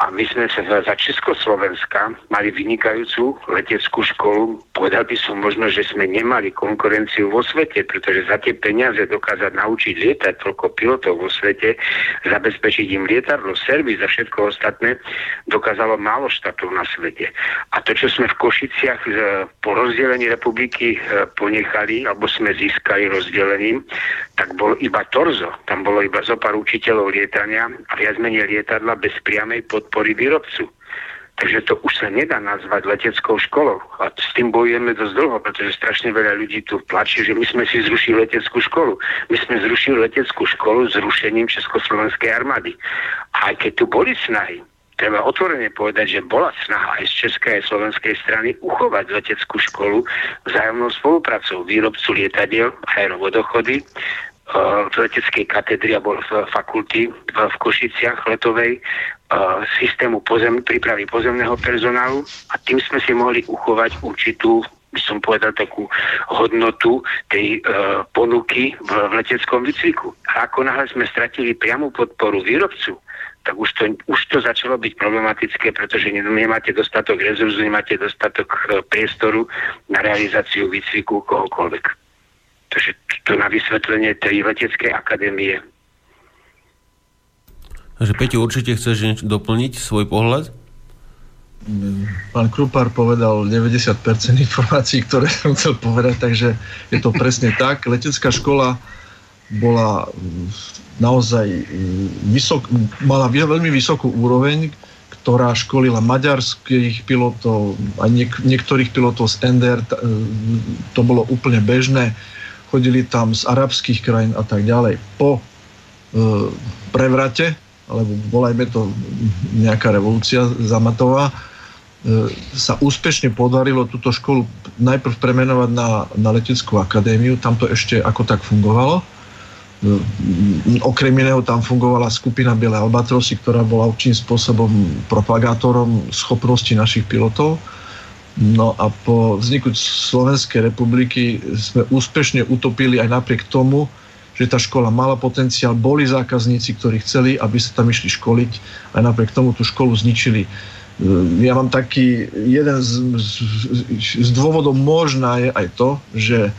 A my sme sa za Československa mali vynikajúcu leteckú školu. Povedal by som možno, že sme nemali konkurenciu vo svete, pretože za tie peniaze dokázať naučiť lietať toľko pilotov vo svete, zabezpečiť im lietadlo, servis a všetko ostatné, dokázalo málo štátov na svete. A to, čo sme v Košiciach e, po rozdelení republiky e, ponechali, alebo sme získali rozdelením, tak bol iba torzo. Tam bolo iba zo pár učiteľov lietania a viac menej lietadla bez priamej podpory výrobcu. Takže to už sa nedá nazvať leteckou školou. A s tým bojujeme dosť dlho, pretože strašne veľa ľudí tu plačí, že my sme si zrušili leteckú školu. My sme zrušili leteckú školu zrušením Československej armády. A aj keď tu boli snahy, treba otvorene povedať, že bola snaha aj z českej aj slovenskej strany uchovať leteckú školu vzájomnou spoluprácou výrobcu lietadiel, aerovodochody, e, v leteckej katedry alebo v fakulty v Košiciach letovej e, systému pozem, prípravy pozemného personálu a tým sme si mohli uchovať určitú by som povedal takú hodnotu tej e, ponuky v, v leteckom výcviku. A ako náhle sme stratili priamu podporu výrobcu, tak už to, už to začalo byť problematické, pretože nemáte dostatok rezervu, nemáte dostatok e, priestoru na realizáciu výcviku kohokoľvek. Takže to na vysvetlenie tej leteckej akadémie. Takže Peťo, určite chceš doplniť svoj pohľad? Pán Krupár povedal 90% informácií, ktoré som chcel povedať, takže je to presne tak. Letecká škola bola naozaj mm, vysok, mala veľmi vysokú úroveň, ktorá školila maďarských pilotov a niek- niektorých pilotov z Ender, t- to bolo úplne bežné. Chodili tam z arabských krajín a tak ďalej. Po e, prevrate, alebo volajme to nejaká revolúcia zamatová, e, sa úspešne podarilo túto školu najprv premenovať na, na leteckú akadémiu, tam to ešte ako tak fungovalo Okrem iného tam fungovala skupina Biele Albatrosy, ktorá bola určitým spôsobom propagátorom schopnosti našich pilotov. No a po vzniku Slovenskej republiky sme úspešne utopili aj napriek tomu, že tá škola mala potenciál, boli zákazníci, ktorí chceli, aby sa tam išli školiť, aj napriek tomu tú školu zničili. Ja mám taký, jeden z, z, z dôvodov možná je aj to, že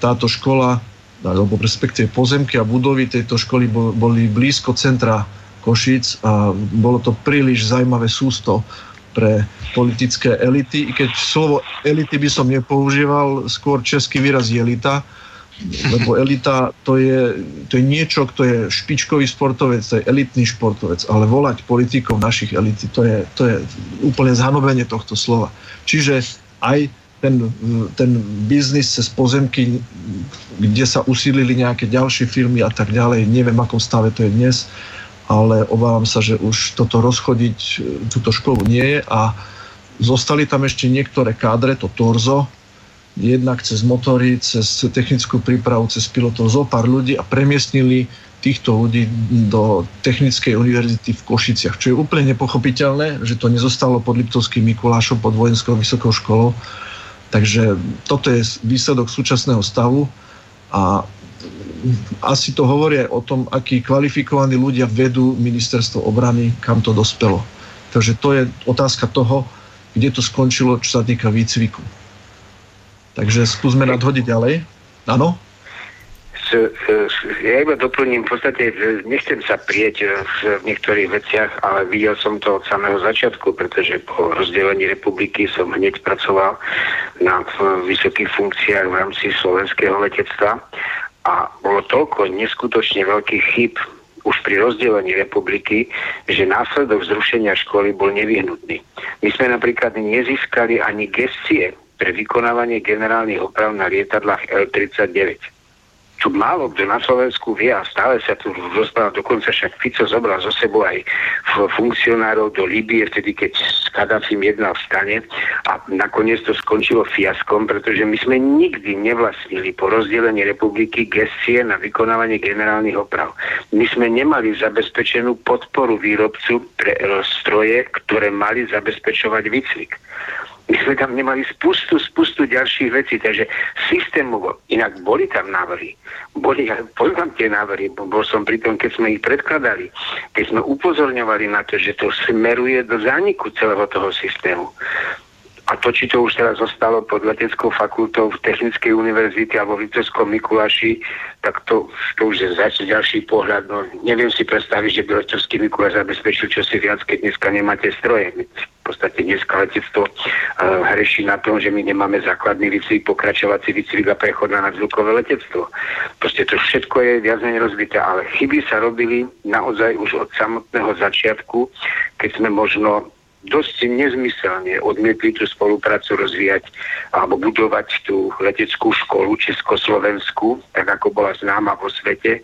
táto škola alebo respektíve pozemky a budovy tejto školy boli blízko centra Košic a bolo to príliš zaujímavé sústo pre politické elity, i keď slovo elity by som nepoužíval, skôr český výraz elita, lebo elita to je, to je niečo, kto je špičkový športovec, to je elitný športovec, ale volať politikov našich elity, to je, to je úplne zhanobenie tohto slova. Čiže aj ten, ten biznis cez pozemky, kde sa usílili nejaké ďalšie firmy a tak ďalej. Neviem, akom stave to je dnes, ale obávam sa, že už toto rozchodiť e, túto školu nie je. A zostali tam ešte niektoré kádre, to torzo, jednak cez motory, cez technickú prípravu, cez pilotov zo pár ľudí a premiestnili týchto ľudí do Technickej univerzity v Košiciach, čo je úplne nepochopiteľné, že to nezostalo pod Liptovským Mikulášom, pod Vojenskou vysokou školou, Takže toto je výsledok súčasného stavu a asi to hovorí aj o tom, akí kvalifikovaní ľudia vedú ministerstvo obrany, kam to dospelo. Takže to je otázka toho, kde to skončilo, čo sa týka výcviku. Takže skúsme nadhodiť ďalej. Áno? Ja iba doplním, v podstate nechcem sa prieť v niektorých veciach, ale videl som to od samého začiatku, pretože po rozdelení republiky som hneď pracoval na vysokých funkciách v rámci slovenského letectva a bolo toľko neskutočne veľkých chyb už pri rozdelení republiky, že následok zrušenia školy bol nevyhnutný. My sme napríklad nezískali ani gestie pre vykonávanie generálnych oprav na lietadlách L-39 čo málo kto na Slovensku vie a stále sa tu rozpráva, dokonca však Fico zobral zo sebou aj funkcionárov do Libie, vtedy keď s Kadafim jednal v stane a nakoniec to skončilo fiaskom, pretože my sme nikdy nevlastnili po rozdelení republiky gestie na vykonávanie generálnych oprav. My sme nemali zabezpečenú podporu výrobcu pre stroje, ktoré mali zabezpečovať výcvik. My sme tam nemali spustu, spustu ďalších vecí, takže systémovo, inak boli tam návrhy, boli, poznám tie návrhy, bol som pri tom, keď sme ich predkladali, keď sme upozorňovali na to, že to smeruje do zániku celého toho systému. A to, či to už teraz zostalo pod leteckou fakultou v Technickej univerzite alebo v Litovskom Mikuláši, tak to, to už je zač ďalší pohľad. No, neviem si predstaviť, že by Litovský Mikuláš zabezpečil čosi viac, keď dneska nemáte stroje. V podstate dneska letectvo uh, hreší na tom, že my nemáme základný výcvik, pokračovací výcvik a prechod na nadzvukové letectvo. Proste to všetko je viac menej rozbité, ale chyby sa robili naozaj už od samotného začiatku, keď sme možno dosť nezmyselne odmietli tú spoluprácu rozvíjať alebo budovať tú leteckú školu Československu, tak ako bola známa vo svete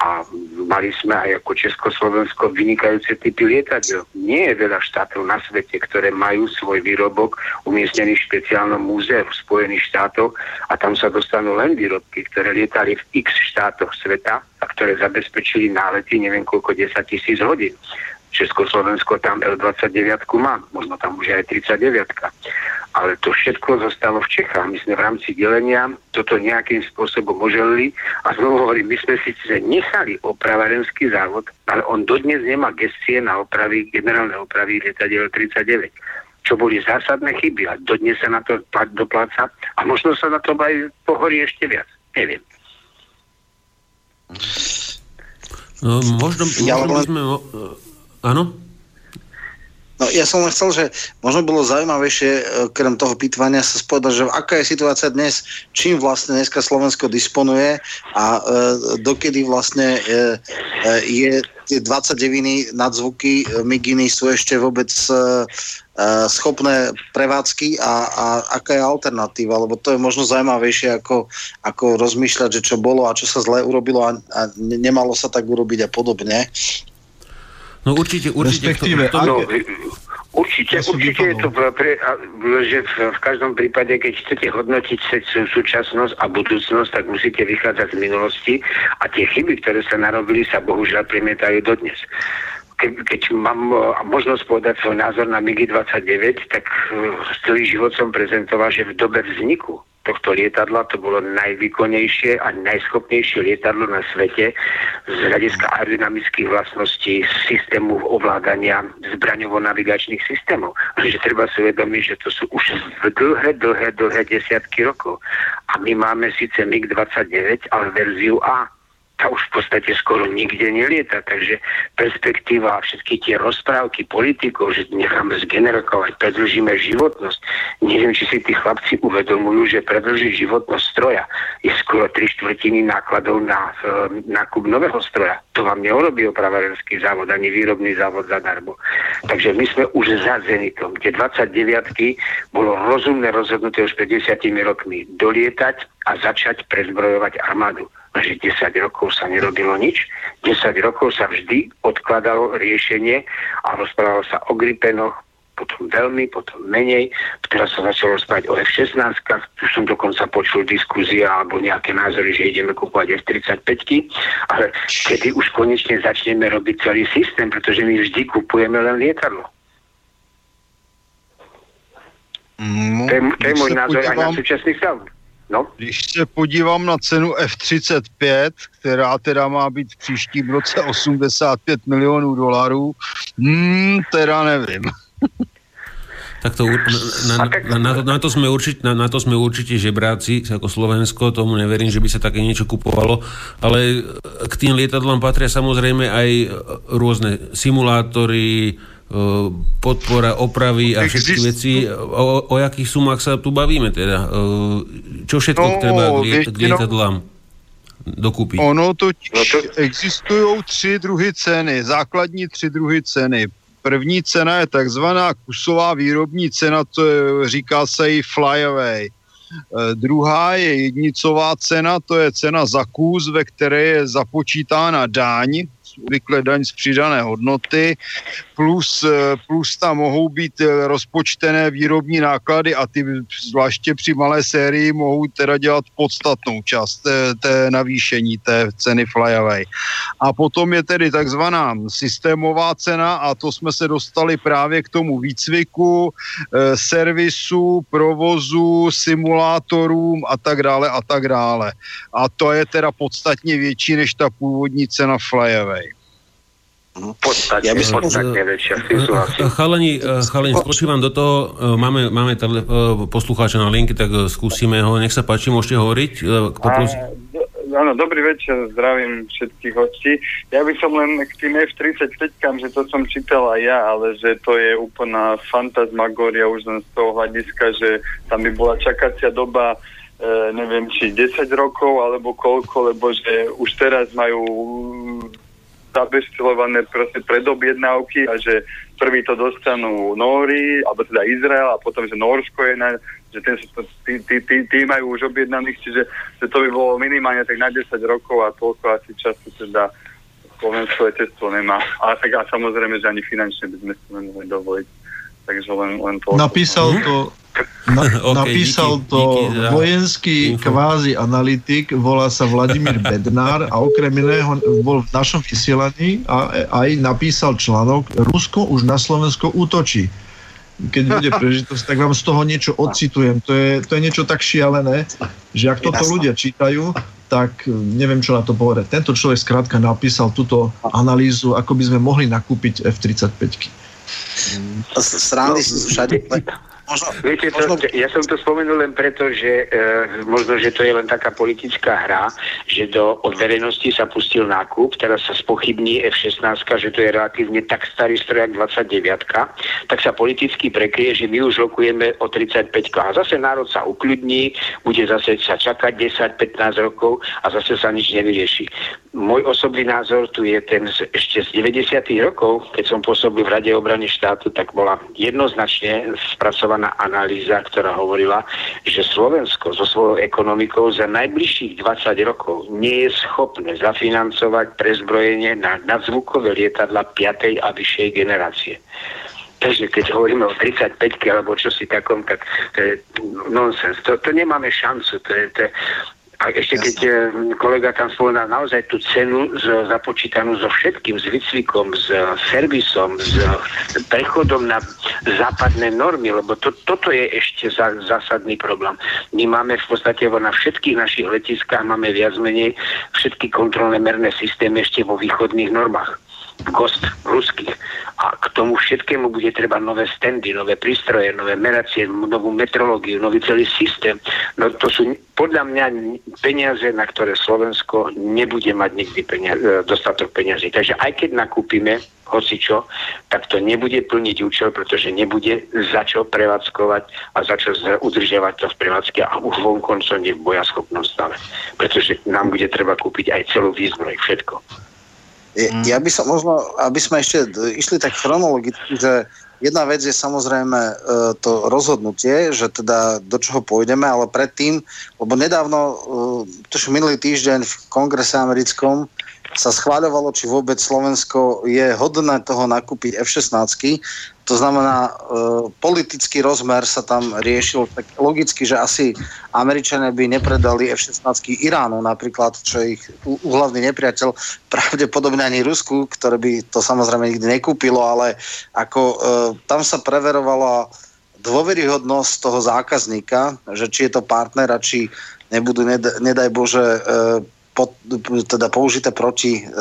a mali sme aj ako Československo vynikajúce typy lietadiel. Nie je veľa štátov na svete, ktoré majú svoj výrobok umiestnený v špeciálnom múzeu v Spojených štátoch a tam sa dostanú len výrobky, ktoré lietali v x štátoch sveta a ktoré zabezpečili nálety neviem koľko 10 tisíc hodín. Československo tam L29 má, možno tam už aj 39. Ale to všetko zostalo v Čechách. My sme v rámci delenia toto nejakým spôsobom oželili a znovu hovorím, my sme si nechali opravarenský závod, ale on dodnes nemá gestie na opravy, generálne opravy lietadiel 39 čo boli zásadné chyby a dodnes sa na to dopláca a možno sa na to aj pohorí ešte viac. Neviem. No, možno, možno ja, by sme Áno? No ja som len chcel, že možno bolo zaujímavejšie, e, krem toho pýtvania sa spovedať, že aká je situácia dnes, čím vlastne dneska Slovensko disponuje a e, dokedy vlastne e, e, je tie 29 nadzvuky e, Miginy sú ešte vôbec e, schopné prevádzky a, a aká je alternatíva, lebo to je možno zaujímavejšie ako, ako rozmýšľať, že čo bolo a čo sa zle urobilo a, a nemalo sa tak urobiť a podobne. No určite, určite. Respektíve, to, to, no, Určite, určite je to, pre, že v, v každom prípade, keď chcete hodnotiť súčasnosť a budúcnosť, tak musíte vychádzať z minulosti a tie chyby, ktoré sa narobili, sa bohužiaľ primietajú dodnes keď, keď mám možnosť povedať svoj názor na MIGI-29, tak celý život som prezentoval, že v dobe vzniku tohto lietadla to bolo najvýkonnejšie a najschopnejšie lietadlo na svete z hľadiska aerodynamických vlastností systému ovládania zbraňovo-navigačných systémov. Že treba si uvedomiť, že to sú už dlhé, dlhé, dlhé desiatky rokov. A my máme síce MiG-29, ale verziu A tá už v podstate skoro nikde nelieta, takže perspektíva a všetky tie rozprávky politikov, že necháme zgenerokovať, predlžíme životnosť. Neviem, či si tí chlapci uvedomujú, že predlžiť životnosť stroja je skoro tri štvrtiny nákladov na e, nákup nového stroja. To vám neurobí opravárenský závod ani výrobný závod zadarmo. Takže my sme už za Zenitom, kde 29 bolo rozumné rozhodnuté už pred 10 rokmi dolietať a začať prezbrojovať armádu že 10 rokov sa nerobilo nič. 10 rokov sa vždy odkladalo riešenie a rozprávalo sa o Gripenoch, potom veľmi, potom menej. Teraz sa začalo rozprávať o F-16, tu som dokonca počul diskuzia alebo nejaké názory, že ideme kúpovať F-35, ale kedy už konečne začneme robiť celý systém, pretože my vždy kupujeme len lietadlo. No, to je, to je môj názor aj na súčasný stav. No. Když se podívám na cenu F-35, která teda má být v příštím roce 85 milionů dolarů, hmm, teda nevím. Tak to, na, na, na, to, na, to sme určite, na, na to sme určite žebráci, ako Slovensko, tomu neverím, že by sa také niečo kupovalo, ale k tým lietadlám patria samozrejme aj rôzne simulátory, podpora opravy a všetky veci. O, o jakých sumách sa tu bavíme teda? Čo všetko no, treba k, liet, k lietadlám dokúpiť? Ono totiž no existují tři druhy ceny, základní tři druhy ceny. První cena je takzvaná kusová výrobní cena, to je, říká se i flyaway. E, druhá je jednicová cena, to je cena za kus, ve které je započítána daň, obvykle daň z přidané hodnoty, plus, eh, plus tam mohou být eh, rozpočtené výrobní náklady a ty zvláště při malé sérii mohou teda dělat podstatnou část té, té navýšení té ceny flyaway. A potom je tedy takzvaná systémová cena a to jsme se dostali právě k tomu výcviku, servisu, provozu, simulátorům a tak dále a tak dále. A to je teda podstatně větší než ta původní cena flyaway. Podstatne, ja by som... podstatne väčšia, Chalani, chalani, spočívam do toho, máme, máme tele, poslucháča na linky, tak skúsime ho. Nech sa páči, môžete hovoriť. Poprus... Áno, dobrý večer, zdravím všetkých hostí. Ja by som len k tým F-35, že to som čítal aj ja, ale že to je úplná fantasmagoria už len z toho hľadiska, že tam by bola čakacia doba e, neviem, či 10 rokov alebo koľko, lebo že už teraz majú zabezpečované proste predobjednávky a že prvý to dostanú Nóri, alebo teda Izrael a potom, že Norsko je na, že ten, tí, tí, tí, tí majú už objednaných, čiže že to by bolo minimálne tak na 10 rokov a toľko asi času teda Slovensko letectvo nemá. A tak a samozrejme, že ani finančne by sme si nemohli dovoliť. Takže len, len to... Napísal to na, okay, napísal díky, to díky vojenský info. kvázi analytik, volá sa Vladimír Bednár a okrem iného bol v našom vysielaní a aj napísal článok Rusko už na Slovensko útočí. Keď bude prežitosť, tak vám z toho niečo odcitujem. To je, to je niečo tak šialené, že ak toto ľudia čítajú, tak neviem, čo na to povedať. Tento človek skrátka napísal túto analýzu, ako by sme mohli nakúpiť F-35. Srandy no, všade Možno, Viete, to, možno... ja som to spomenul len preto, že e, možno, že to je len taká politická hra, že do, od verejnosti sa pustil nákup, teraz sa spochybní F-16, že to je relatívne tak starý strojak 29 tak sa politicky prekrie, že my už rokujeme o 35 a zase národ sa ukľudní, bude zase sa čakať 10-15 rokov a zase sa nič nevyrieši. Môj osobný názor tu je ten z, ešte z 90 rokov, keď som pôsobil v Rade obrany štátu, tak bola jednoznačne spracovaná analýza, ktorá hovorila, že Slovensko so svojou ekonomikou za najbližších 20 rokov nie je schopné zafinancovať prezbrojenie na nadzvukové lietadla 5. a vyššej generácie. Takže keď hovoríme o 35 alebo čo si takom, tak to je nonsens. To, to nemáme šancu. To je, to a ešte keď eh, kolega tam spomenal naozaj tú cenu z, započítanú so všetkým, s výcvikom, s servisom, s prechodom na západné normy, lebo to, toto je ešte za, zásadný problém. My máme v podstate na všetkých našich letiskách máme viac menej všetky kontrolné merné systémy ešte vo východných normách gost ruských. A k tomu všetkému bude treba nové standy, nové prístroje, nové meracie, novú metrológiu, nový celý systém. No to sú podľa mňa peniaze, na ktoré Slovensko nebude mať nikdy peniaze, dostatok peniazy. Takže aj keď nakúpime hocičo, tak to nebude plniť účel, pretože nebude za čo prevádzkovať a za čo udržiavať to v prevádzke a už vonkoncom nie v bojaschopnom stave. Pretože nám bude treba kúpiť aj celú výzbroj, všetko. Mm. Ja by som možno, aby sme ešte išli tak chronologicky, že jedna vec je samozrejme e, to rozhodnutie, že teda do čoho pôjdeme, ale predtým, lebo nedávno, e, tož minulý týždeň v kongrese americkom sa schváľovalo, či vôbec Slovensko je hodné toho nakúpiť F-16. To znamená, e, politický rozmer sa tam riešil tak logicky, že asi Američania by nepredali F-16 Iránu napríklad, čo je ich úhlavný nepriateľ, pravdepodobne ani Rusku, ktoré by to samozrejme nikdy nekúpilo, ale ako e, tam sa preverovala dôveryhodnosť toho zákazníka, že či je to partner a či nebudú, nedaj, Bože, e, pod, teda použité proti e,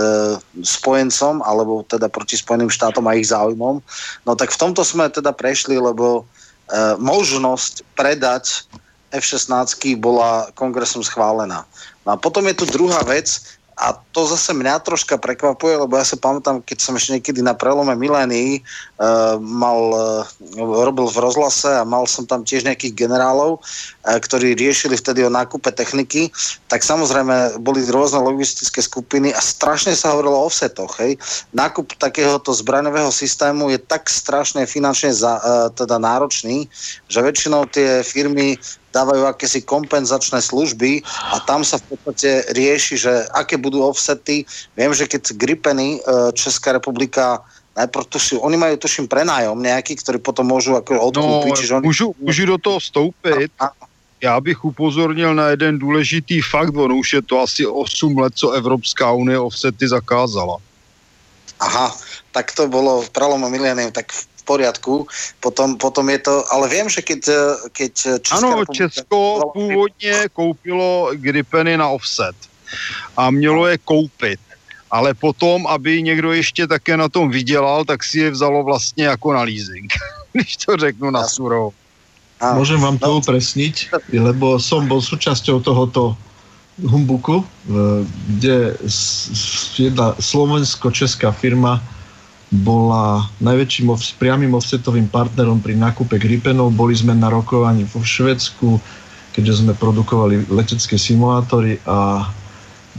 spojencom alebo teda proti Spojeným štátom a ich záujmom. No tak v tomto sme teda prešli, lebo e, možnosť predať F-16 bola kongresom schválená. No a potom je tu druhá vec, a to zase mňa troška prekvapuje, lebo ja sa pamätám, keď som ešte niekedy na prelome milénií uh, mal, uh, robil v rozhlase a mal som tam tiež nejakých generálov, uh, ktorí riešili vtedy o nákupe techniky, tak samozrejme boli rôzne logistické skupiny a strašne sa hovorilo o offsetoch. Hej. Nákup takéhoto zbraňového systému je tak strašne finančne za, uh, teda náročný, že väčšinou tie firmy dávajú akési kompenzačné služby a tam sa v podstate rieši, že aké budú offsety. Viem, že keď Gripeny e, Česká republika najprv tuším, oni majú tuším prenájom nejaký, ktorý potom môžu ako odkúpiť. No, oni... můžu, můžu do toho vstoupit. A, a... Já bych upozornil na jeden důležitý fakt, ono už je to asi 8 let, co Evropská unie offsety zakázala. Aha, tak to bolo v prelome milénium, tak v poriadku, potom, potom je to, ale viem, že keď, keď Česká Ano, Česko původně koupilo Gripeny na offset a mělo je koupit. Ale potom, aby někdo ještě také na tom vydělal, tak si je vzalo vlastně jako na leasing. Když to řeknu na surou. Môžem vám to no. upresniť, lebo som bol súčasťou tohoto humbuku, kde jedna slovensko-česká firma bola najväčším priamým offsetovým partnerom pri nákupe Gripenov. Boli sme na rokovaní vo Švedsku, keďže sme produkovali letecké simulátory a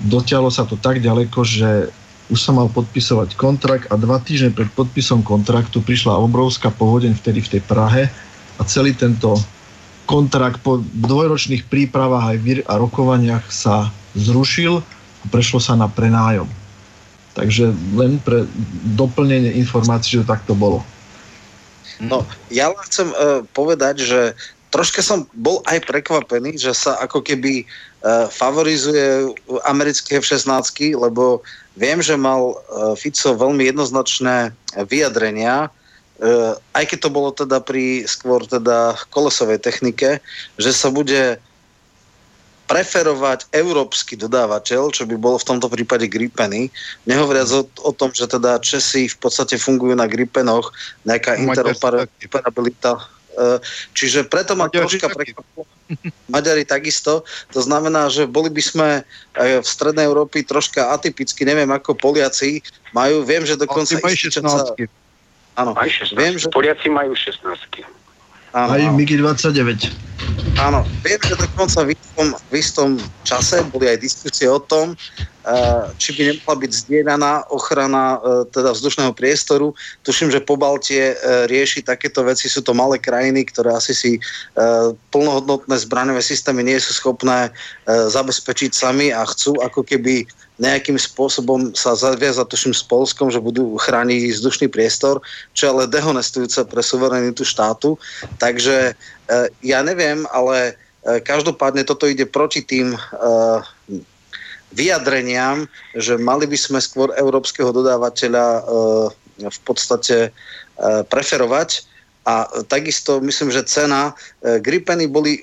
dotiahlo sa to tak ďaleko, že už sa mal podpisovať kontrakt a dva týždne pred podpisom kontraktu prišla obrovská povodeň vtedy v tej Prahe a celý tento kontrakt po dvojročných prípravách aj a rokovaniach sa zrušil a prešlo sa na prenájom. Takže len pre doplnenie informácií, že tak to bolo. No, ja len chcem uh, povedať, že troška som bol aj prekvapený, že sa ako keby uh, favorizuje americké F-16, lebo viem, že mal uh, Fico veľmi jednoznačné vyjadrenia, uh, aj keď to bolo teda pri skôr teda kolesovej technike, že sa bude preferovať európsky dodávateľ, čo by bolo v tomto prípade Gripeny, nehovoriac o, o tom, že teda Česi v podstate fungujú na Gripenoch, nejaká interoperabilita. E, čiže preto ma troška prekvapilo. Maďari takisto. To znamená, že boli by sme v Strednej Európy troška atypicky, neviem ako Poliaci majú, viem, že dokonca... Majú 16. Áno, viem, že... Poliaci majú 16. Áno, Aj MIGI-29. Áno, viem, že dokonca v istom, v istom čase boli aj diskusie o tom, či by nemohla byť zdieľaná ochrana uh, teda vzdušného priestoru. Tuším, že po Baltie uh, rieši takéto veci. Sú to malé krajiny, ktoré asi si plnohodnotné zbraňové systémy nie sú schopné zabezpečiť sami a chcú ako keby nejakým spôsobom sa zaviazať, tuším, s Polskom, že budú chrániť vzdušný priestor, čo ale dehonestujúce pre suverenitu štátu. Takže e, ja neviem, ale e, každopádne toto ide proti tým e, vyjadreniam, že mali by sme skôr európskeho dodávateľa v podstate preferovať a takisto myslím, že cena e, Gripeny boli e,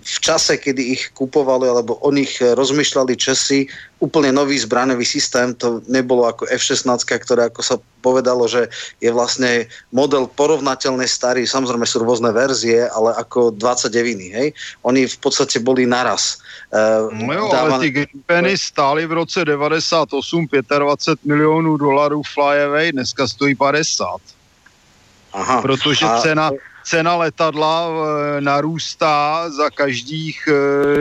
v čase, kedy ich kupovali, alebo o nich rozmýšľali Česi, úplne nový zbraňový systém. To nebolo ako F-16, ktoré ako sa povedalo, že je vlastne model porovnateľne starý. Samozrejme sú rôzne verzie, ale ako 29. Hej? Oni v podstate boli naraz. Uh, no jo, dávan... ale ty Gripeny stály v roce 98 25 milionů dolarů flyaway, dneska stojí 50. Aha. Protože a... cena, cena letadla e, narůstá za každých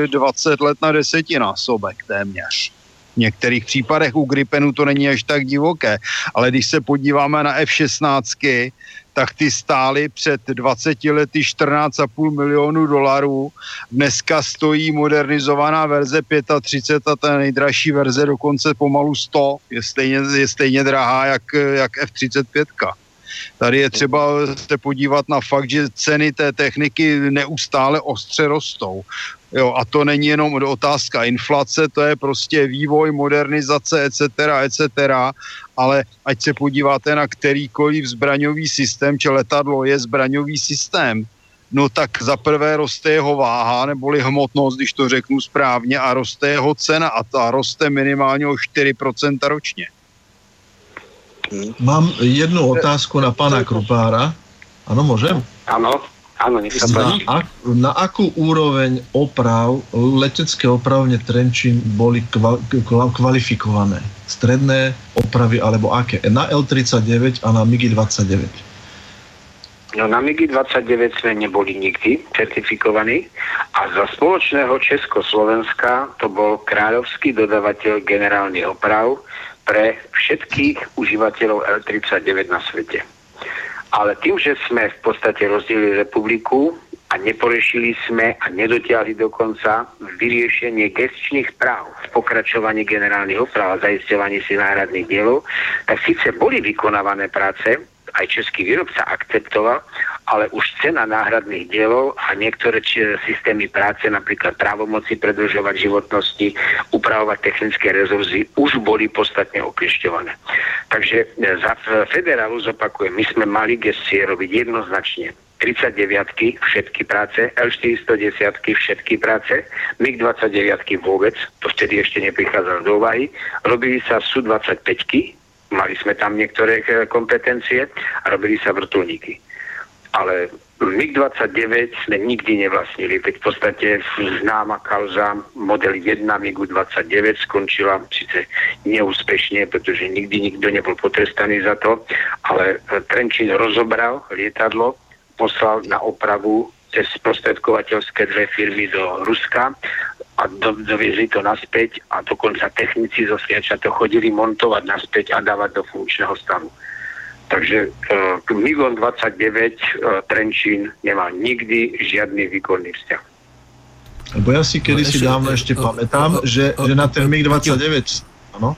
e, 20 let na desetinásobek téměř. V některých případech u Gripenu to není až tak divoké, ale když se podíváme na F-16, tak ty stály před 20 lety 14,5 milionů dolarů. Dneska stojí modernizovaná verze 35 a ta nejdražší verze dokonce pomalu 100. Je stejně, je stejně drahá jak, jak F-35. Tady je třeba se podívat na fakt, že ceny té techniky neustále ostře rostou. Jo, a to není jenom otázka inflace, to je prostě vývoj, modernizace, etc., etc., ale ať se podíváte na kterýkoliv zbraňový systém, či letadlo je zbraňový systém, no tak za prvé roste jeho váha, neboli hmotnost, když to řeknu správně, a roste jeho cena a ta roste minimálně o 4% ročně. Mám jednu otázku na pána Krupára. Áno, môžem? Áno, áno, nech sa páči. Na, na akú úroveň oprav, letecké opravne Trenčín boli kvalifikované? Stredné opravy alebo aké? Na L-39 a na MiG-29? No na MiG-29 sme neboli nikdy certifikovaní a za spoločného Československa to bol kráľovský dodavateľ generálny oprav, pre všetkých užívateľov L39 na svete. Ale tým, že sme v podstate rozdielili republiku a neporešili sme a nedotiahli dokonca vyriešenie gestčných práv v pokračovaní generálnych oprav a zaisťovaní si náhradných dielov, tak síce boli vykonávané práce, aj český výrobca akceptoval, ale už cena náhradných dielov a niektoré systémy práce, napríklad právomoci predlžovať životnosti, upravovať technické rezurzy, už boli podstatne okliešťované. Takže e, za federálu zopakujem, my sme mali gestie robiť jednoznačne 39 všetky práce, L410 všetky práce, MiG-29 vôbec, to vtedy ešte neprichádzalo do úvahy, robili sa SU-25 mali sme tam niektoré e, kompetencie a robili sa vrtulníky. Ale MiG-29 sme nikdy nevlastnili, veď v podstate známa kauza model 1 MiG-29 skončila síce neúspešne, pretože nikdy nikto nebol potrestaný za to, ale Trenčín rozobral lietadlo, poslal na opravu cez prostredkovateľské dve firmy do Ruska a do, doviezli to naspäť a dokonca technici zo Sviača to chodili montovať naspäť a dávať do funkčného stavu. Takže uh, Migon 29 uh, Trenčín nemá nikdy žiadny výkonný vzťah. Lebo ja si kedy si dávno ešte pamätám, že, že na ten MiG-29, áno?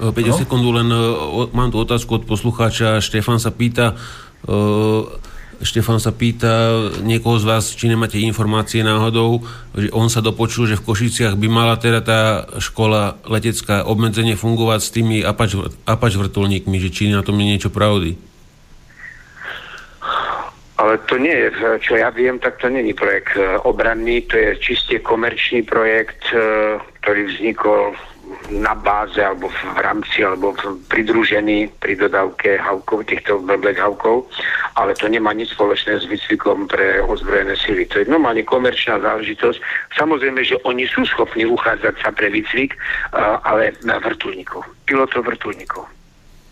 5 sekúnd, len uh, mám tu otázku od poslucháča. Štefan sa pýta, Štefan sa pýta niekoho z vás, či nemáte informácie náhodou, že on sa dopočul, že v Košiciach by mala teda tá škola letecká obmedzenie fungovať s tými apač, apač vrtulníkmi, že či na tom je niečo pravdy. Ale to nie je, čo ja viem, tak to není projekt eh, obranný, to je čiste komerčný projekt, eh, ktorý vznikol na báze alebo v rámci alebo pridružený pri dodávke havkov, týchto Black havkov, ale to nemá nič spoločné s výcvikom pre ozbrojené sily. To je normálne komerčná záležitosť. Samozrejme, že oni sú schopní uchádzať sa pre výcvik, ale na vrtulníkov, pilotov vrtulníkov.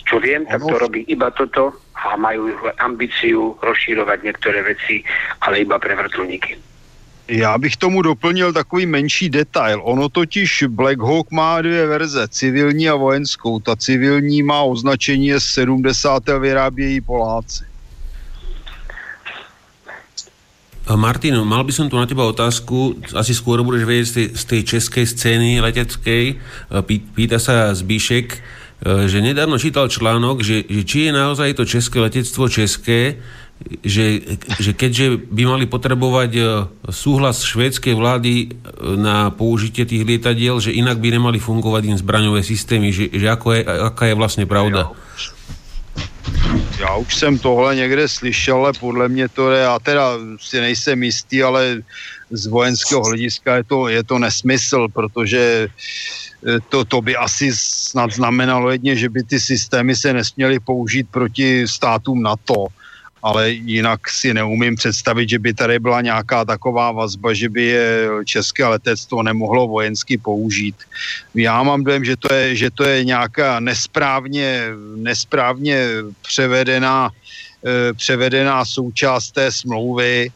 Čo viem, tak to robí iba toto a majú ambíciu rozšírovať některé věci, ale iba pre vrtulníky. Já bych tomu doplnil takový menší detail. Ono totiž Black Hawk má dvě verze, civilní a vojenskou. Ta civilní má označení z 70. a vyrábějí Poláci. Martin, mal by som tu na teba otázku, asi skôr budeš vedieť z tej, z tej českej scény leteckej. Pýta sa Zbíšek, že nedávno čítal článok, že, že či je naozaj to české letectvo české, že, že keďže by mali potrebovať e, súhlas švédskej vlády e, na použitie tých lietadiel, že inak by nemali fungovať im zbraňové systémy, že, že ako je, aká je vlastne pravda? Já už jsem tohle někde slyšel, ale podle mě to je, já teda si nejsem jistý, ale z vojenského hlediska je to, je to nesmysl, protože e, to, to by asi snad znamenalo jedně, že by ty systémy se nesměly použít proti státům NATO ale jinak si neumím představit, že by tady byla nějaká taková vazba, že by je české letectvo nemohlo vojensky použít. Já mám dojem, že to je, že to je nějaká nesprávně, nesprávně převedená, e, převedená součást té smlouvy,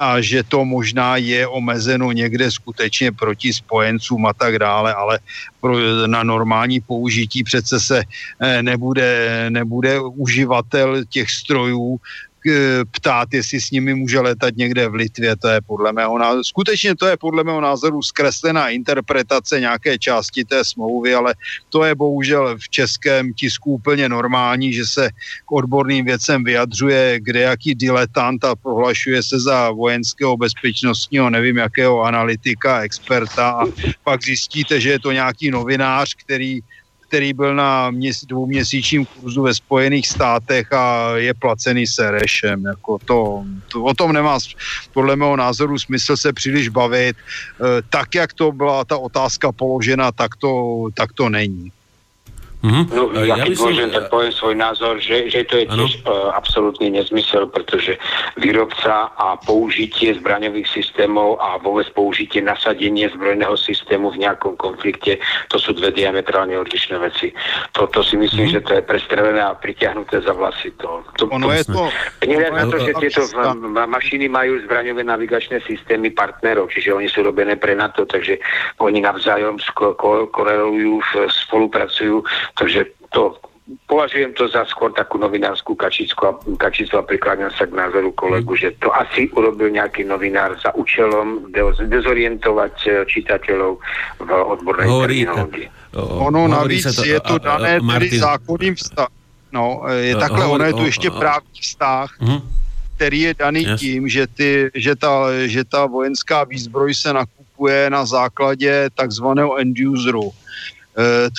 a že to možná je omezeno někde skutečně proti spojencům a tak dále, ale pro, na normální použití přece se eh, nebude, nebude uživatel těch strojů ptát, jestli s nimi může letat někde v Litvě, to je podle mého názoru, skutečně to je podle mého názoru zkreslená interpretace nějaké části té smlouvy, ale to je bohužel v českém tisku úplně normální, že se k odborným věcem vyjadřuje kde jaký diletant a prohlašuje se za vojenského bezpečnostního, nevím jakého analytika, experta a pak zjistíte, že je to nějaký novinář, který který byl na měs, dvouměsíčním kurzu ve Spojených státech a je placený Serešem. Jako to, to, o tom nemá podle mého názoru smysl se příliš bavit. E, tak, jak to byla ta otázka položena, tak to, tak to není. Mm-hmm. No, ja, ja keď môžem, tak poviem svoj názor, že, že to je ano. tiež uh, absolútny nezmysel, pretože výrobca a použitie zbraňových systémov a vôbec použitie nasadenie zbrojného systému v nejakom konflikte, to sú dve diametrálne odlišné veci. Toto si myslím, mm-hmm. že to je prestrelené a pritiahnuté za vlasy. To, to, ono to, je to... Nehľad na to, že tieto mašiny majú zbraňové navigačné systémy partnerov, čiže oni sú robené pre NATO, takže oni navzájom korelujú, spolupracujú takže to považujem to za skôr takú novinárskú kačičku a, kačicu a prikladám sa k názoru kolegu, že to asi urobil nejaký novinár za účelom dezorientovať e, čitateľov v odbornej Hovorí, terminológii. Ono navíc to, je to dané tedy zákonným vztah. No, je takhle, ono je tu ještě právní vztah, uh-huh. který je daný yes. tím, že, ty, že, ta, že ta vojenská výzbroj se nakupuje na základě takzvaného end useru Eh,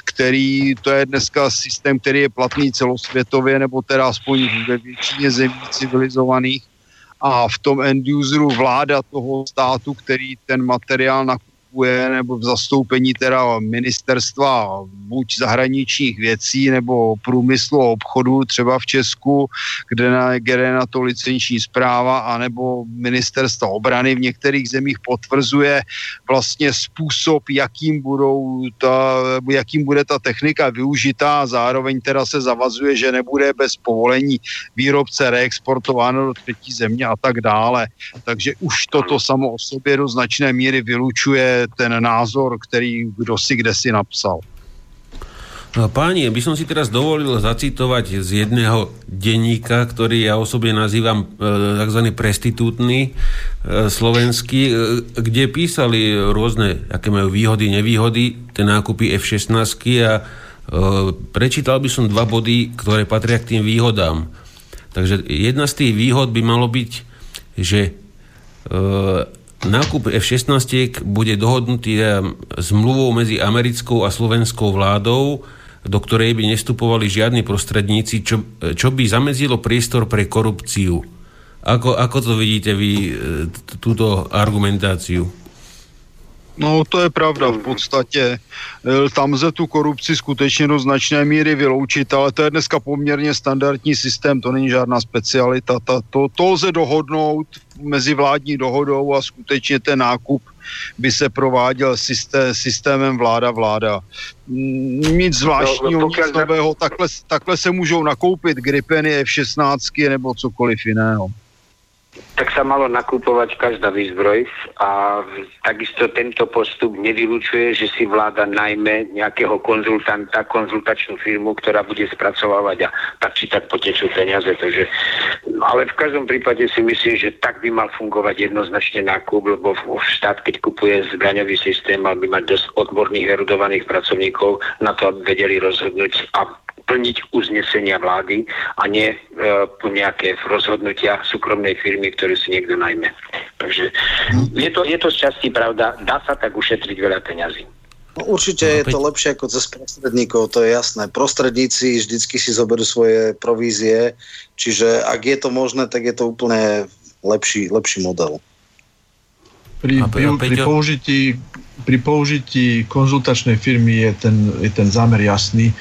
který, to je dneska systém, který je platný celosvětově, nebo teda aspoň ve většině zemí civilizovaných. A v tom end vláda toho státu, který ten materiál nakupuje, zastupuje nebo v zastoupení teda ministerstva buď zahraničních věcí nebo průmyslu a obchodu třeba v Česku, kde na, kde na to licenční zpráva anebo ministerstva obrany v některých zemích potvrzuje vlastně způsob, jakým, budou ta, jakým bude ta technika využitá a zároveň teda se zavazuje, že nebude bez povolení výrobce reexportováno do třetí země a tak dále. Takže už toto samo o sobě do značné míry vylučuje ten názor, který kdo si kde si napsal. No, páni, by som si teraz dovolil zacitovať z jedného denníka, ktorý ja osobne nazývam e, tzv. prestitútny e, slovenský, e, kde písali rôzne, aké majú výhody, nevýhody, tie nákupy F-16 a prečítal by som dva body, ktoré patria k tým výhodám. Takže jedna z tých výhod by malo byť, že Nákup F-16 bude dohodnutý zmluvou medzi americkou a slovenskou vládou, do ktorej by nestupovali žiadni prostredníci, čo, čo by zamedzilo priestor pre korupciu. Ako, ako to vidíte vy, e, túto argumentáciu? No to je pravda v podstatě. E, tam lze tu korupci skutečně do značné míry vyloučit, ale to je dneska poměrně standardní systém, to není žádná specialita. Ta, to, to lze dohodnout mezi vládní dohodou a skutečně ten nákup by se prováděl systém, systémem vláda-vláda. Nic zvláštního, no, nic nového, takhle, takhle se můžou nakoupit Gripeny F-16 nebo cokoliv jiného tak sa malo nakupovať každá výzbroj a takisto tento postup nevylučuje, že si vláda najmä nejakého konzultanta, konzultačnú firmu, ktorá bude spracovávať a tak či tak potečú peniaze. Takže, ale v každom prípade si myslím, že tak by mal fungovať jednoznačne nákup, lebo štát, keď kupuje zbraňový systém, mal by mať dosť odborných, erudovaných pracovníkov na to, aby vedeli rozhodnúť a plniť uznesenia vlády a nie e, nejaké rozhodnutia súkromnej firmy, ktoré si niekto najmä. Takže je to, je to z časti pravda, dá sa tak ušetriť veľa peňazí. No, určite no, je to lepšie ako cez prostredníkov, to je jasné. Prostredníci vždycky si zoberú svoje provízie, čiže ak je to možné, tak je to úplne lepší, lepší model. Pri, pri, pri, použití, pri použití konzultačnej firmy je ten, je ten zámer jasný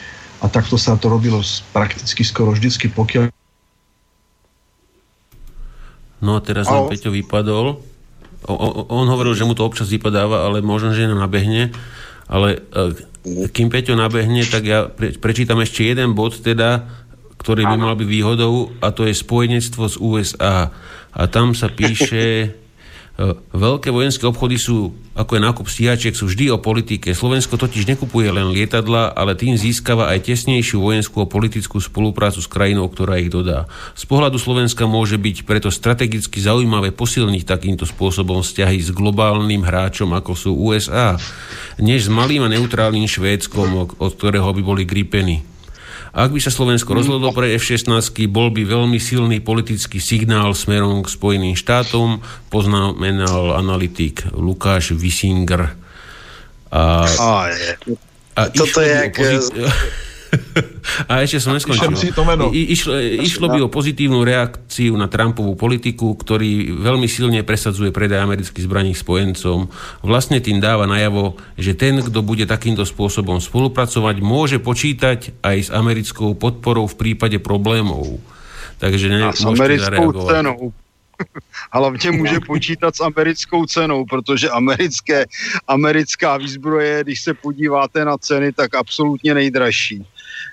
a takto sa to robilo prakticky skoro vždycky, pokiaľ... No a teraz nám Peťo vypadol. O, o, on hovoril, že mu to občas vypadáva, ale možno, že nabehne. Ale e, kým Peťo nabehne, tak ja pre, prečítam ešte jeden bod, teda, ktorý by mal byť výhodou, a to je spojenectvo z USA. A tam sa píše veľké vojenské obchody sú, ako je nákup stíhačiek, sú vždy o politike. Slovensko totiž nekupuje len lietadla, ale tým získava aj tesnejšiu vojenskú a politickú spoluprácu s krajinou, ktorá ich dodá. Z pohľadu Slovenska môže byť preto strategicky zaujímavé posilniť takýmto spôsobom vzťahy s globálnym hráčom, ako sú USA, než s malým a neutrálnym Švédskom, od ktorého by boli gripeny. Ak by sa Slovensko rozhodlo pre F-16, bol by veľmi silný politický signál smerom k Spojeným štátom, poznamenal analytik Lukáš Wisinger. A, a, a Toto je jak... A ešte som neskončil. I, išlo, išlo by o pozitívnu reakciu na Trumpovú politiku, ktorý veľmi silne presadzuje predaj amerických zbraní spojencom. Vlastne tým dáva najavo, že ten, kto bude takýmto spôsobom spolupracovať, môže počítať aj s americkou podporou v prípade problémov. Takže ne, a s americkou cenou. hlavně může počítat s americkou cenou, protože americké, americká výzbroje, když se podíváte na ceny, tak absolutně nejdražší.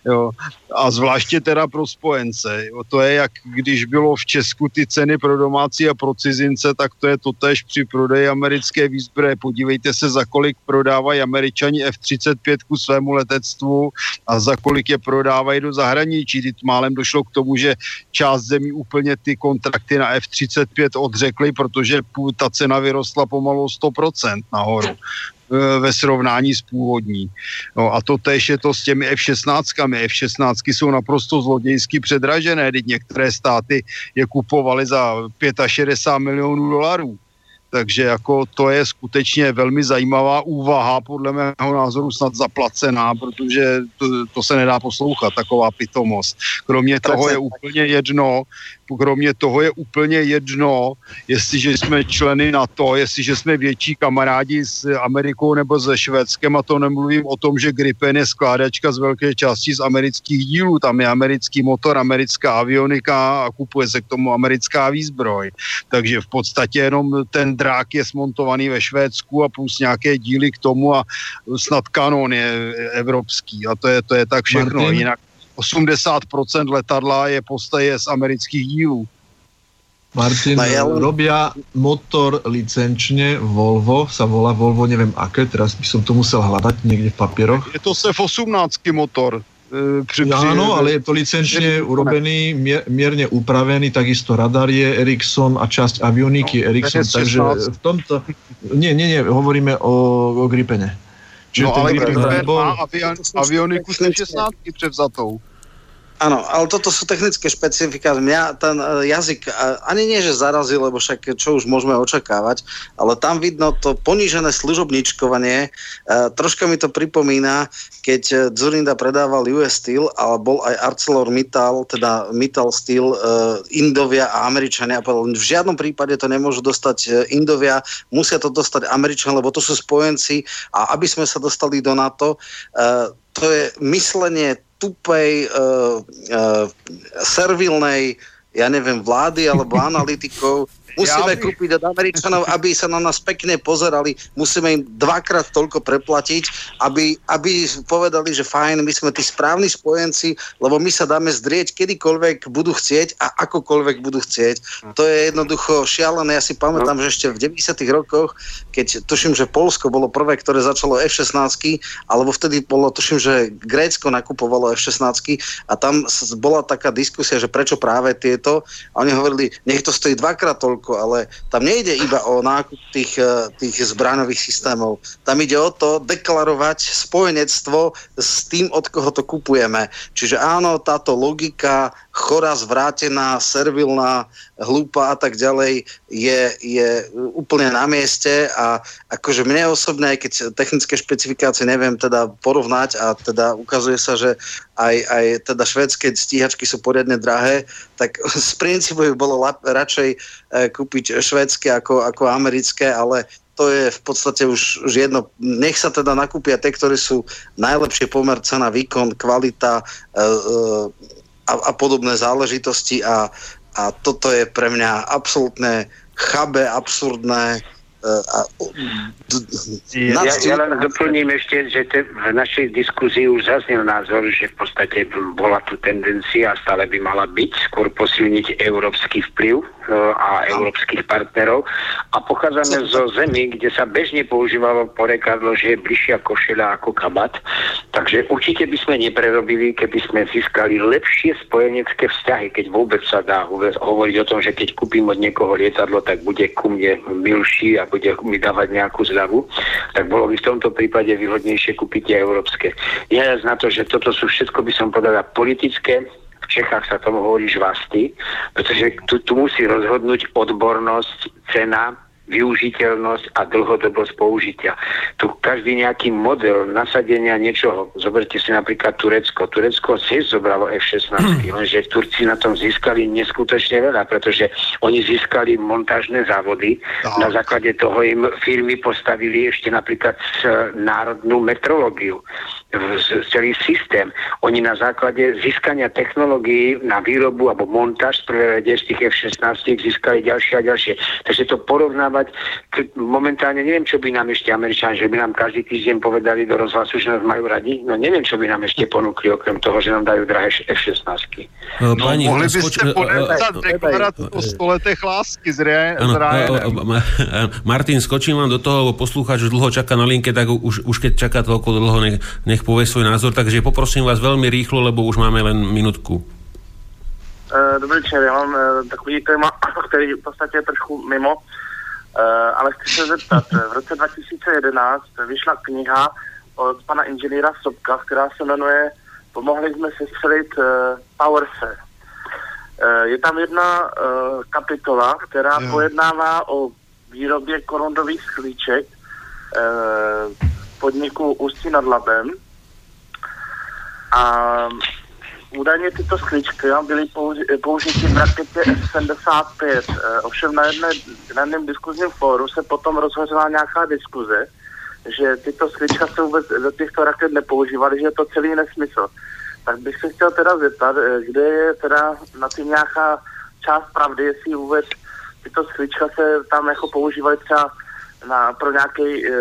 Jo. A zvláště teda pro spojence. Jo. To je jak když bylo v Česku ty ceny pro domácí a pro cizince, tak to je totéž při prodeji americké výzbroje. Podívejte se, za kolik prodávají američani F-35 ku svému letectvu a za kolik je prodávají do zahraničí. Teď málem došlo k tomu, že část zemí úplně ty kontrakty na F-35 odřekly, protože ta cena vyrostla pomalu 100% nahoru. E, ve srovnání s původní. No a to tež je to s těmi F-16. F-16 jsou naprosto zlodějsky předražené, teď některé státy je kupovaly za 65 milionů dolarů. Takže jako to je skutečně velmi zajímavá úvaha, podle mého názoru snad zaplacená, protože to, to se nedá poslouchat, taková pitomost. Kromě toho je úplně jedno, kromě toho je úplně jedno, jestliže jsme členy NATO, jestliže jsme větší kamarádi s Amerikou nebo se Švédskem a to nemluvím o tom, že Gripen je skládačka z velké části z amerických dílů, tam je americký motor, americká avionika a kupuje se k tomu americká výzbroj. Takže v podstatě jenom ten drák je smontovaný ve Švédsku a plus nějaké díly k tomu a snad kanon je evropský a to je, to je tak všechno. Martin? Jinak 80% letadla je postaje z amerických dílů. Martin, no, robia motor licenčne Volvo, sa volá Volvo, neviem aké, teraz by som to musel hľadať niekde v papieroch. Je to SEF 18 motor. E, pri, Áno, ale je to licenčne urobený, mier, mierne upravený, takisto radar je Ericsson a časť avioniky no, Ericsson, takže v tomto... Nie, nie, nie, hovoríme o, o Gripene. Čiže no ale Gripen má avion, avioniku 16 převzatou. Áno, ale toto sú technické špecifika. Mňa ten e, jazyk ani nie, že zarazil, lebo však čo už môžeme očakávať, ale tam vidno to ponížené služobničkovanie. E, troška mi to pripomína, keď e, Zurinda predával US Steel, ale bol aj ArcelorMittal, teda Mittal Steel, Indovia a Američania. V žiadnom prípade to nemôžu dostať Indovia, musia to dostať Američania, lebo to sú spojenci a aby sme sa dostali do NATO, to je myslenie tupej, uh, uh, servilnej, ja neviem, vlády alebo analytikov, Musíme ja kúpiť od Američanov, aby sa na nás pekne pozerali. Musíme im dvakrát toľko preplatiť, aby, aby povedali, že fajn, my sme tí správni spojenci, lebo my sa dáme zdrieť kedykoľvek budú chcieť a akokoľvek budú chcieť. To je jednoducho šialené. Ja si pamätám, že ešte v 90. rokoch, keď tuším, že Polsko bolo prvé, ktoré začalo F-16, alebo vtedy bolo, tuším, že Grécko nakupovalo F-16 a tam bola taká diskusia, že prečo práve tieto a oni hovorili, nech to stojí dvakrát toľko, ale tam nejde iba o nákup tých, eh, tých zbraňových systémov. Tam ide o to deklarovať spojenectvo s tým, od koho to kupujeme. Čiže áno, táto logika chorá, zvrátená, servilná, hlúpa a tak ďalej je, je úplne na mieste a akože mne osobne, aj keď technické špecifikácie neviem teda porovnať a teda ukazuje sa, že aj, aj teda švedské stíhačky sú poriadne drahé, tak z princípu by bolo radšej e, kúpiť švedské ako, ako americké, ale to je v podstate už, už jedno. Nech sa teda nakúpia tie, ktoré sú najlepšie pomer cena, výkon, kvalita, e, e, a, a podobné záležitosti a, a toto je pre mňa absolútne chabé, absurdné a, ja, ja len doplním ešte, že te, v našej diskuzii už zaznel názor, že v podstate bola tu tendencia a stále by mala byť skôr posilniť európsky vplyv E, a európskych partnerov. A pochádzame zo zemi, kde sa bežne používalo porekadlo, že je bližšia košeľa ako kabat. Takže určite by sme neprerobili, keby sme získali lepšie spojenecké vzťahy, keď vôbec sa dá hovoriť o tom, že keď kúpim od niekoho lietadlo, tak bude ku mne milší a bude mi dávať nejakú zľavu, tak bolo by v tomto prípade výhodnejšie kúpiť aj európske. Ja na to, že toto sú všetko by som povedala politické v Čechách sa tomu hovorí žvasty, pretože tu, tu musí rozhodnúť odbornosť, cena, využiteľnosť a dlhodobosť použitia. Tu každý nejaký model nasadenia niečoho, zoberte si napríklad Turecko. Turecko si zobralo F-16, lenže Turci na tom získali neskutočne veľa, pretože oni získali montážne závody. Na základe toho im firmy postavili ešte napríklad národnú metrológiu celý systém. Oni na základe získania technológií na výrobu alebo montáž prvé z tých F-16 získali ďalšie a ďalšie. Takže to porovnávať, momentálne neviem, čo by nám ešte Američan, že by nám každý týždeň povedali do rozhlasu, že nás majú radi. No neviem, čo by nám ešte ponúkli, okrem toho, že nám dajú drahé F-16. No, Pani, mohli by ste podepsať deklarát o stoletech lásky z, Martin, skočím vám do toho, lebo poslúchač už dlho čaká na linke, tak už, už keď čaká toľko dlho, nech, nech povie svoj názor, takže poprosím vás veľmi rýchlo, lebo už máme len minutku. E, dobrý večer, já mám e, takový téma, který v podstatě je trošku mimo, e, ale chci se zeptat. V roce 2011 vyšla kniha od pana inženýra Sobka, která se jmenuje Pomohli jsme sestřelit Powerse. Je tam jedna kapitola, která jo. pojednává o výrobě korundových sklíček podniku Ústí nad Labem. A údajně tyto skličky byly použi- použity v raketě S-75. E, ovšem na, jedné, na jednom diskuzním fóru se potom rozhořela nějaká diskuze, že tyto sklička se vůbec do těchto raket nepoužívaly, že je to celý nesmysl. Tak bych se chtěl teda zeptat, e, kde je teda na tím nějaká část pravdy, jestli vůbec tyto sklička se tam jako používaly třeba na, pro nějaký e,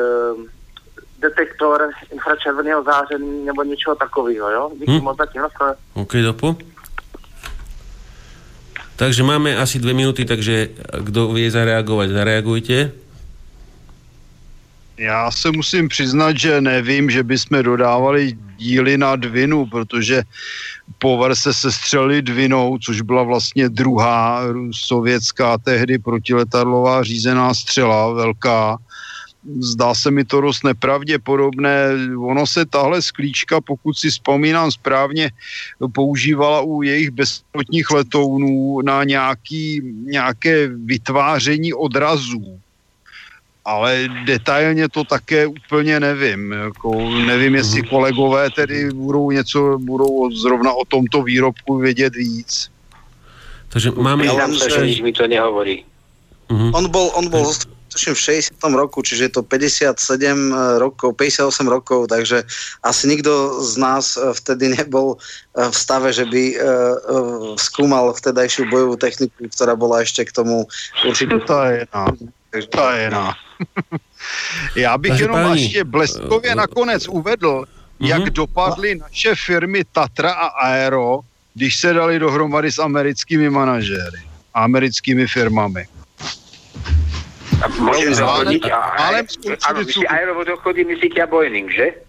detektor infračerveného záření nebo něčeho takového, jo? Díky hm? moc zatím, OK, dopo. Takže máme asi dvě minuty, takže kdo vie zareagovat, zareagujte. Já se musím přiznat, že nevím, že bychom dodávali díly na Dvinu, protože Power se sestřelili Dvinou, což byla vlastně druhá sovětská tehdy protiletadlová řízená střela, velká zdá se mi to dost nepravděpodobné. Ono se tahle sklíčka, pokud si vzpomínám správně, používala u jejich bezpilotních letounů na nějaký, nějaké vytváření odrazů. Ale detailně to také úplně nevím. Jako nevím, jestli mhm. kolegové tedy budou něco, budou zrovna o tomto výrobku vědět víc. Takže máme... Ja vám, že mi to nehovorí. Uh-huh. On bol, on bol tuším v 60. roku, čiže je to 57 rokov, 58 rokov, takže asi nikto z nás vtedy nebol v stave, že by skúmal vtedajšiu bojovú techniku, ktorá bola ešte k tomu určite... To je no. To je no. Já bych Takže jenom ještě bleskově nakonec uvedl, uh-huh. jak dopadly naše firmy Tatra a Aero, když se dali dohromady s americkými manažéry a americkými firmami. Môžem dochodiť? Ale áno, myslí aerovodochody, myslíte a Boeing, že?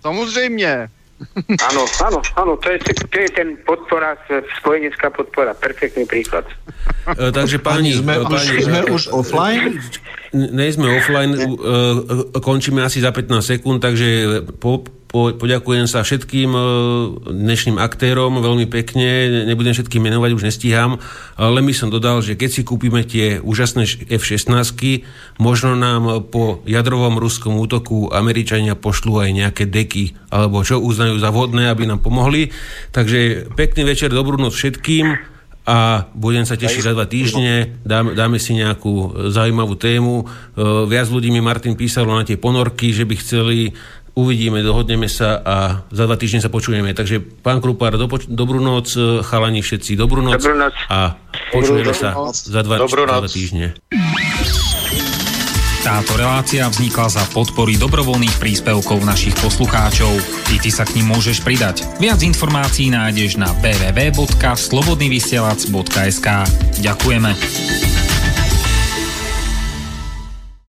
Samozřejmě. Áno, áno, áno, to je, to je ten podpora, spojenecká podpora, perfektný príklad. E, takže pani... Sme, pani, už, sme už offline? Nie sme offline, ne. končíme asi za 15 sekúnd, takže po, po, poďakujem sa všetkým e, dnešným aktérom veľmi pekne, nebudem všetkým menovať, už nestíham, len by som dodal, že keď si kúpime tie úžasné F-16, možno nám po jadrovom ruskom útoku Američania pošlú aj nejaké deky, alebo čo uznajú za vhodné, aby nám pomohli. Takže pekný večer, dobrú noc všetkým a budem sa tešiť za dva týždne, dáme, dáme si nejakú zaujímavú tému. E, viac ľudí mi Martin písalo na tie ponorky, že by chceli uvidíme, dohodneme sa a za dva týždne sa počujeme. Takže pán Krupár, do, dobrú noc, chalani všetci, dobrú noc, dobrú noc. a počujeme dobrú sa noc. za dva, dobrú za dva týždne. Táto relácia vznikla za podpory dobrovoľných príspevkov našich poslucháčov. I ty sa k ním môžeš pridať. Viac informácií nájdeš na www.slobodnyvysielac.sk Ďakujeme.